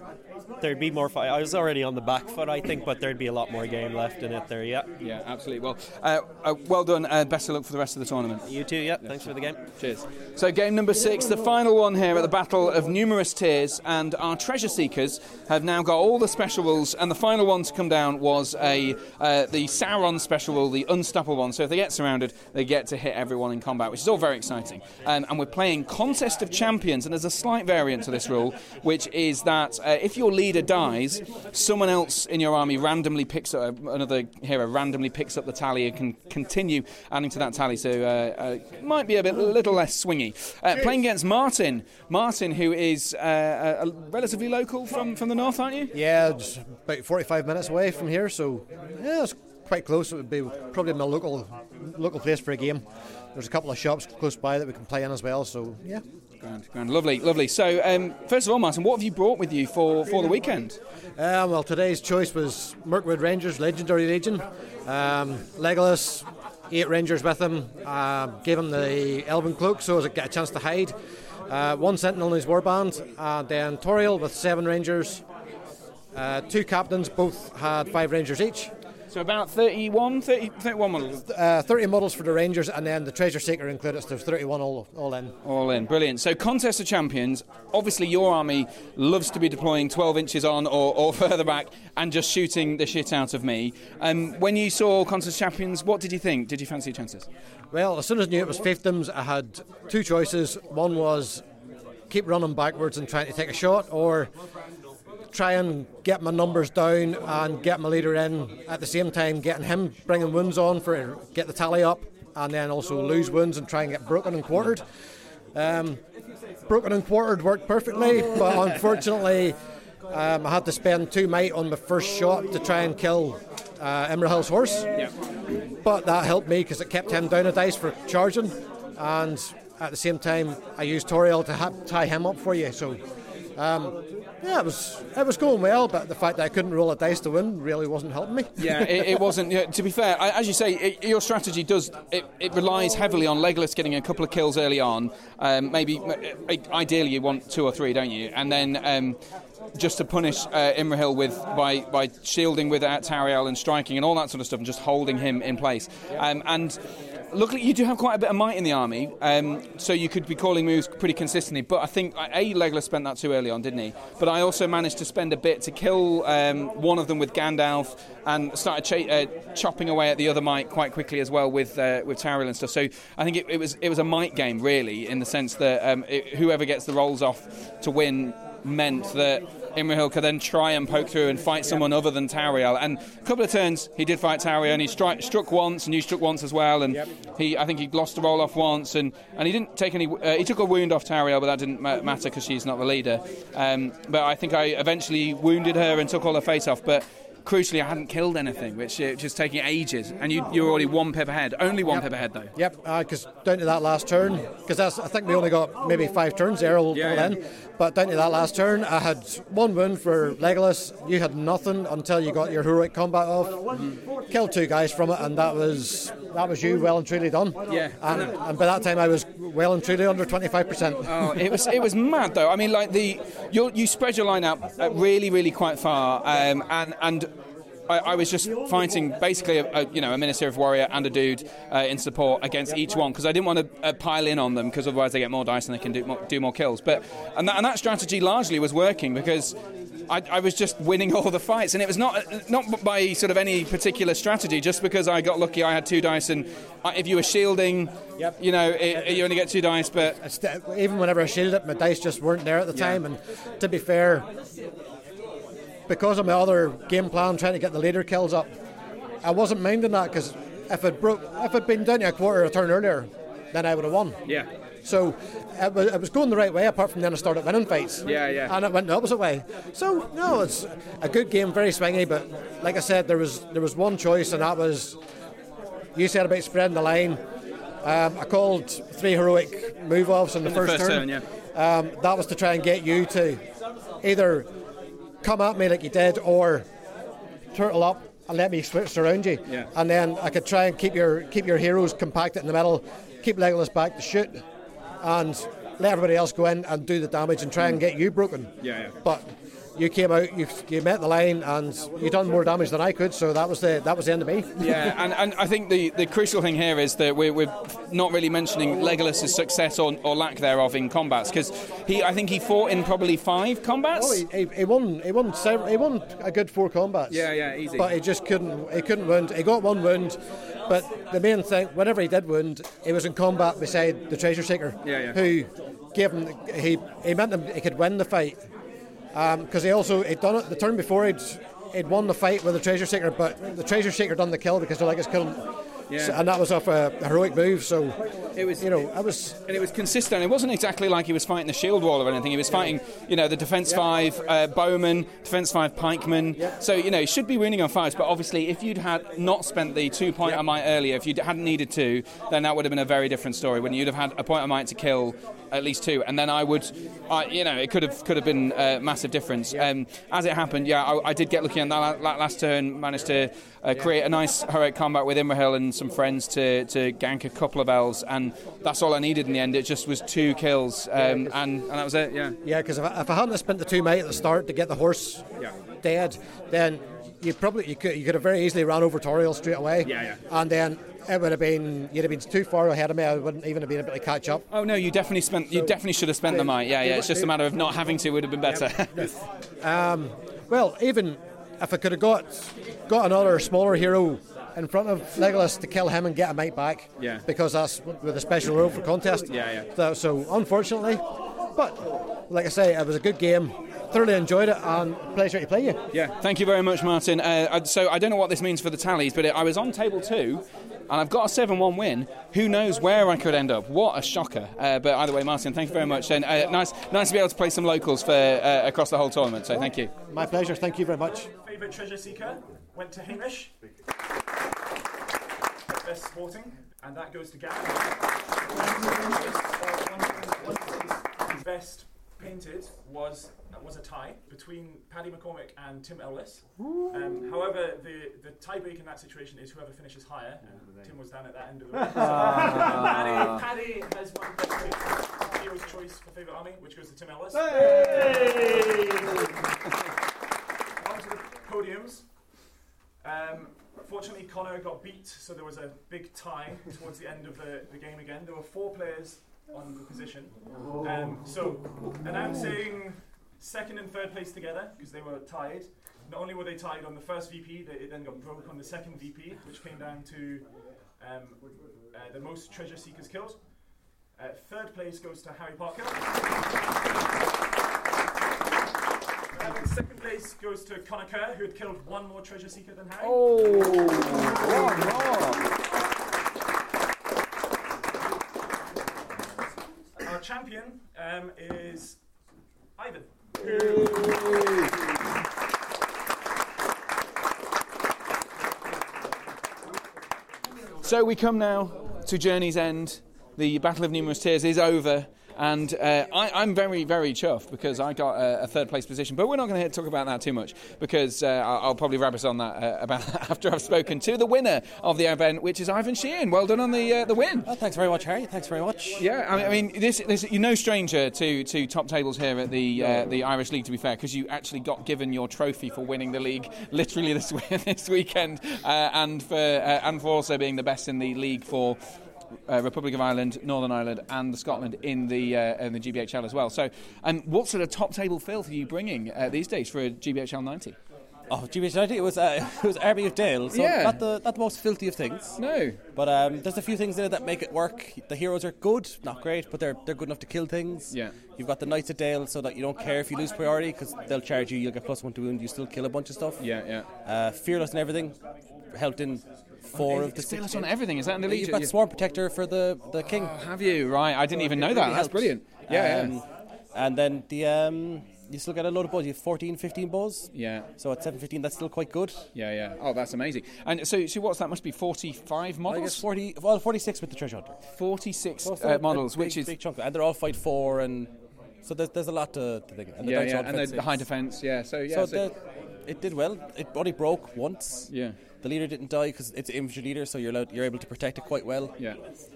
There'd be more fight. I was already on the back foot, I think, but there'd be a lot more game left in it there. Yeah. Yeah, absolutely. Well, uh, uh, well done. Uh, best of luck for the rest of the tournament. You too. Yeah. Thanks for the game. Cheers. So, game number six, the final one here at the Battle of Numerous Tears, and our treasure seekers have now got all the special rules. And the final one to come down was a uh, the Sauron special rule, the unstoppable one. So, if they get surrounded, they get to hit everyone in combat, which is all very exciting. Um, and we're playing Contest of Champions, and there's a slight variant to this rule, which is that uh, if your leader dies, someone else in your army randomly picks up another hero randomly picks up the tally and can continue adding to that tally. So, uh, uh, might be a bit a little less swingy. Uh, playing against Martin, Martin, who is uh, a relatively local from, from the north, aren't you? Yeah, it's about 45 minutes away from here, so yeah, it's quite close. It would be probably my local local place for a game. There's a couple of shops close by that we can play in as well, so yeah. Grand, grand, lovely, lovely. So, um, first of all, Martin, what have you brought with you for, for the weekend? Um, well, today's choice was Mirkwood Rangers, Legendary Legion. Um, Legolas, eight Rangers with him. Uh, gave him the Elven Cloak so as to get a chance to hide. Uh, one Sentinel in his warband, and then Tauriel with seven Rangers. Uh, two captains, both had five Rangers each. So about 31, 30, 31 models. Uh, 30 models for the Rangers, and then the Treasure Seeker included, so there's 31 all, all in. All in, brilliant. So, Contest of Champions, obviously, your army loves to be deploying 12 inches on or, or further back and just shooting the shit out of me. Um, when you saw Contest of Champions, what did you think? Did you fancy chances? Well, as soon as I knew it was fiefdoms, I had two choices. One was keep running backwards and trying to take a shot, or try and get my numbers down and get my leader in at the same time, getting him bringing wounds on for get the tally up, and then also lose wounds and try and get broken and quartered. Um, broken and quartered worked perfectly, but unfortunately, um, I had to spend two might on my first shot to try and kill uh, horse. But that helped me because it kept him down a dice for charging, and at the same time, I used Tauriel to ha- tie him up for you. So Um, yeah, it was it was going well, but the fact that I couldn't roll a dice to win really wasn't helping me. Yeah, it, it wasn't. Yeah, to be fair, I, as you say, it, your strategy does it, it relies heavily on Legolas getting a couple of kills early on. Um, maybe, ideally, you want two or three, don't you? And then. Um, just to punish uh, Imrahil with by, by shielding with Tauriel and striking and all that sort of stuff, and just holding him in place. Um, and luckily, you do have quite a bit of might in the army, um, so you could be calling moves pretty consistently. But I think a Legolas spent that too early on, didn't he? But I also managed to spend a bit to kill um, one of them with Gandalf and started uh, chopping away at the other might quite quickly as well with uh, with Tauriel and stuff. So I think it, it, was it was a might game really, in the sense that um, it, whoever gets the rolls off to win meant that Imrahil could then try and poke through and fight someone other than Tauriel. And a couple of turns, he did fight Tauriel, and he stri- struck once, and you struck once as well. And he, I think he lost the roll off once, and, and he didn't take any. Uh, he took a wound off Tauriel, but that didn't ma- matter because she's not the leader. Um, but I think I eventually wounded her and took all her face off. But crucially, I hadn't killed anything, which uh, just taking ages. And you, you were already one pip ahead. Only one yep. pip ahead, though. Yep, because uh, down to that last turn, because I think we only got maybe five turns there all, yeah, all yeah. in. But down to that last turn, I had one wound for Legolas. You had nothing until you got your heroic combat off. Mm-hmm. Killed two guys from it, and that was that was you well and truly done. Yeah. And, and by that time, I was well and truly under 25%. Oh, it was it was mad though. I mean, like the you you spread your line out uh, really really quite far, um, and and I, I, was just fighting basically a, a, you know a Minas Tirith Warrior and a dude uh, in support against each one because I didn't want to uh, pile in on them because otherwise they get more dice and they can do more, do more kills. But and that, and that strategy largely was working because. I, I, was just winning all the fights, and it was not not by sort of any particular strategy. Just because I got lucky, I had two dice, and if you were shielding, yep. you know, it, you only get two dice. But even whenever I shielded, my dice just weren't there at the time. And to be fair, because of my other game plan, trying to get the leader kills up, I wasn't minding that because if it broke, if it'd been down to a quarter of a turn earlier, then I would have won. Yeah. So it was, it was, going the right way, apart from then I started winning fights. Yeah, yeah. And it went the opposite way. So no, it's a good game, very swingy. But like I said, there was there was one choice, and that was you said about spreading the line. Um, I called three heroic move offs in the, in first, the first turn. turn yeah. um, that was to try and get you to either come at me like you did, or turtle up and let me switch around you. Yeah. And then I could try and keep your keep your heroes compacted in the middle, keep Legolas back to shoot, and let everybody else go in and do the damage and try and get you broken. Yeah, yeah. But you came out, you, you met the line, and you done more damage than I could. So that was the that was the end of me. yeah, and, and I think the, the crucial thing here is that we're, we're not really mentioning Legolas' success or, or lack thereof in combats because he I think he fought in probably five combats. Oh, he, he, won he won several, he won a good four combats. Yeah, yeah, easy. But he just couldn't he couldn't wound. He got one wound. But the main thing, whenever he did wound, he was in combat beside the treasure seeker, yeah, yeah. who gave him he he meant him he could win the fight because um, he also he'd done it the turn before he'd he'd won the fight with the treasure seeker, but the treasure seeker done the kill because they're like it's killing. Yeah. So, and that was off a, a, heroic move. So it was, you know, I was, and it was consistent. It wasn't exactly like he was fighting the shield wall or anything. He was fighting, you know, the defense five uh, bowman, defense five pikeman. So you know, he should be winning on fives. But obviously, if you'd had not spent the two point of might earlier, if you hadn't needed to, then that would have been a very different story. When you'd have had a point of might to kill at least two, and then I would, uh, you know, it could have could have been a massive difference. Um, as it happened, yeah, I, I, did get lucky on that last turn, managed to uh, create a nice heroic combat with Imrahil and some friends to, to gank a couple of elves, and that's all I needed in the end. It just was two kills, um, and, and that was it. Yeah. Yeah, because if, if, I hadn't spent the two might at the start to get the horse yeah. dead, then you probably you could you could have very easily ran over Tauriel straight away. Yeah, yeah. And then it would have been you'd have been too far ahead of me. I wouldn't even have been able to catch up. Oh no, you definitely spent. So, you definitely should have spent the might. Yeah, yeah. It's just a matter of not having to. Would have been better. um, well, even if I could have got got another smaller hero in front of Legolas to kill him and get a might back. Yeah. Because that's with a special rule for contest. Yeah, yeah. So, so unfortunately, but like I say, it was a good game thoroughly enjoyed it and pleasure to play you. Yeah, thank you very much, Martin. Uh, so I don't know what this means for the tallies, but I was on table two. And I've got a 7 1 win. Who knows where I could end up? What a shocker. Uh, but either way, Martin, thank you very much. And uh, nice, nice to be able to play some locals for uh, across the whole tournament. So thank you. My pleasure. Thank you very much. Favourite treasure seeker went to Hamish. Best sporting, and that goes to Gavin. Best painted was was a tie between Paddy McCormick and Tim Ellis. Um, however, the, the tiebreak in that situation is whoever finishes higher, and Tim was down at that end of the room. So Paddy, Paddy has won best choice- Hero's choice for favourite army, which goes to Tim Ellis. On to the podiums. Um, fortunately, Connor got beat, so there was a big tie towards the end of the, the game again. There were four players on the position. Um, so, announcing second and third place together, because they were tied. Not only were they tied on the first VP, they, it then got broke on the second VP, which came down to um, uh, the most treasure seekers killed. Uh, third place goes to Harry Parker. Um, second place goes to Connor Kerr, who had killed one more treasure seeker than Harry. Our champion um, is Ivan. So we come now to Journey's End. The Battle of Numerous Tears is over, and uh, I, I'm very, very chuffed because I got a, a third place position. But we're not going to talk about that too much because uh, I'll, probably wrap us on that uh, about that after I've spoken to the winner of the event, which is Ivan Sheehan. Well done on the uh, the win. Oh, thanks very much, Harry. Thanks very much. Yeah, I mean, I mean this, this, you're no stranger to, to top tables here at the uh, the Irish League. To be fair, because you actually got given your trophy for winning the league literally this this weekend, uh, and for uh, and for also being the best in the league for. Uh, Republic of Ireland, Northern Ireland, and Scotland in the uh, in the GBHL as well. So, and what sort of top table filth are you bringing uh, these days for a GBHL 90? Oh, GBH90, it was uh, it was Army of Dale, so Yeah. not the not the most filthy of things. No, but um, there's a few things in it that make it work. The heroes are good, not great, but they're they're good enough to kill things. Yeah. You've got the Knights of Dale, so that you don't care if you lose priority because they'll charge you. You'll get plus one to wound. You still kill a bunch of stuff. Yeah, yeah. Uh, fearless and everything helped in four of the six. on everything, is that in the league? You've got Sworn Protector for the the king. Oh, have you? Right, I didn't even know that. really That's brilliant. Yeah, Um, yeah. And then the um, you still get a load of balls. You have 14, 15 bows. Yeah. So at 7, 15, that's still quite good. Yeah, yeah. Oh, that's amazing. And so, so what's that? Must be forty-five models. 40, well, 46 with the treasure hunter. Forty-six So uh, models, big, which is big chunk, and they're all fight four, and so there's, there's a lot to, to think. And the yeah, dice yeah, and the, the high defense. Yeah. So yeah. so so- the, it did well. It only broke once. Yeah. The leader didn't die because it's an infantry leader, so you're allowed, you're able to protect it quite well. Yeah.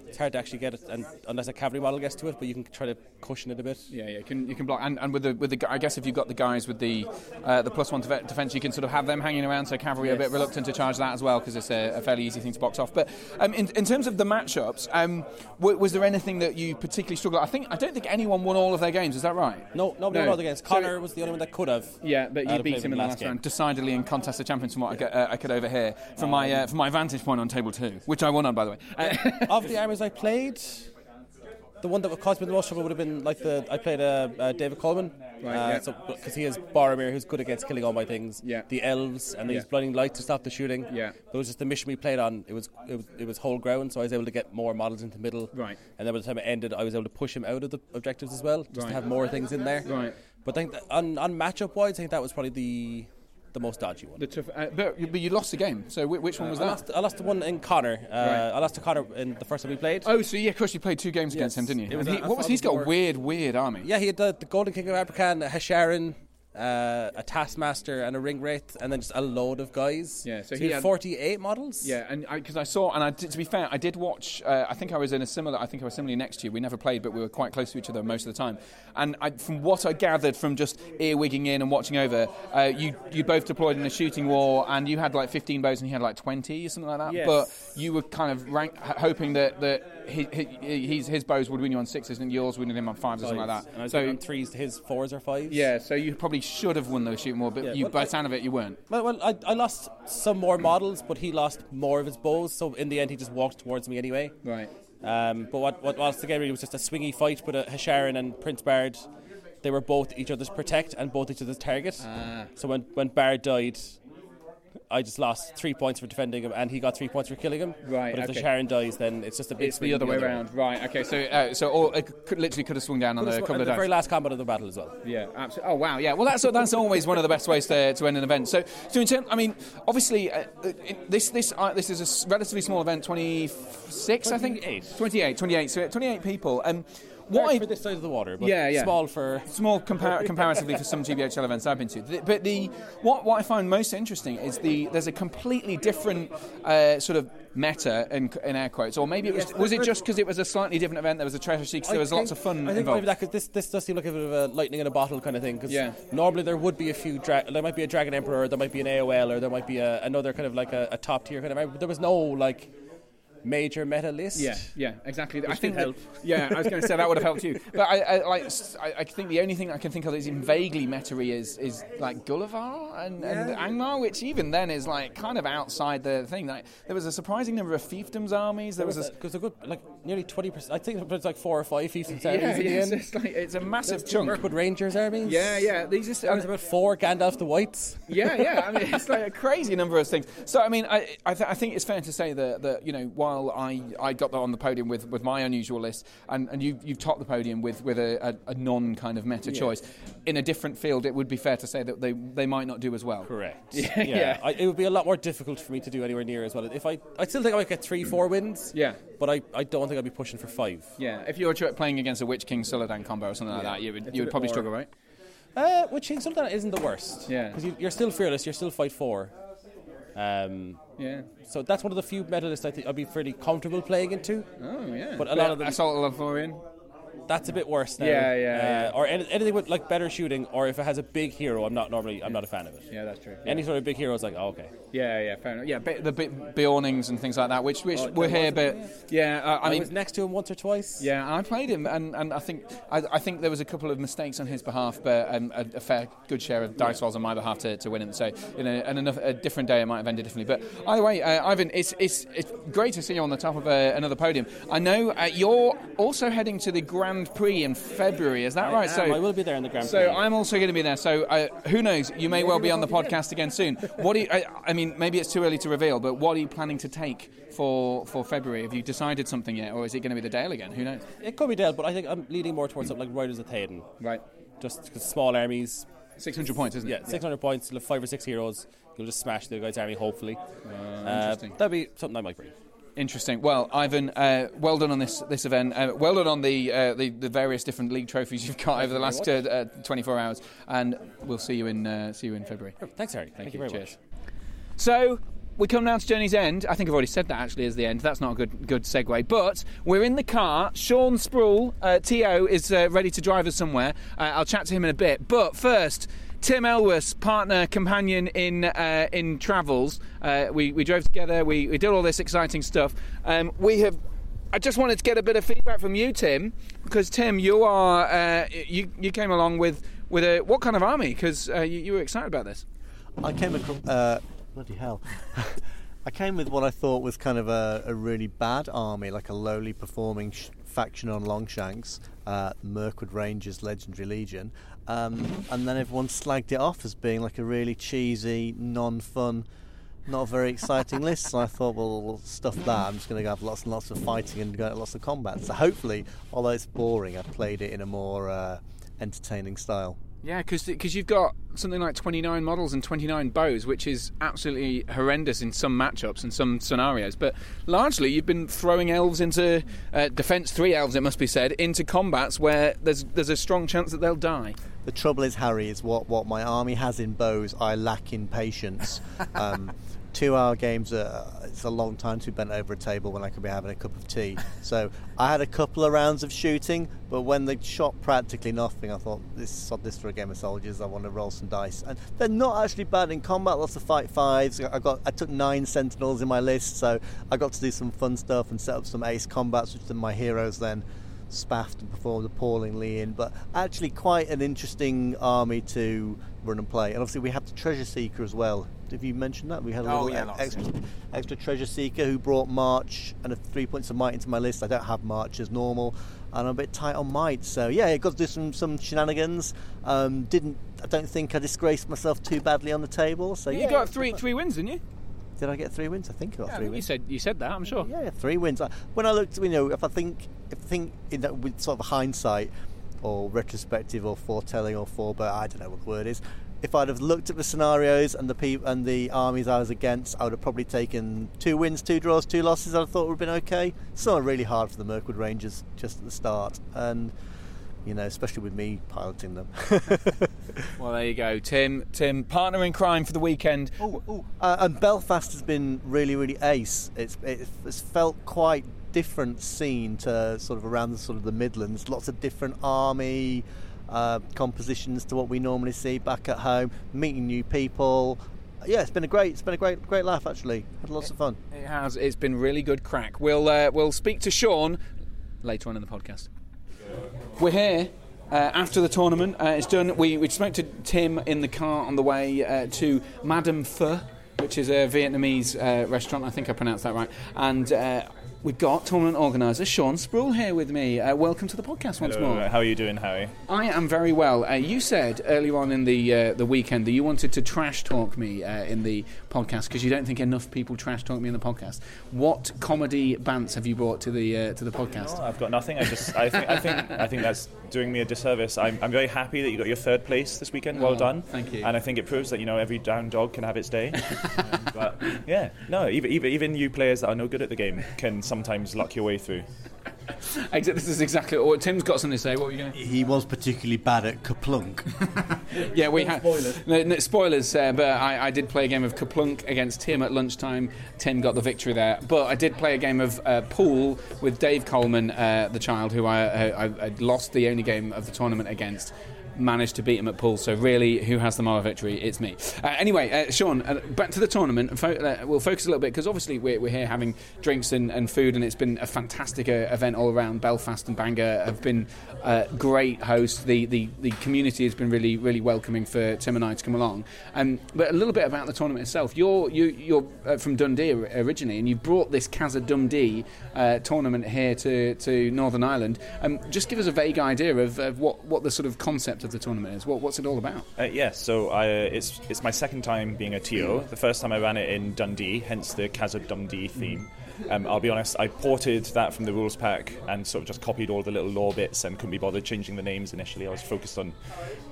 It's hard to actually get it, and unless a cavalry model gets to it, but you can try to cushion it a bit. Yeah, yeah, you can you can block, and, and with the with the I guess if you've got the guys with the uh, the plus one defense, you can sort of have them hanging around. So cavalry are a bit reluctant to charge that as well because it's a, a fairly easy thing to box off. But um, in, in terms of the matchups, um, w- was there anything that you particularly struggled? I think I don't think anyone won all of their games. Is that right? No, nobody won all the games. Connor was the only one that could have. Yeah, but you beat him in the last game. round, decidedly in contest of champions from what I, could- uh, I could overhear from my uh, from my vantage point on table two, which I won on by the way. Uh, of the armies I played, the one that would cause me the most trouble would have been like the I played uh, uh, David Coleman, Right, uh, yeah. so because he is Boromir, who's good against killing all my things. Yeah. The elves and these Yeah. blinding lights to stop the shooting. Yeah. But it was just the mission we played on. It was it was, it was whole ground, so I was able to get more models into the middle. Right. And then by the time it ended, I was able to push him out of the objectives as well, just Right. to have more things in there. Right. But I think that on on matchup wise, I think that was probably the the most dodgy one. tough, uh, but, but you lost the game. So whi- which one was I that? lost, I lost the one in Connor. Uh, Right. I lost to Connor in the first time we played. Oh, so yeah, of course you played two games against him, didn't you? Was And he- what was he's got a weird, weird army. Yeah, he had the, the Golden King of Abrakhan, a Hasharin, uh, a Taskmaster, and a Ring Wraith, and then just a load of guys. Yeah, so he, he had had- 48 models. Yeah, and because I, saw, and I did, to be fair, I did watch. Uh, I think I was in a similar. I think I was similarly next to you. We never played, but we were quite close to each other most of the time. And I, from what I gathered from just earwigging in and watching over, uh, you you both deployed in a shooting war, and you had like 15 bows, and he had like 20 or something like that. Yes. But you were kind of rank, hoping that that his, his his bows would win you on sixes, and yours would win him on fives or something like And I that. was So on threes his fours or fives. yeah, so you probably should have won those shooting more, but Yeah, you, well, by the sound of it, you weren't. Well, well I, I lost some more models, but he lost more of his bows, so in the end, he just walked towards me anyway. Right. Um, but what, what was the game really was just a swingy fight with a Hasharin and Prince Bard. They were both each other's protect and both each other's target. Ah. So when, when Bard died, I just lost three points for defending him, and he got three points for killing him. Right, But if okay. the Sharon dies, then it's just a big It's the other way around, right? Okay, so uh, so all, it could, literally could have swung down on Could've the sw- couple and of the very last combat of the battle as well. Yeah, absolutely. Oh wow, yeah. Well, that's that's always one of the best ways to, to end an event. So, so in terms, I mean, obviously, uh, this this uh, this is a relatively small event, twenty six, I think, 28, 28. So 28 people. Um, what Large I, for this side of the water, but yeah, yeah. small for small compar- comparatively for some GBHL events I've been to. The- But the what what I find most interesting is the there's a completely different uh, sort of meta in, in air quotes, or maybe it was was it just because it was a slightly different event? There was a treasure seekers, there was lots of fun I think involved. maybe that 'cause this this does seem like a bit of a lightning in a bottle kind of thing. Because Yeah. normally there would be a few. Dra- there might be a Dragon Emperor, there might be an AOL, or there might be a, another kind of like a, a top tier kind of. But there was no like major meta list. Yeah, yeah, exactly. I think that- yeah, I was going to say that would have helped you. But I, I like. I, I think the only thing I can think of that is even vaguely meta is is like Gulavhar and, and Angmar, which even then is like kind of outside the thing. Like there was a surprising number of fiefdoms armies. There was a because a good like nearly twenty percent. I think it's like four or five fiefdoms Yeah, armies in the yeah, end. it's, like, it's a massive There's chunk. Mirkwood Rangers armies. Yeah, yeah. These just There was uh, about four Gandalf the Whites. yeah, yeah. I mean, it's like a crazy number of things. So, I mean, I, I, th- I think it's fair to say that, that you know, while I, I got that on the podium with, with my unusual list, and, and you, you've topped the podium with, with a, a, a non kind of meta Yeah. choice, in a different field, it would be fair to say that they, they might not do as well. Correct. Yeah, yeah. yeah. I, it would be a lot more difficult for me to do anywhere near as well. If I, I still think I might get three, four wins. Yeah. But I, I don't think I'd be pushing for five. Yeah, if you were playing against a Witch King Suladân combo or something like Yeah. that, you would, It's you would probably more- struggle, right? Uh, which King Sultan isn't the worst. Yeah. Because you, you're still fearless. You're still fight four. Um, yeah. So that's one of the few medalists I think I'd be fairly comfortable playing into. Oh yeah. But a lot of them. Assault Lavorian. That's a bit worse now. Yeah, yeah, Uh, Or any, anything with like better shooting, or if it has a big hero, I'm not normally I'm not a fan of it. Yeah, that's true. Any sort of big hero is like, oh, okay. Yeah, yeah, fair enough. Yeah, bi- the bi- Beornings and things like that, which which Oh, were there here, but yeah, uh, I I mean, was next to him once or twice. Yeah, I played him, and, and I think I, I think there was a couple of mistakes on his behalf, but um, a, a fair good share of dice rolls on my behalf to, to win him. So, you know, and enough, a different day it might have ended differently. But either way, uh, Ivan, it's, it's it's great to see you on the top of uh, another podium. I know uh, you're also heading to the Grand Prix in February. Is that I right? am. So I will be there in the Grand So Prix. I'm also going to be there. So uh, who knows? You may well be on the podcast again soon. What do you, I, I mean, maybe it's too early to reveal, but what are you planning to take for for February? Have you decided something yet, or is it going to be the Dale again? Who knows? It could be Dale, but I think I'm leaning more towards something like Riders of Théoden. Right. Just because small armies. 600 points, isn't it? Yeah, 600 points, you'll have five or six heroes. You'll just smash the guy's army, hopefully. Uh, Uh, interesting. that'd be something I might bring. Interesting. Well, Ivan, uh, well done on this this event. Uh, well done on the, uh, the the various different league trophies you've got over the last uh, uh, 24 hours, and we'll see you in uh, see you in February. Thanks, Harry. Thank, you very Cheers. much. So we come now to Journey's End. I think I've already said that actually as the end. That's not a good good segue. But we're in the car. Sean Sproul, uh, To, is uh, ready to drive us somewhere. Uh, I'll chat to him in a bit. But first. Tim Elwes, partner, companion in uh, in travels. Uh, we, we drove together. We, we did all this exciting stuff. Um, we have. I just wanted to get a bit of feedback from you, Tim, because Tim, you are uh, you you came along with with a what kind of army? Because uh, you, you were excited about this. I came across. Uh, bloody hell. I came with what I thought was kind of a, a really bad army, like a lowly performing sh- faction on Longshanks, uh, Mirkwood Rangers Legendary Legion, um, and then everyone slagged it off as being like a really cheesy, non fun, not very exciting list. So I thought, well, we'll stuff that. I'm just going to have lots and lots of fighting and go lots of combat. So hopefully, although it's boring, I've played it in a more uh, entertaining style. Yeah, because you've got something like 29 models and 29 bows, which is absolutely horrendous in some matchups and some scenarios. But largely, you've been throwing elves into uh, defense, three elves, it must be said, into combats where there's there's a strong chance that they'll die. The trouble is, Harry, is what, what my army has in bows, I lack in patience. Um, two hour games, are, it's a long time to be bent over a table when I could be having a cup of tea. So I had a couple of rounds of shooting, but when they shot practically nothing, I thought, this sod this for a game of soldiers, I want to roll some dice. And they're not actually bad in combat, lots of fight fives. I got I took nine sentinels in my list, so I got to do some fun stuff and set up some ace combats, which then my heroes then spaffed and performed appallingly in, but actually quite an interesting army to run and play. And obviously, we have the treasure seeker as well. Have you mentioned that? We had a Oh, little yeah, extra, extra treasure seeker who brought March and a three points of might into my list. I don't have March as normal, and I'm a bit tight on might. So yeah, I got to do some some shenanigans. Um, didn't I don't think I disgraced myself too badly on the table. So you yeah, got three three wins, didn't you? Did I get three wins? I think I got Yeah, I three think you wins. said you said that. I'm sure. Yeah, yeah, three wins. I- When I looked, you know, if I think, if I think in that with sort of hindsight or retrospective or foretelling or fore, but I don't know what the word is. If I'd have looked at the scenarios and the peop- and the armies I was against, I would have probably taken two wins, two draws, two losses. I thought would have been okay. It's not really hard for the Mirkwood Rangers just at the start, and you know, especially with me piloting them. Well, there you go, Tim. Tim, partner in crime for the weekend. Uh, and Belfast has been really, really ace. It's it's felt quite different scene to sort of around the sort of the Midlands. Lots of different army uh, compositions to what we normally see back at home. Meeting new people. Yeah, it's been a great, it's been a great, great laugh actually. Had lots of fun. It has. It's been really good crack. We'll uh, we'll speak to Sean later on in the podcast. We're here. Uh, after the tournament, uh, it's done. We, we spoke to Tim in the car on the way uh, to Madame Pho, which is a Vietnamese uh, restaurant. I think I pronounced that right. And uh, we've got tournament organizer Sean Sproul here with me. Uh, welcome to the podcast once Hello, more. How are you doing, Harry? I am very well. Uh, you said earlier on in the uh, the weekend that you wanted to trash talk me uh, in the podcast because you don't think enough people trash talk me in the podcast. What comedy bants have you brought to the uh, to the podcast? Oh, I've got nothing. I just, I think, I think, I think that's doing me a disservice. I'm, I'm very happy that you got your third place this weekend. Well Oh, done. thank you. And I think it proves that you know every down dog can have its day. Um, but yeah, no, even, even even you players that are no good at the game can sometimes luck your way through. Exa- This is exactly what Tim's got something to say. What were you going to He was particularly bad at KerPlunk. Yeah, we had no, no, spoilers, uh, but I, I did play a game of KerPlunk against Tim at lunchtime. Tim got the victory there, but I did play a game of uh, pool with Dave Coleman, uh, the child who I, I, I lost the only game of the tournament against. Managed to beat him at pool, so really, who has the moral victory? It's me. Uh, anyway, uh, Sean, uh, back to the tournament. Fo- uh, we'll focus a little bit because obviously we're, we're here having drinks and, and food, and it's been a fantastic uh, event all around. Belfast and Bangor have been uh, great hosts. The, the the community has been really really welcoming for Tim and I to come along. Um, but a little bit about the tournament itself. You're you, you're uh, from Dundee originally, and you brought this Khazad Dundee tournament here to, to Northern Ireland. Um, just give us a vague idea of, of what, what the sort of concept of the tournament is. What, what's it all about? Uh, yes, so I, uh, it's it's my second time being a TO. The first time I ran it in Dundee, hence the Khazad Dundee theme. Um, I'll be honest, I ported that from the rules pack and sort of just copied all the little law bits and couldn't be bothered changing the names initially. I was focused on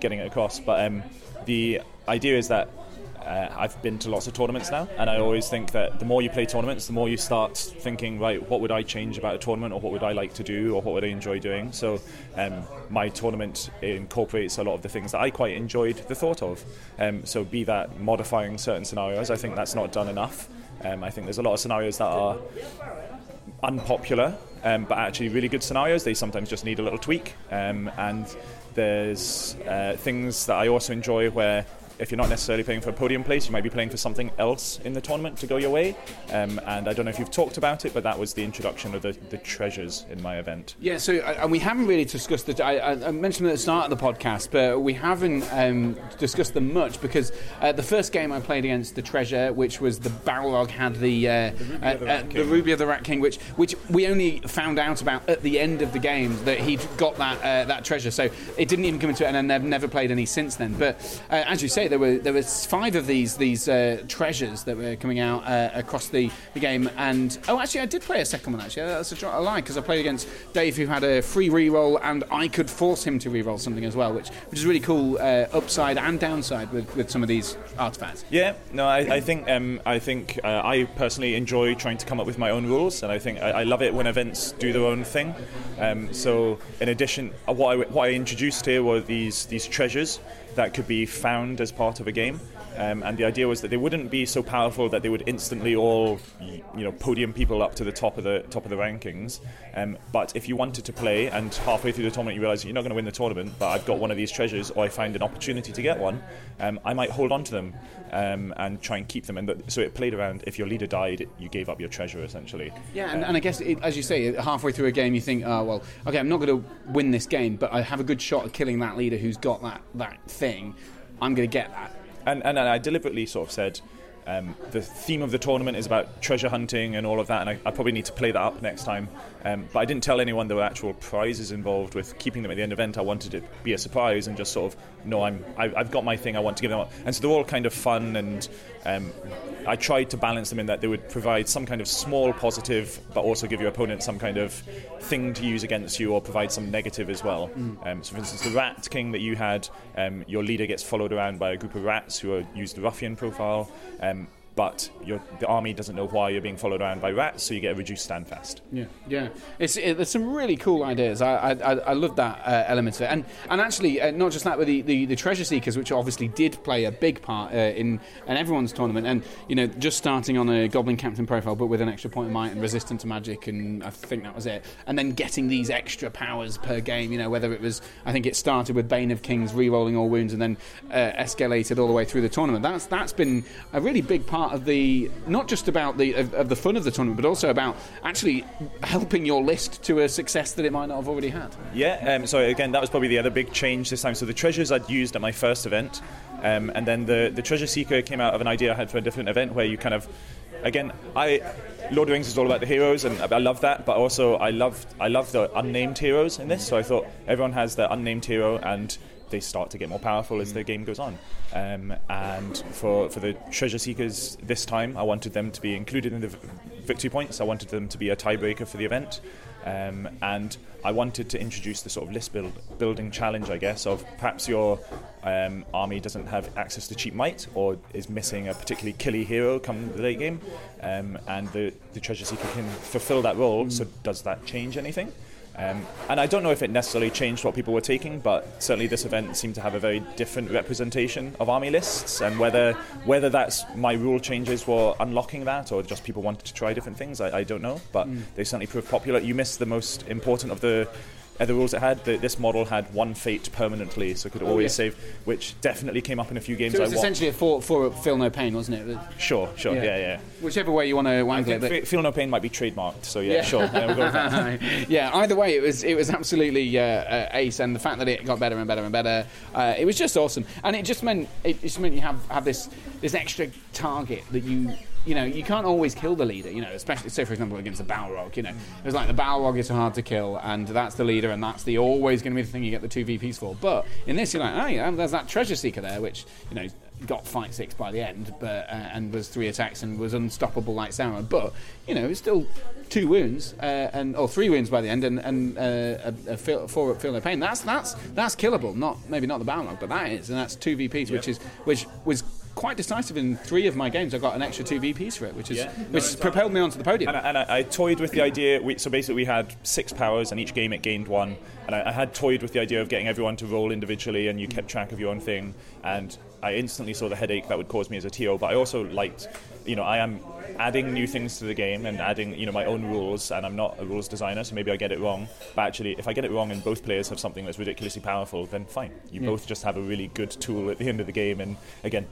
getting it across. But um, the idea is that uh, I've been to lots of tournaments now, and I always think that the more you play tournaments, the more you start thinking, right, what would I change about a tournament, or what would I like to do, or what would I enjoy doing. So, um, my tournament incorporates a lot of the things that I quite enjoyed the thought of. Um, so, be that modifying certain scenarios, I think that's not done enough. Um, I think there's a lot of scenarios that are unpopular, um, but actually really good scenarios. They sometimes just need a little tweak. Um, and there's uh, things that I also enjoy where if you're not necessarily playing for a podium place, you might be playing for something else in the tournament to go your way. Um, and I don't know if you've talked about it, but that was the introduction of the, the treasures in my event. Yeah, so uh, and we haven't really discussed it. I, I mentioned at the start of the podcast, but we haven't um, discussed them much because uh, the first game I played against the Treasure, which was the Balrog, had the uh, the, of the Rat the Ruby of the Rat King, which which we only found out about at the end of the game that he'd got that uh, that treasure. So it didn't even come into it, and I've never played any since then. But uh, as you say, there were there was five of these these uh, treasures that were coming out uh, across the, the game, and oh, actually, I did play a second one. Actually, that's a, a lie because I played against Dave, who had a free re-roll, and I could force him to re-roll something as well, which which is really cool, uh, upside and downside with, with some of these artifacts. Yeah, no, I, I think um, I think uh, I personally enjoy trying to come up with my own rules, and I think I, I love it when events do their own thing. Um, so, in addition, uh, what I, what I introduced here were these these treasures that could be found as part of a game. Um, and the idea was that they wouldn't be so powerful that they would instantly all, you know, podium people up to the top of the top of the rankings. Um, but if you wanted to play, and halfway through the tournament you realise you're not going to win the tournament, but I've got one of these treasures, or I find an opportunity to get one, um, I might hold on to them um, and try and keep them. And th- so it played around. If your leader died, you gave up your treasure essentially. Yeah, and, and I guess, it, as you say, halfway through a game, you think, oh, well, okay, I'm not going to win this game, but I have a good shot at killing that leader who's got that, that thing. I'm going to get that. And, and I deliberately sort of said, Um, the theme of the tournament is about treasure hunting and all of that, and I, I probably need to play that up next time. Um, but I didn't tell anyone there were actual prizes involved with keeping them at the end of the event. I wanted it to be a surprise and just sort of, no, I'm, I, I've got my thing. I want to give them, up. and so they're all kind of fun and. Um, I tried to balance them in that they would provide some kind of small positive, but also give your opponent some kind of thing to use against you, or provide some negative as well. Mm. Um, so, for instance, the Rat King that you had, um, your leader gets followed around by a group of rats who are, use the ruffian profile. But the army doesn't know why you're being followed around by rats, so you get a reduced standfast. Yeah, yeah. It's it, there's some really cool ideas. I I, I love that uh, element of it, and and actually uh, not just that, but the, the, the treasure seekers, which obviously did play a big part uh, in in everyone's tournament, and you know just starting on a goblin captain profile, but with an extra point of might and resistant to magic, and I think that was it, and then getting these extra powers per game. You know whether it was I think it started with Bane of Kings re-rolling all wounds, and then uh, escalated all the way through the tournament. That's that's been a really big part of the not just about the of, of the fun of the tournament, but also about actually helping your list to a success that it might not have already had. Yeah, um, so again, that was probably the other big change this time. So the treasures I'd used at my first event, um, and then the, the treasure seeker came out of an idea I had for a different event where you kind of, again, I Lord of the Rings is all about the heroes, and I love that, but also I love I love the unnamed heroes in this. So I thought everyone has their unnamed hero, and they start to get more powerful as the game goes on. Um, and for for the treasure seekers this time, I wanted them to be included in the victory points. I wanted them to be a tiebreaker for the event. Um, and I wanted to introduce the sort of list build, building challenge, I guess, of perhaps your um, army doesn't have access to cheap might or is missing a particularly killy hero come the late game, um, and the, the treasure seeker can fulfill that role. So does that change anything? Um, and I don't know if it necessarily changed what people were taking, but certainly this event seemed to have a very different representation of army lists, and whether whether that's my rule changes were unlocking that, or just people wanted to try different things, I, I don't know. But Mm. they certainly proved popular. You missed the most important of the. Uh, the rules it had, the, this model had one fate permanently, so it could Oh, always yeah. save, which definitely came up in a few games So it I was won. essentially a for, for feel no pain, wasn't it? Sure, sure, yeah, yeah. Whichever way you want to I wangle it. but- Feel No Pain might be trademarked, so yeah, sure. Yeah, we'll go with that. yeah, either way, it was it was absolutely uh, uh, ace, and the fact that it got better and better and better, uh, it was just awesome, and it just meant it just meant you have have this this extra target that you. You know, you can't always kill the leader. You know, especially say for example against a Balrog. You know, it was like the Balrog is hard to kill, and that's the leader, and that's the always going to be the thing you get the two VPs for. But in this, you're like, oh yeah, there's that treasure seeker there, which you know got fight six by the end, but uh, and was three attacks and was unstoppable like Sauron. But you know, it's still two wounds uh, and or three wounds by the end, and, and uh, a, a feel, four feel no pain. That's that's that's killable. Not maybe not the Balrog, but that is, and that's two VPs, which is which was. Quite decisive in three of my games. I got an extra two VPs for it, which is Yeah. which No, propelled me onto the podium. And, I, and I, I toyed with the idea. We, so basically, we had six powers, and each game it gained one. And I, I had toyed with the idea of getting everyone to roll individually, and you kept track of your own thing. And I instantly saw the headache that would cause me as a TO. But I also liked, you know, I am adding new things to the game and adding, you know, my own rules. And I'm not a rules designer, so maybe I get it wrong. But actually, if I get it wrong and both players have something that's ridiculously powerful, then fine. You Yeah. both just have a really good tool at the end of the game. And again.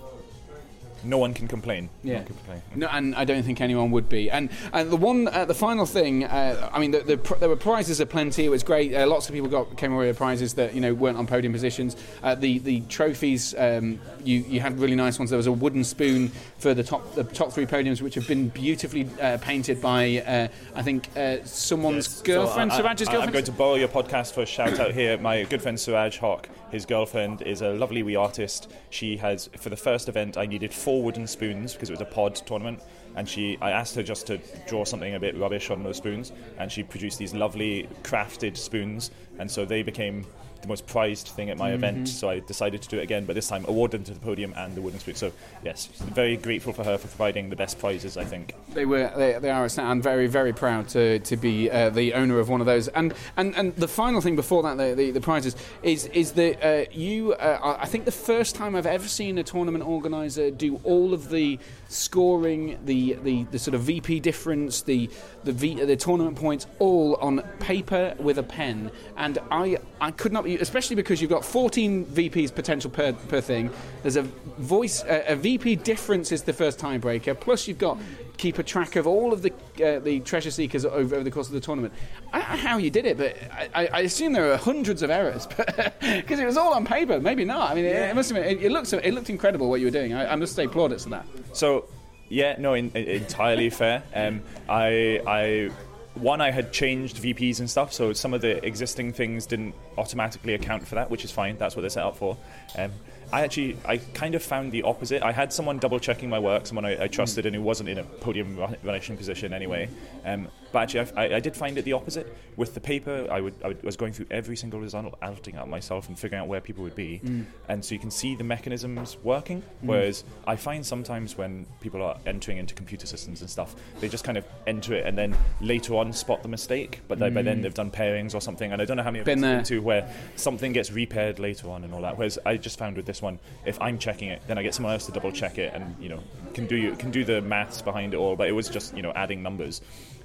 No one can complain. No Yeah. one can complain. No, and I don't think anyone would be. And, and the one, uh, the final thing, uh, I mean, the, the, pr- there were prizes aplenty. It was great. Uh, lots of people got came away with prizes that you know weren't on podium positions. Uh, the the trophies, um, you you had really nice ones. There was a wooden spoon for the top the top three podiums, which have been beautifully uh, painted by uh, I think uh, someone's girlfriend, So I- Suraj's I- girlfriend. I'm going to borrow your podcast for a shout out here. My good friend Suraj Hawk, his girlfriend, is a lovely wee artist. She has, for the first event, I needed four wooden spoons because it was a pod tournament. And she, I asked her just to draw something a bit rubbish on those spoons, and she produced these lovely crafted spoons, and so they became the most prized thing at my Mhm. event. So I decided to do it again, but this time award them to the podium and the wooden spoon. So yes, very grateful for her for providing the best prizes. I think. They were. They, they are. I'm very, very proud to, to be uh, the owner of one of those. And and, and the final thing before that, the, the, the prizes is is that uh, you. Uh, I think the first time I've ever seen a tournament organizer do all of the scoring, the, the, the sort of VP difference, the the v, the tournament points, all on paper with a pen. And I I could not, especially because you've got 14 VPs potential per, per thing. There's a voice a, a VP difference is the first tiebreaker. Plus you've got keep a track of all of the uh, the treasure seekers over, over the course of the tournament. I don't know how you did it, but I, I- assume there are hundreds of errors because it was all on paper. Maybe not. I mean, it, it must have been. It, it looked it looked incredible what you were doing. I, I must say plaudits to that. So Yeah, no, in, in- entirely fair. Um, I, I, one, I had changed VPs and stuff, so some of the existing things didn't automatically account for that, which is fine. That's what they're set up for. Um, I actually, I kind of found the opposite. I had someone double checking my work, someone I, I trusted and who wasn't in a podium running position anyway. Um, but actually, I, I did find it the opposite. With the paper, I, would, I would- was going through every single result, outing out myself and figuring out where people would be. Mm. And so you can see the mechanisms working. Mm. Whereas I find sometimes when people are entering into computer systems and stuff, they just kind of enter it and then later on spot the mistake. But they, by then Mm. they've done pairings or something. And I don't know how many Been of there. to where something gets repaired later on and all that. Whereas I just found with this one, if I'm checking it, then I get someone else to double check it and you know can do can do the maths behind it all. But it was just you know adding numbers.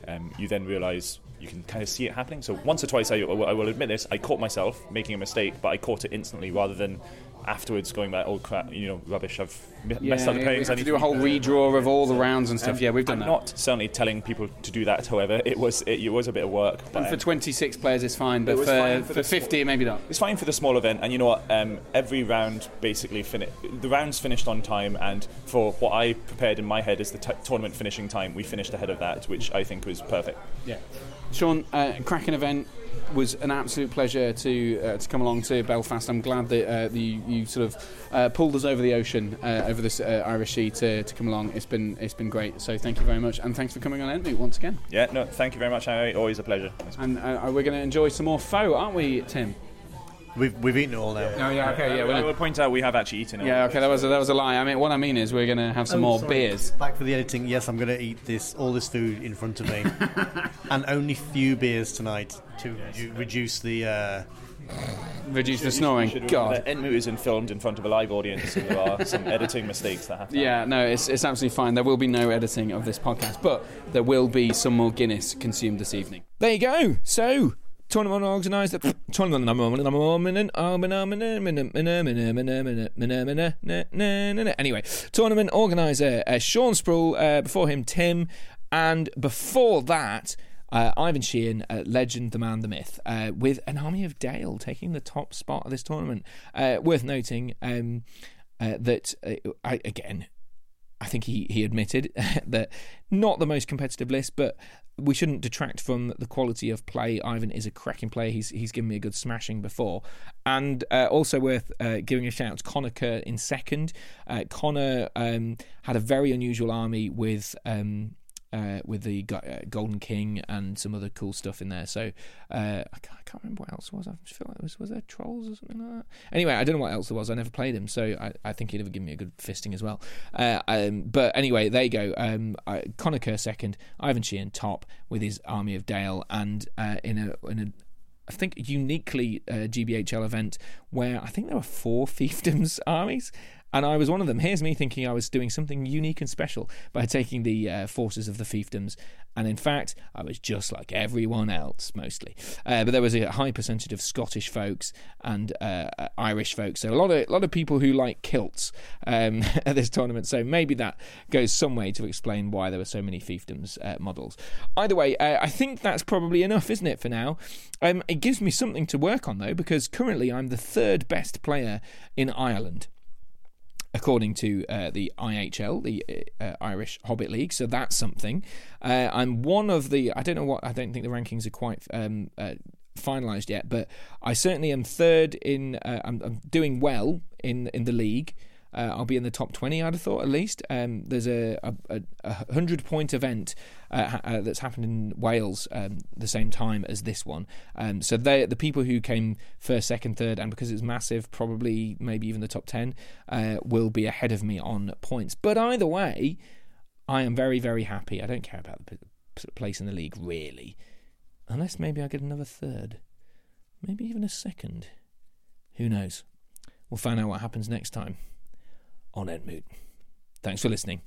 Um, you then realise you can kind of see it happening. So once or twice, I, I will admit this, I caught myself making a mistake, but I caught it instantly rather than afterwards going back, oh crap, you know, rubbish, I've m- Yeah, messed up the yeah, we pairings. have I to do a whole redraw of all the rounds and stuff. Um, yeah, we've done I'm that. not certainly telling people to do that. However, it was it, it was a bit of work. But, And for um, 26 players, it's fine, but it for, fine for, the 50, maybe not. It's fine for the small event, and you know what? Um, every round basically finished. The rounds finished on time, and for what I prepared in my head as the t- tournament finishing time, we finished ahead of that, which I think was perfect. Yeah. Sean, uh, cracking event was an absolute pleasure to uh, to come along to Belfast. I'm glad that uh, the, you sort of uh, pulled us over the ocean uh, over this uh, Irish Sea to, to come along. It's been it's been great. So thank you very much, and thanks for coming on Entmoot once again. Yeah, no, thank you very much, Harry. Always a pleasure. And uh, we're going to enjoy some more pho, aren't we, Tim? We've, we've eaten it all now. Oh yeah, okay, yeah. I we're- will point out we have actually eaten it. Yeah, okay, that was a, that was a lie. I mean, what I mean is we're going to have some Oh, more sorry. beers. Back for the editing. Yes, I'm going to eat this all this food in front of me, and only few beers tonight to redu- reduce the. Uh, Reduce the snoring. God. remember that Entmoot isn't filmed in front of a live audience, so there are some editing mistakes that happen. Yeah, no, it's, it's absolutely fine. There will be no editing of this podcast, but there will be some more Guinness consumed this evening. There you go. So, tournament organised. Tournament Anyway, tournament organiser uh, Sean Sproul. Uh, before him, Tim, and before that. Uh, Ivan Sheehan, uh, legend, the man, the myth, uh, with an army of Dale taking the top spot of this tournament. Uh, worth noting um, uh, that, uh, I, again, I think he, he admitted that not the most competitive list, but we shouldn't detract from the quality of play. Ivan is a cracking player. He's he's given me a good smashing before, and uh, also worth uh, giving a shout out to Connor Kerr in second. Uh, Connor um, had a very unusual army with. Um, uh, with the uh, Golden King and some other cool stuff in there. So uh, I, can't, I can't remember what else was. I feel like was was there trolls or something like that. Anyway, I don't know what else there was. I never played him, so I, I think he'd have given me a good fisting as well. Uh, um, but anyway, there you go. Um, I, Connor Kerr second, Ivan Sheehan top with his army of Dale, and uh, in a in a I think uniquely uh, GBHL event where I think there were four fiefdoms armies. And I was one of them. Here's me thinking I was doing something unique and special by taking the uh, forces of the fiefdoms. And in fact, I was just like everyone else, mostly. Uh, but there was a high percentage of Scottish folks and uh, Irish folks. So a lot of a lot of people who like kilts um, at this tournament. So maybe that goes some way to explain why there were so many fiefdoms uh, models. Either way, uh, I think that's probably enough, isn't it, for now? Um, it gives me something to work on though, because currently I'm the third best player in Ireland according to uh, the IHL, the uh, Irish Hobbit League. So that's something. Uh, I'm one of the. I don't know what. I don't think the rankings are quite. Um, uh, finalized yet but i certainly am third in uh, I'm, I'm doing well in in the league uh, I'll be in the top 20, I'd have thought, at least. Um, there's a, a, a, a 100 point event uh, ha- uh, that's happened in Wales um, the same time as this one. Um, so they the people who came first, second, third, and because it's massive, probably maybe even the top 10, uh, will be ahead of me on points. But either way, I am very, very happy. I don't care about the p- place in the league, really. Unless maybe I get another third. Maybe even a second. Who knows? We'll find out what happens next time on Entmoot. Thanks for listening.